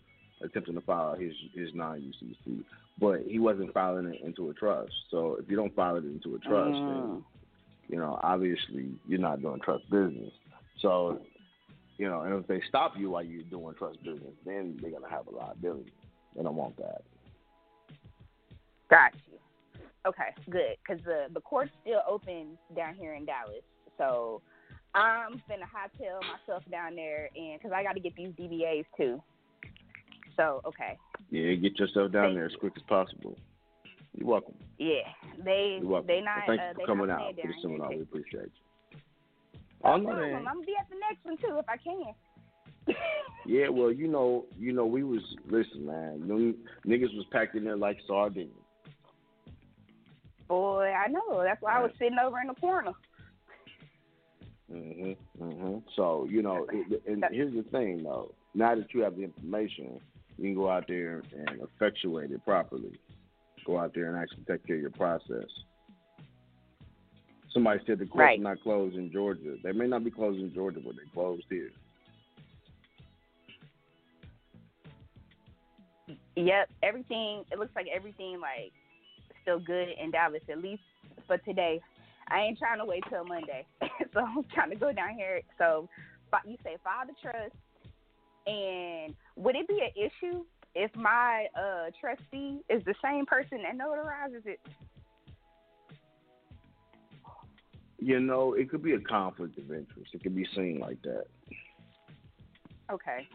attempting to file his his non UCC, but he wasn't filing it into a trust. So if you don't file it into a trust, then you know obviously you're not doing trust business. So you know, and if they stop you while you're doing trust business, then they're gonna have a liability. They don't want that. Got you. Okay, good. Because the the court's still open down here in Dallas, so I'm finna hightail myself down there, and because I got to get these DBAs too. So okay, Yeah, get yourself down there as quick as possible. You're welcome. yeah, they You're welcome. they Well, not thank uh, you they for coming out to the seminar. We appreciate you. I'm gonna be at the next one too if I can. Yeah, well, you know, you know, we was listen, man. Them niggas was packed in there like sardines. Boy, I know. That's why I was sitting over in the corner. Mhm, mhm. So you know, it, and here's the thing though. Now that you have the information, you can go out there and effectuate it properly. Go out there and actually take care of your process. Somebody said the courts Right. are not closed in Georgia. They may not be closed in Georgia, but they're closed here. Yep, everything. It looks like everything like still good in Dallas at least for today. I ain't trying to wait till Monday, so I'm trying to go down here. So you say file the trust, and would it be an issue if my uh trustee is the same person that notarizes it? You know, it could be a conflict of interest. It could be seen like that. Okay.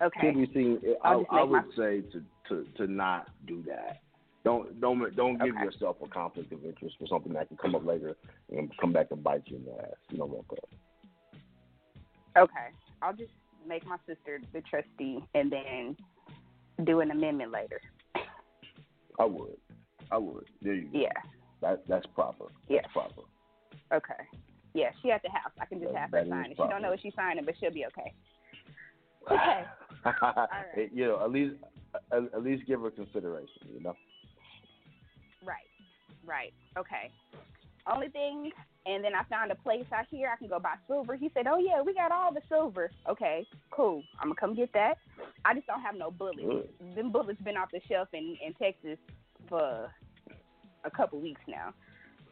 Okay. Could be seen. I, I make my- would say to, to to not do that. Don't don't don't give Okay. yourself a conflict of interest for something that can come up later and come back and bite you in the ass. You want that. Okay. I'll just make my sister the trustee and then do an amendment later. I would. I would. There you go. Yeah. That that's proper. Yeah. Proper. Okay. Yeah, she at the house. I can just That- have her sign it. She don't know what she's signing, but she'll be okay. Okay. It- you know, at least at, at least give her consideration. You know. Right. Right. Okay. Only thing, and then I found a place out here I can go buy silver. He said, "Oh yeah, we got all the silver." Okay, cool. I'm gonna come get that. I just don't have no bullets. Good. Them bullets been off the shelf in in Texas for a couple weeks now.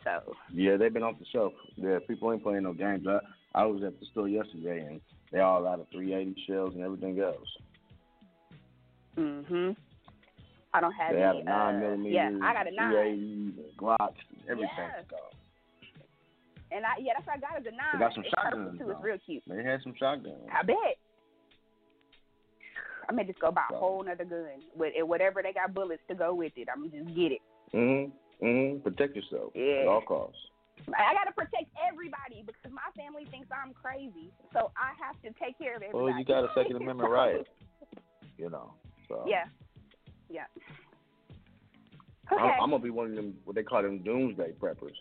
So Yeah, they've been off the shelf. Yeah, people ain't playing no games. I I was at the store yesterday and they all out of 380 shells and everything else. Mhm. I don't have they have any. a nine uh, millimeter, yeah, I got a nine. 380, Glocks, everything. Yeah. And I yeah, that's what I got as a nine. They got some it's shotguns, too. It's real cute. They had some shotguns. I bet. I may just go buy a whole nother gun with whatever they got bullets to go with it. I'm just get it. Mhm. Mhm. Protect yourself Yeah. at all costs. I gotta protect everybody because my family thinks I'm crazy, so I have to take care of everybody. Well, you got a Second Amendment right. You know. So Yeah. Yeah. I'm, Okay. I'm gonna be one of them what they call them doomsday preppers.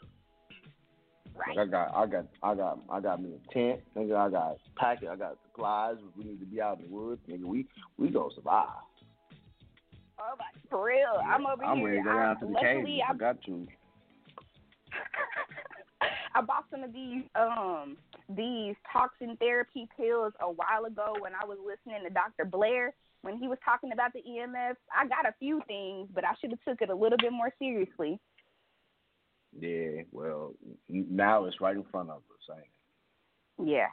Right. Like I got, I got, I got, I got me a tent. Nigga, I got packet. I got supplies. We need to be out in the woods, nigga, we we gonna survive. My, for real. I'm over I'm here. ready to go I- down to the cave. I got to. I bought some of these um these toxin therapy pills a while ago when I was listening to Dr. Blair when he was talking about the EMF. I got a few things, but I should have took it a little bit more seriously. Yeah. Well, now it's right in front of us. Ain't Yeah,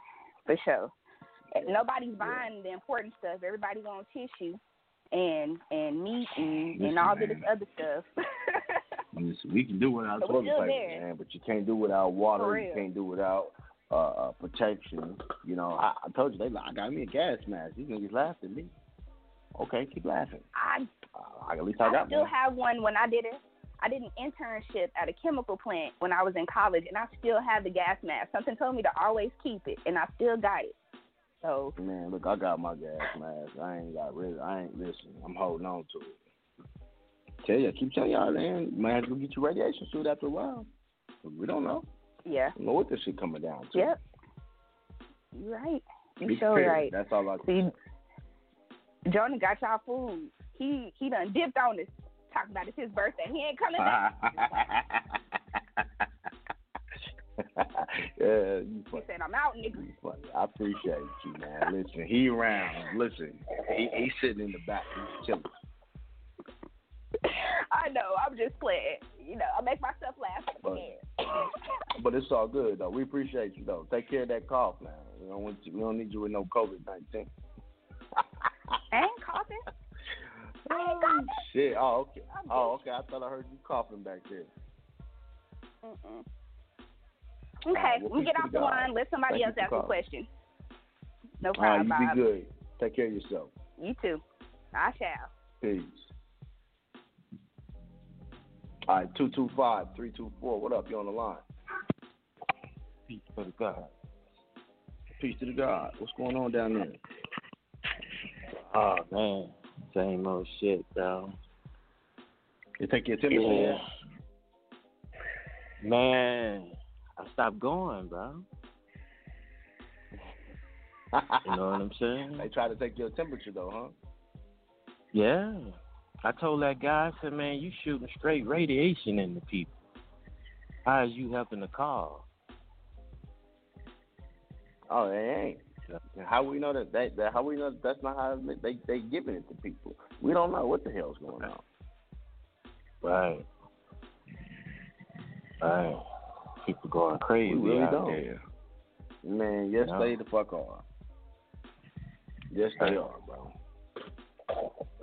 for sure. And Nobody's buying the important stuff. Everybody wants tissue and and meat and and all of this other stuff. Listen, we can do without But toilet paper, there. man, but you can't do without water. You can't do without uh, uh protection. You know, I, I told you they I got me a gas mask. These niggas laughed at me. Okay, keep laughing. I Uh, at least I got still one. have one when I did it. I did an internship at a chemical plant when I was in college, and I still have the gas mask. Something told me to always keep it, and I still got it. So Man, look, I got my gas mask. I ain't got rid. I ain't listen. I'm holding on to it. Tell you, keep telling y'all, man. You might have to get your radiation suit after a while. We don't know. yeah, don't know what this shit coming down to. yep, you're right. You Be sure right. That's all I See, Jonah got y'all food. He he done dipped on us. Talk about it's his birthday. He ain't coming back. yeah, you he said I'm out, nigga. I appreciate you, man. Listen, he around. Listen, he he sitting in the back. He's chilling. I know. I'm just playing. You know, I make myself laugh But- But it's all good though. We appreciate you though. Take care of that cough, man. We don't want you, we don't need you with no COVID nineteen. Ain't coughing. Oh, I ain't coughing. Shit. Oh okay. Oh okay. I thought I heard you coughing back there. Mm-mm. All Okay, right, well, we get off the God. line. Let somebody Thank else you for ask a question. No All right, problem, you Bob. be good. Take care of yourself. You too. I shall. Peace. All right, two two five three two four. What up? You on the line? Peace to the God. Peace to the God. What's going on down there? Oh man, same old shit, though. You take your temperature. Yeah. Man, I stopped going, bro. You know what I'm saying? They try to take your temperature though, huh? Yeah. I told that guy, I said, man, you shooting straight radiation into people. How is you helping the cause? Oh, they ain't. How we know that, that, that how we know that that's not how they they giving it to people? We don't know what the hell's going on. Right. Right. People going crazy We really out don't. there. Man, yes Yeah. they the fuck are. Yes they Right. are, bro.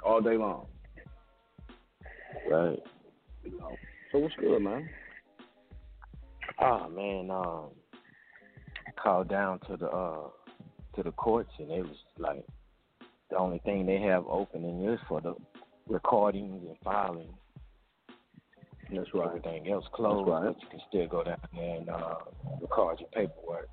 All day long. Right. So what's good, man? Oh man, um called down to the uh to the courts and it was like the only thing they have opening is for the recordings and filing. That's right. Everything else closed, right. but you can still go down there and uh record your paperwork.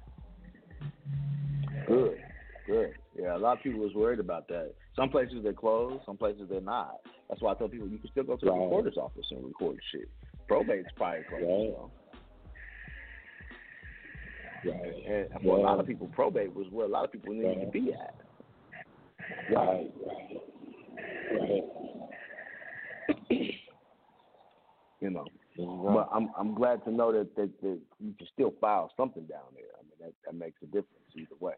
Good, good. Yeah, a lot of people was worried about that. Some places they're closed, some places they're not. That's why I tell people you can still go to the Right. recorder's office and record shit. Probate's probably closed. Right. though. Right. And for a lot of people, probate was where a lot of people needed to be at. Right, right. Right. You know. Right. But I'm I'm glad to know that, that that you can still file something down there. I mean that that makes a difference either way.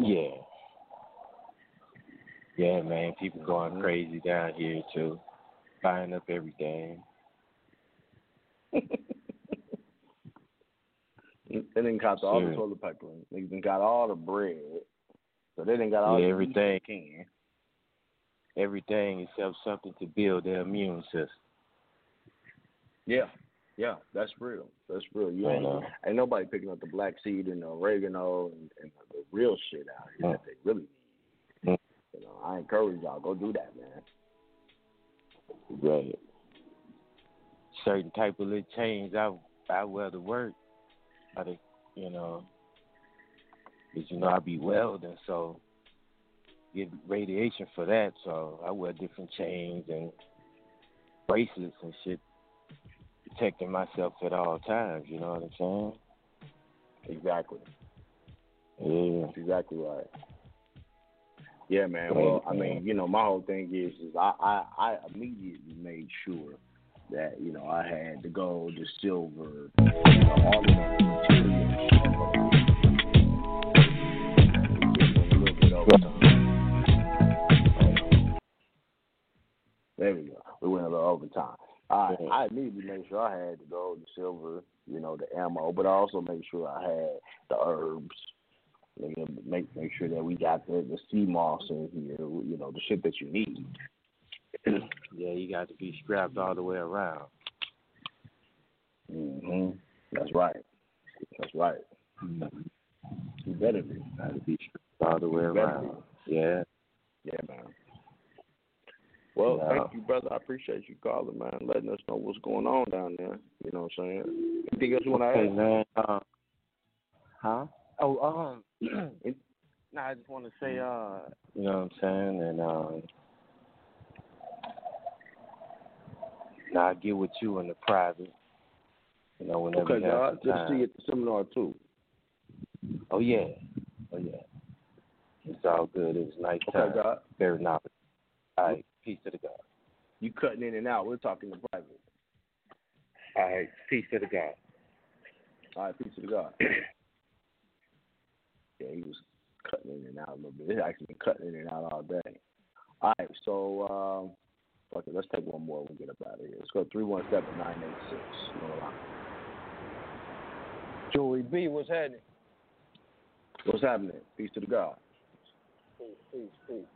Yeah. Yeah, man, people going mm-hmm. crazy down here too. Buying up everything. They didn't got all the toilet paper. They done got all the bread. So they didn't got all Yeah, the everything. Can. Everything except something to build their immune system. Yeah, yeah, that's real. That's real. You ain't, know. ain't nobody picking up the black seed and the oregano and, and the real shit out here that they really need. Mm. You know, I encourage y'all go do that, man. Right. Certain type of little chains I I wear to work. I think you know, 'cause, you know I be welding, so get radiation for that. So I wear different chains and bracelets and shit, protecting myself at all times. You know what I'm saying? Exactly. Yeah. That's exactly right. Yeah, man. Well, I mean, you know, my whole thing is, is I, I, I immediately made sure that you know I had the gold, the silver, you know, all of the materials. A little There we go. We went a little overtime. I I immediately made sure I had the gold, the silver, you know, the ammo, but I also made sure I had the herbs. You make make sure that we got the the sea moss in here, you know, the shit that you need. yeah, you got to be strapped all the way around. hmm That's right. That's right. You better be. Gotta be strapped all the way You around. Yeah. Yeah, man. Well, Yeah. thank you, brother. I appreciate you calling, man, letting us know what's going on down there. You know what I'm saying? Anything else you want to Okay, add? man. Uh, huh? Oh, um, no, I just want to say, uh, you know what I'm saying, and um, now I get with you in the private. You know, whenever Okay, you have God. some Good to see you at the seminar, too. Oh yeah, oh yeah. It's all good. It was nice Okay, time. God. Very nice. All right, peace to the God. You cutting in and out. We're talking in private. All right, peace to the God. All right, peace to the God. yeah, he was cutting in and out a little bit. He's actually been cutting in and out all day. All right, so um, fuck it, let's take one more. We'll get up out of here. Let's go three one seven nine eight six. Joey B, what's happening? What's happening? Peace to the God. Peace, peace, peace.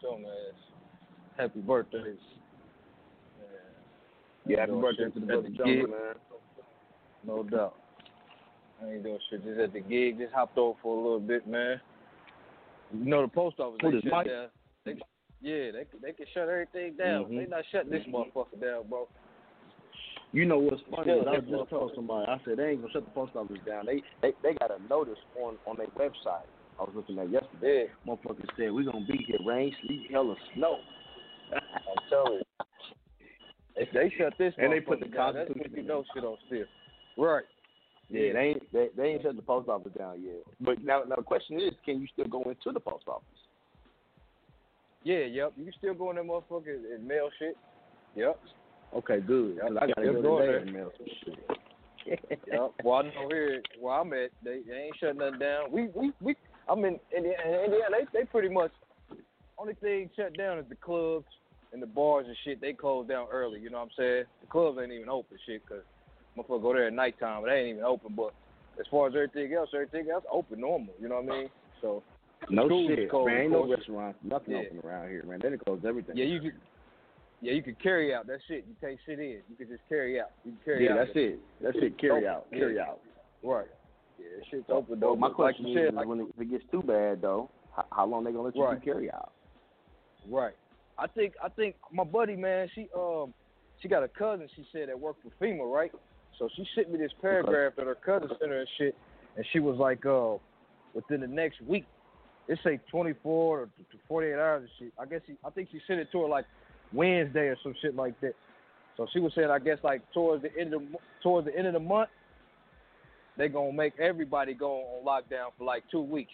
Joe, man, happy birthdays. Yeah, happy Doing birthday to the at brother the Jonah, gig. man. No doubt. I ain't doing shit. Just at the gig. Just hopped over for a little bit, man. You know the post office. Who they shut Mike? down. They, yeah, they they can shut everything down. Mhm. They not shutting this motherfucker down, bro. You know what's funny? Is I hit just told somebody. I said they ain't gonna shut the post office down. They they they got a notice on on their website. I was looking at yesterday. Motherfucker said we gonna be here rain, sleet, hell, or snow. I'm telling you. If they shut this And they put the down, Constitution you know shit on still. Right. Yeah, they ain't they, they ain't shut the post office down yet. But now now the question is, can you still go into the post office? Yeah, yep. You can still go in that motherfucker and- mail shit. Yep. Okay, good. 'cause I gotta go going there. and mail some shit. yep. Well, I know here where I'm at, they, they ain't shutting nothing down. We we we. I'm in Indiana. in Indiana they they pretty much only thing shut down is the clubs and the bars and shit. They close down early. You know what I'm saying? The clubs ain't even open shit because motherfucker go there at nighttime, but they ain't even open. But as far as everything else, everything else open normal. You know what I mean? So No shit, closed, man. Ain't no restaurants, nothing Yeah. open around here, man. They done close everything. Yeah, you could. Yeah, you could carry out. That's it. You take shit in. You could just carry out. You can carry Yeah, out. Yeah, that's it. That's it. Carry out. Yeah. Carry out. Right. Yeah, shit's open though. Well, my question like is, said, like, when it, if it gets too bad though, how, how long they gonna let you Right. carry out? Right. I think I think my buddy man, she um she got a cousin she said that worked for FEMA, right? So she sent me this paragraph that her cousin sent her and shit, and she was like, uh, within the next week, it say 24 or to 48 hours and shit. I guess she, I think she sent it to her like Wednesday or some shit like that. So she was saying, I guess like towards the end of the, towards the end of the month, they gonna make everybody go on lockdown for like two weeks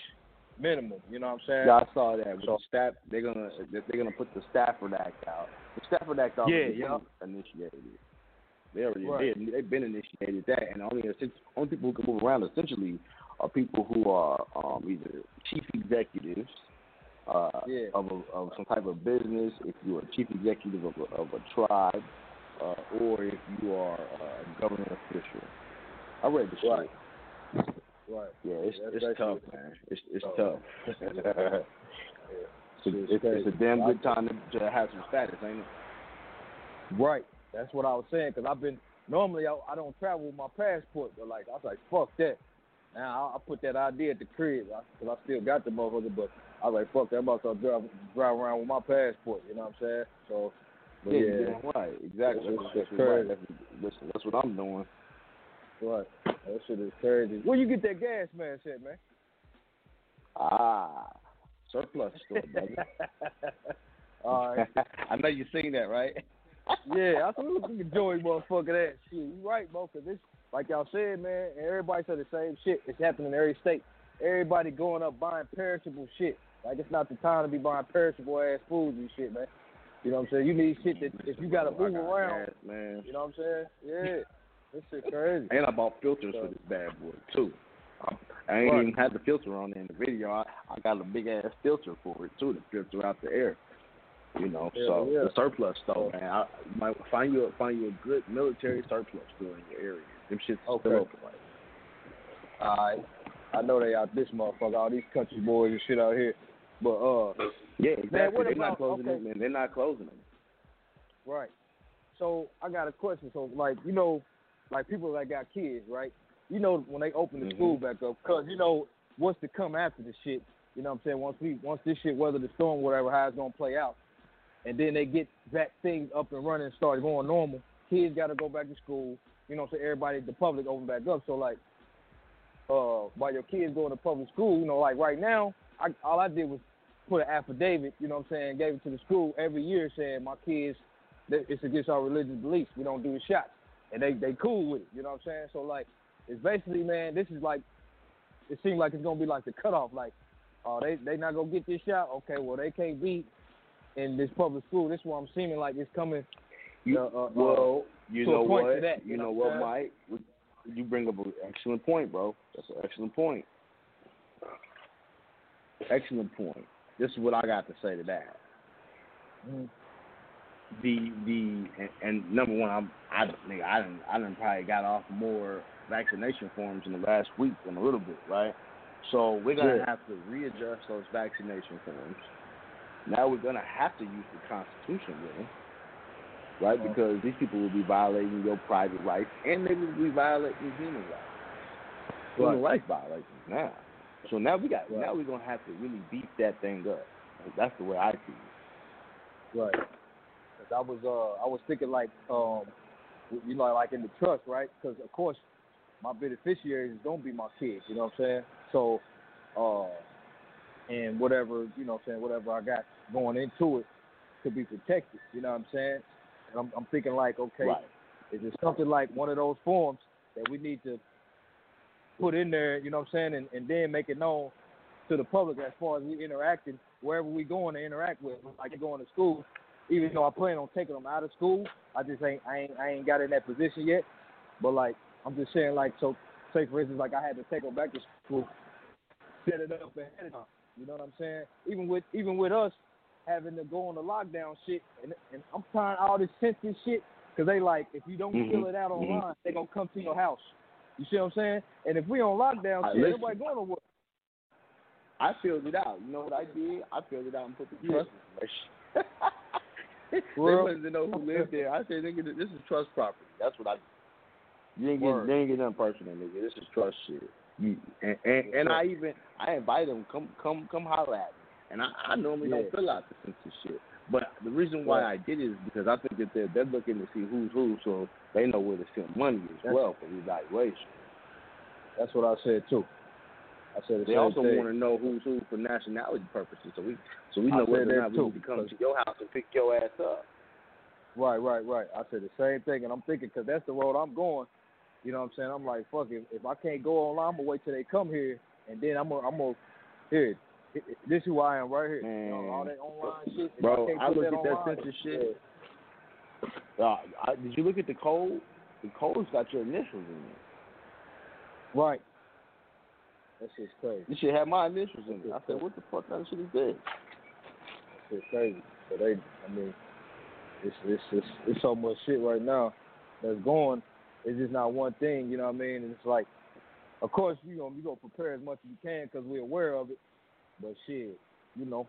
minimum. You know what I'm saying? Yeah, I saw that. With the staff, they're gonna they're gonna put the Stafford Act out. The Stafford Act already Yeah, been initiated. They already Right. they, they've been initiated that, and only only people who can move around essentially are people who are um, either chief executives uh, Yeah. of a, of some type of business, if you're a chief executive of a, of a tribe, uh, or if you are a government official. I read the Right. shit. Right. Yeah, it's That's it's tough, man. It's it's Oh. tough. it's, a, it's, it's a damn good time to, to have some status, ain't it? Right. That's what I was saying because I've been normally I, I don't travel with my passport, but like I was like fuck that. Now I, I put that idea at the crib because I still got the motherfucker, but I was like fuck that. I'm about to drive drive around with my passport. You know what I'm saying? So, but yeah, yeah, right. Exactly. That's, That's, that's right. crazy. That's, that's, that's what I'm doing. Right. That shit is crazy. Where you get that gas mask at, man? Ah, surplus store, brother. All right. I know you seen that, right? yeah, I said, look at Joey motherfucker that shit. You right, bro, because it's like y'all said, man, and everybody said the same shit. It's happening in every state. Everybody going up buying perishable shit. Like it's not the time to be buying perishable ass foods and shit, man. You know what I'm saying? You need shit that if you gotta move got around, man. you know what I'm saying? Yeah. This shit crazy. And I bought filters for this bad boy too. I, I ain't Right. even had the filter on in the video. I, I got a big ass filter for it too to filter out the air. You know, so yeah. the surplus store, man. I might find you a, find you a good military surplus store in your area. Them shit's Okay. still open. Like, All right. I know they out this motherfucker, all these country boys and shit out here. But uh yeah, Man, exactly. what They're about- not closing okay. them, man. They're not closing them. Right. So I got a question. So like you know, like people that got kids, right? you know, when they open the Mhm. school back up, cause you know what's to come after the shit. You know what I'm saying? Once we once this shit weather the storm, whatever, how it's gonna play out, and then they get that things up and running and start going normal. Kids got to go back to school. You know, so everybody, the public, open back up. So like, uh, while your kids going to public school, you know, like right now, I, all I did was put an affidavit. You know what I'm saying? Gave it to the school every year saying my kids, it's against our religious beliefs. We don't do the shots, and they they cool with it. You know what I'm saying? So like, it's basically, man, this is like, it seems like it's gonna be like the cutoff. Like, oh, they they not gonna get this shot. Okay, well they can't be in this public school. This is what I'm seeming like it's coming. You, uh, uh, well, you know what? that, you you know know what, what Mike? You bring up an excellent point, bro. That's an excellent point. Excellent point. This is what I got to say to that. Mm-hmm. The the and, and number one, I'm I nigga, I didn't I didn't probably got off more vaccination forms in the last week than a little bit, right? So we're gonna Yeah. have to readjust those vaccination forms. Now we're gonna have to use the Constitution them, right? Uh-huh. Because these people will be violating your private rights, and they will be violating human rights. Human rights violations now. So now we got Right. now we're gonna have to really beat that thing up. That's the way I see it. Right. 'Cause I was uh I was thinking like um you know like in the trust right? Because of course my beneficiaries is gonna be my kids you know what I'm saying? So uh and whatever you know what I'm saying whatever I got going into it to be protected you know what I'm saying? And I'm I'm thinking like okay Right. is it something like one of those forms that we need to put in there you know what I'm saying and, and then make it known to the public as far as we interacting wherever we going to interact with like going to school even though I plan on taking them out of school, I just ain't I ain't I ain't got in that position yet. But like I'm just saying like so say for instance like I had to take them back to school, set it up ahead of time. You know what I'm saying? Even with even with us having to go on the lockdown shit, and and I'm trying all this census shit because they like if you don't Mhm. fill it out Mhm. online, they gonna come to your house. You see what I'm saying? And if we on lockdown I shit, listen. nobody going to work. I filled it out. You know what I did? I filled it out and put the Yeah. trust information. they Well- wanted to know who lived there. I said, nigga, this is trust property. That's what I. You ain't getting, they ain't getting nothing personal, nigga. This is trust shit. You, and and, and I even I invite them come come come holler at me. And I, I normally Yeah. don't fill out the census shit. But the reason why. I did it is because I think that they're they're looking to see who's who, so they know where to send money as well for the evaluation. That's what I said too. I said the They also want to know who's who for nationality purposes, so we so we know whether or not we need to come to your house and pick your ass up. Right, right, right. I said the same thing, and I'm thinking because that's the road I'm going. You know what I'm saying? I'm like, fuck it. If I can't go online, I'm gonna wait till they come here, and then I'm gonna, I'm gonna, here. This is who I am right here. You know, all that online shit. Bro, can't I look at that census shit. Uh, I, did you look at the code? The code's got your initials in it. Right. That shit's crazy. This shit had my initials in it. I said, what the fuck kind of shit is this? That shit's crazy. So they, I mean, it's it's it's it's so much shit right now that's going. It's just not one thing. You know what I mean? And it's like, of course, you know, you gonna prepare as much as you can because we're aware of it. But shit, you know,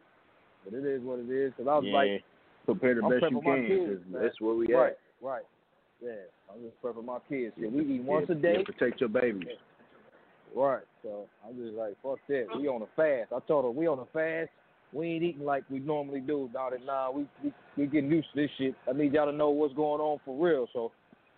but it is what it is. Because I was yeah, like, prepare the I'm best you can. kids, 'cause man. that's where we right, at. right. right. Yeah, I'm just prepping my kids. Yeah, Yeah, we eat yeah, once a day. yeah, protect your babies. Right. So I'm just like, fuck that. We on a fast. I told her we on a fast. We ain't eating like we normally do. Now that nah, we we we getting used to this shit. I need y'all to know what's going on for real. So,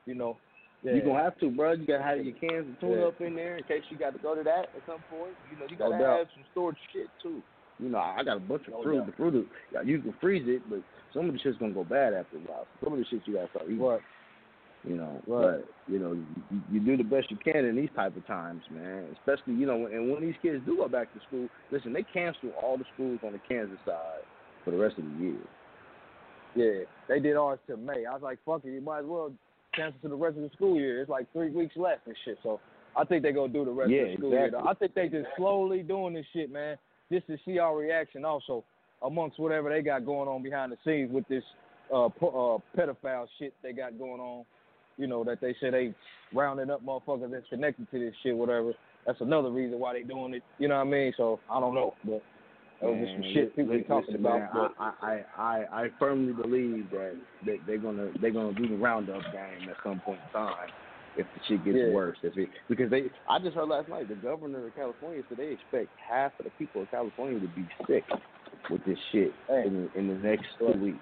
you know, yeah. You gonna have to, bro. You gotta have your cans of tuna Yeah. up in there in case you got to go to that at some point. You know, you gotta doubt. have some stored shit too. You know, I got a bunch of No fruit. doubt. The fruit, is- you can freeze it, but some of the shit's gonna go bad after a while. Some of the shit you gotta start eating. Right. You know, Right. but you know, you, you do the best you can in these type of times, man. Especially, you know, and when these kids do go back to school, listen, they cancel all the schools on the Kansas side for the rest of the year. Yeah, they did ours till May. I was like, fuck it, you might as well cancel to the rest of the school year. It's like three weeks left and shit. So I think they're gonna do the rest Yeah, of the school year. exactly. though. I think they just slowly doing this shit, man, just to see our reaction also amongst whatever they got going on behind the scenes with this uh, uh pedophile shit they got going on. You know that they say they rounding up motherfuckers that's connected to this shit, whatever. That's another reason why they doing it. You know what I mean? So I don't know, but that was just some Man, shit people li- be talking listen, about. but- I, I, I, I firmly believe that they, they're gonna they're gonna do the roundup game at some point in time. if the shit gets Yeah. worse. If it, because they, I just heard last night the governor of California said they expect half of the people of California to be sick with this shit in, in the next two weeks.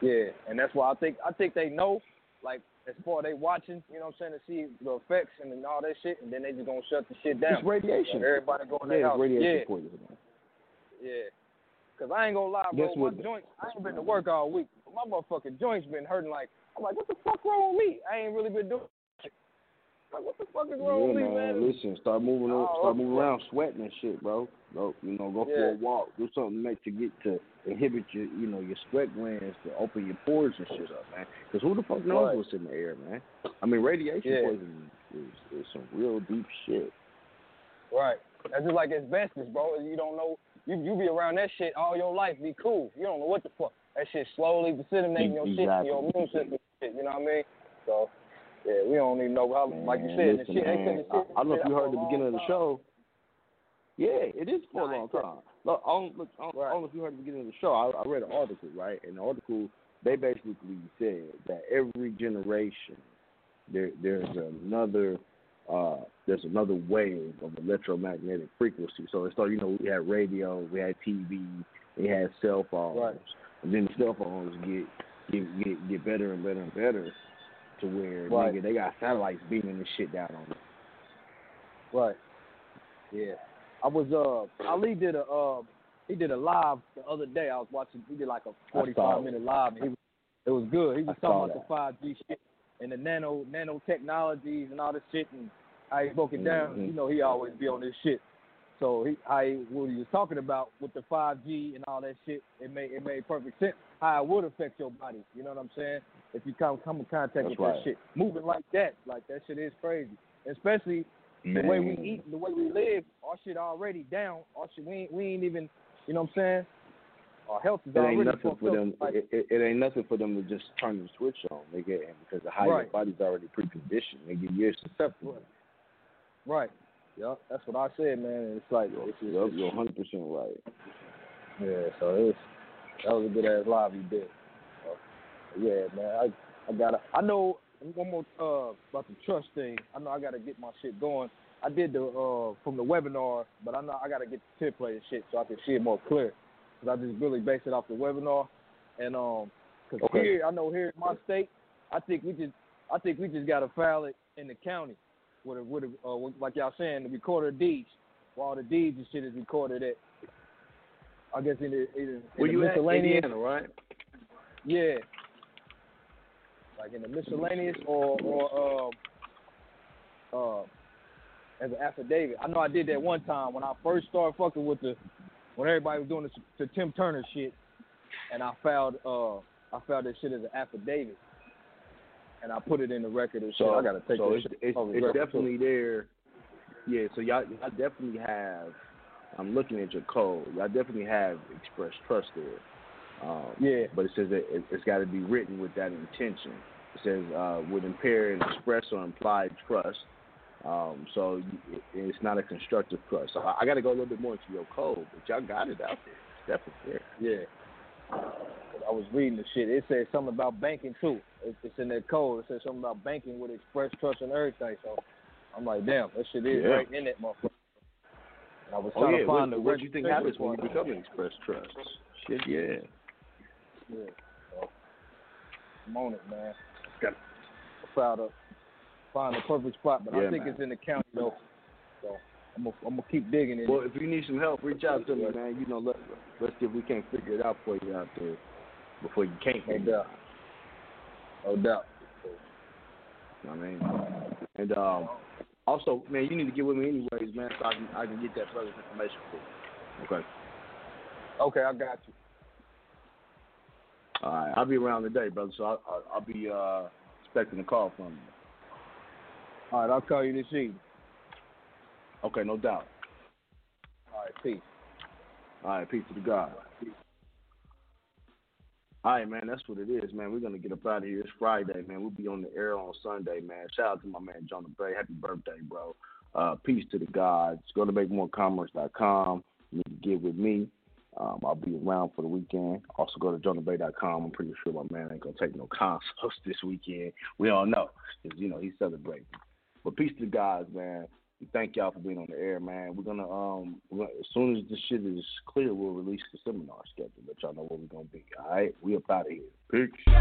Yeah, and that's why I think I think they know, like as far as they watching, you know what I'm saying, to see the effects and all that shit, and then they just gonna shut the shit down. It's radiation. So everybody going yeah, their it's house. radiation yeah, poisoning. yeah. Cause I ain't gonna lie, bro. Guess My what- joints, I ain't been to work all week. but My motherfucking joints been hurting. Like I'm like, what the fuck wrong with me? I ain't really been doing. Shit. Like what the fuck is wrong Yeah, with me, man. Listen, start moving, Oh, start okay. moving around, sweating and shit, bro. Go, you know, go for a walk, do something to make to get to inhibit your, you know, your sweat glands to open your pores and shit up, man. Because who the fuck knows Right. what's in the air, man? I mean, radiation Yeah. poisoning is, is some real deep shit. Right. That's just like asbestos, bro. You don't know. You you be around that shit all your life. Be cool. You don't know what the fuck. That shit slowly disseminating your shit, your immune system, shit. You know what I mean? So, yeah, we don't even know how. Like you said, listen, the shit. Man, the I, shit. I don't know if you heard the beginning of the show. Yeah, it is for a long time. Look, I don't, look, I don't, I don't know if you heard the beginning of the show. I, I read an article, right? And the article, they basically said that every generation, there there's another uh, there's another wave of electromagnetic frequency. So it started, you know, we had radio, we had TV, we had cell phones, Right. and then the cell phones get get get, get better and better and better to where Right. nigga, they got satellites beaming this shit down on them. Right. Yeah. I was uh Ali did a uh he did a live the other day. I was watching he did like a forty five minute live and he was it was good. He was I talking about the five G shit and the nano nanotechnologies and all this shit and how he broke it down. Mhm. You know he always be on this shit. So he he, what he was talking about with the five G and all that shit, it made it made perfect sense how it would affect your body. You know what I'm saying? If you come come in contact That's with right. that shit. Moving like that, like that shit is crazy. Especially the way we eat, the way we live, our shit already down. Our shit, we ain't, we ain't even, you know what I'm saying? Our health is It already ain't nothing for them. Like, It, it, it ain't nothing for them to just turn the switch on, nigga, and because the your Right. body's already preconditioned, nigga. You're susceptible. right. Yeah, that's what I said, man. It's like, it's, it's, Yup, You're 100 percent right. yeah. So it was, that was a good ass live you did. So, yeah, man. I I gotta. I know one more uh about the trust thing. I know I gotta get my shit going. I did the uh from the webinar, but I know I gotta get the template and shit so I can see it more clear. Cause I just really based it off the webinar, and um, cause Okay. here I know here in my state, I think we just I think we just gotta file it in the county, with a, with a, uh, with, like y'all saying the recorder of deeds, where all the deeds and shit is recorded at. I guess in the, in, in Where the you miscellaneous. Indiana, right? Yeah. Like in the miscellaneous or or um uh as an affidavit. I know I did that one time when I first started fucking with the when everybody was doing the, the Tim Turner shit and I filed uh I filed that shit as an affidavit. And I put it in the record and shit. So I gotta take so that it's, shit it's, it's definitely there. Yeah, so y'all, y'all definitely have. I'm looking at your code. Y'all definitely have express trust there. Um, Yeah. But it says that it, it's got to be written with that intention. It says uh, would impair an express or implied trust. Um, so it, it's not a constructive trust. So I, I got to go a little bit more into your code, but y'all got it out there. It's definitely there. Yeah. I was reading the shit. It said something about banking too. It, it's in that code. It says something about banking with express trust and everything. So I'm like, damn, that shit is Yeah. right in that motherfucker. And I was Oh trying yeah. to find What, the what do you think happens when you become an express trust? Shit, yeah. Yeah. So, I'm on it, man. Got to find a find the perfect spot, but Yeah, I think man. it's in the county though. So I'm gonna I'm gonna keep digging in Well, if you need some help, reach out to me, man. You know, let let's see if we can't figure it out for you out there before you can't No doubt. out. No doubt. You know what I mean? And um, also, man, you need to get with me anyways, man, so I can I can get that further information for you. Okay. Okay, I got you. All right. I'll be around today, brother. So I'll, I'll, be uh, expecting a call from you. All right, I'll call you this evening. Okay, no doubt. All right, peace. All right, peace to the God. All right, man, that's what it is, man. We're gonna get up out of here. It's Friday, man. We'll be on the air on Sunday, man. Shout out to my man Jonah Bey. Happy birthday, bro. Uh, peace to the gods. Go to makemorecommerce.com. You can get with me. Um, I'll be around for the weekend. Also, go to jonahbey.com. I'm pretty sure my man ain't gonna take no consults this weekend. We don't know, cause you know he's celebrating. But peace to the guys, man. Thank y'all for being on the air, man. We're gonna um as soon as this shit is clear, we'll release the seminar schedule. Let y'all know where we're gonna be. All right, we up out of here. Peace.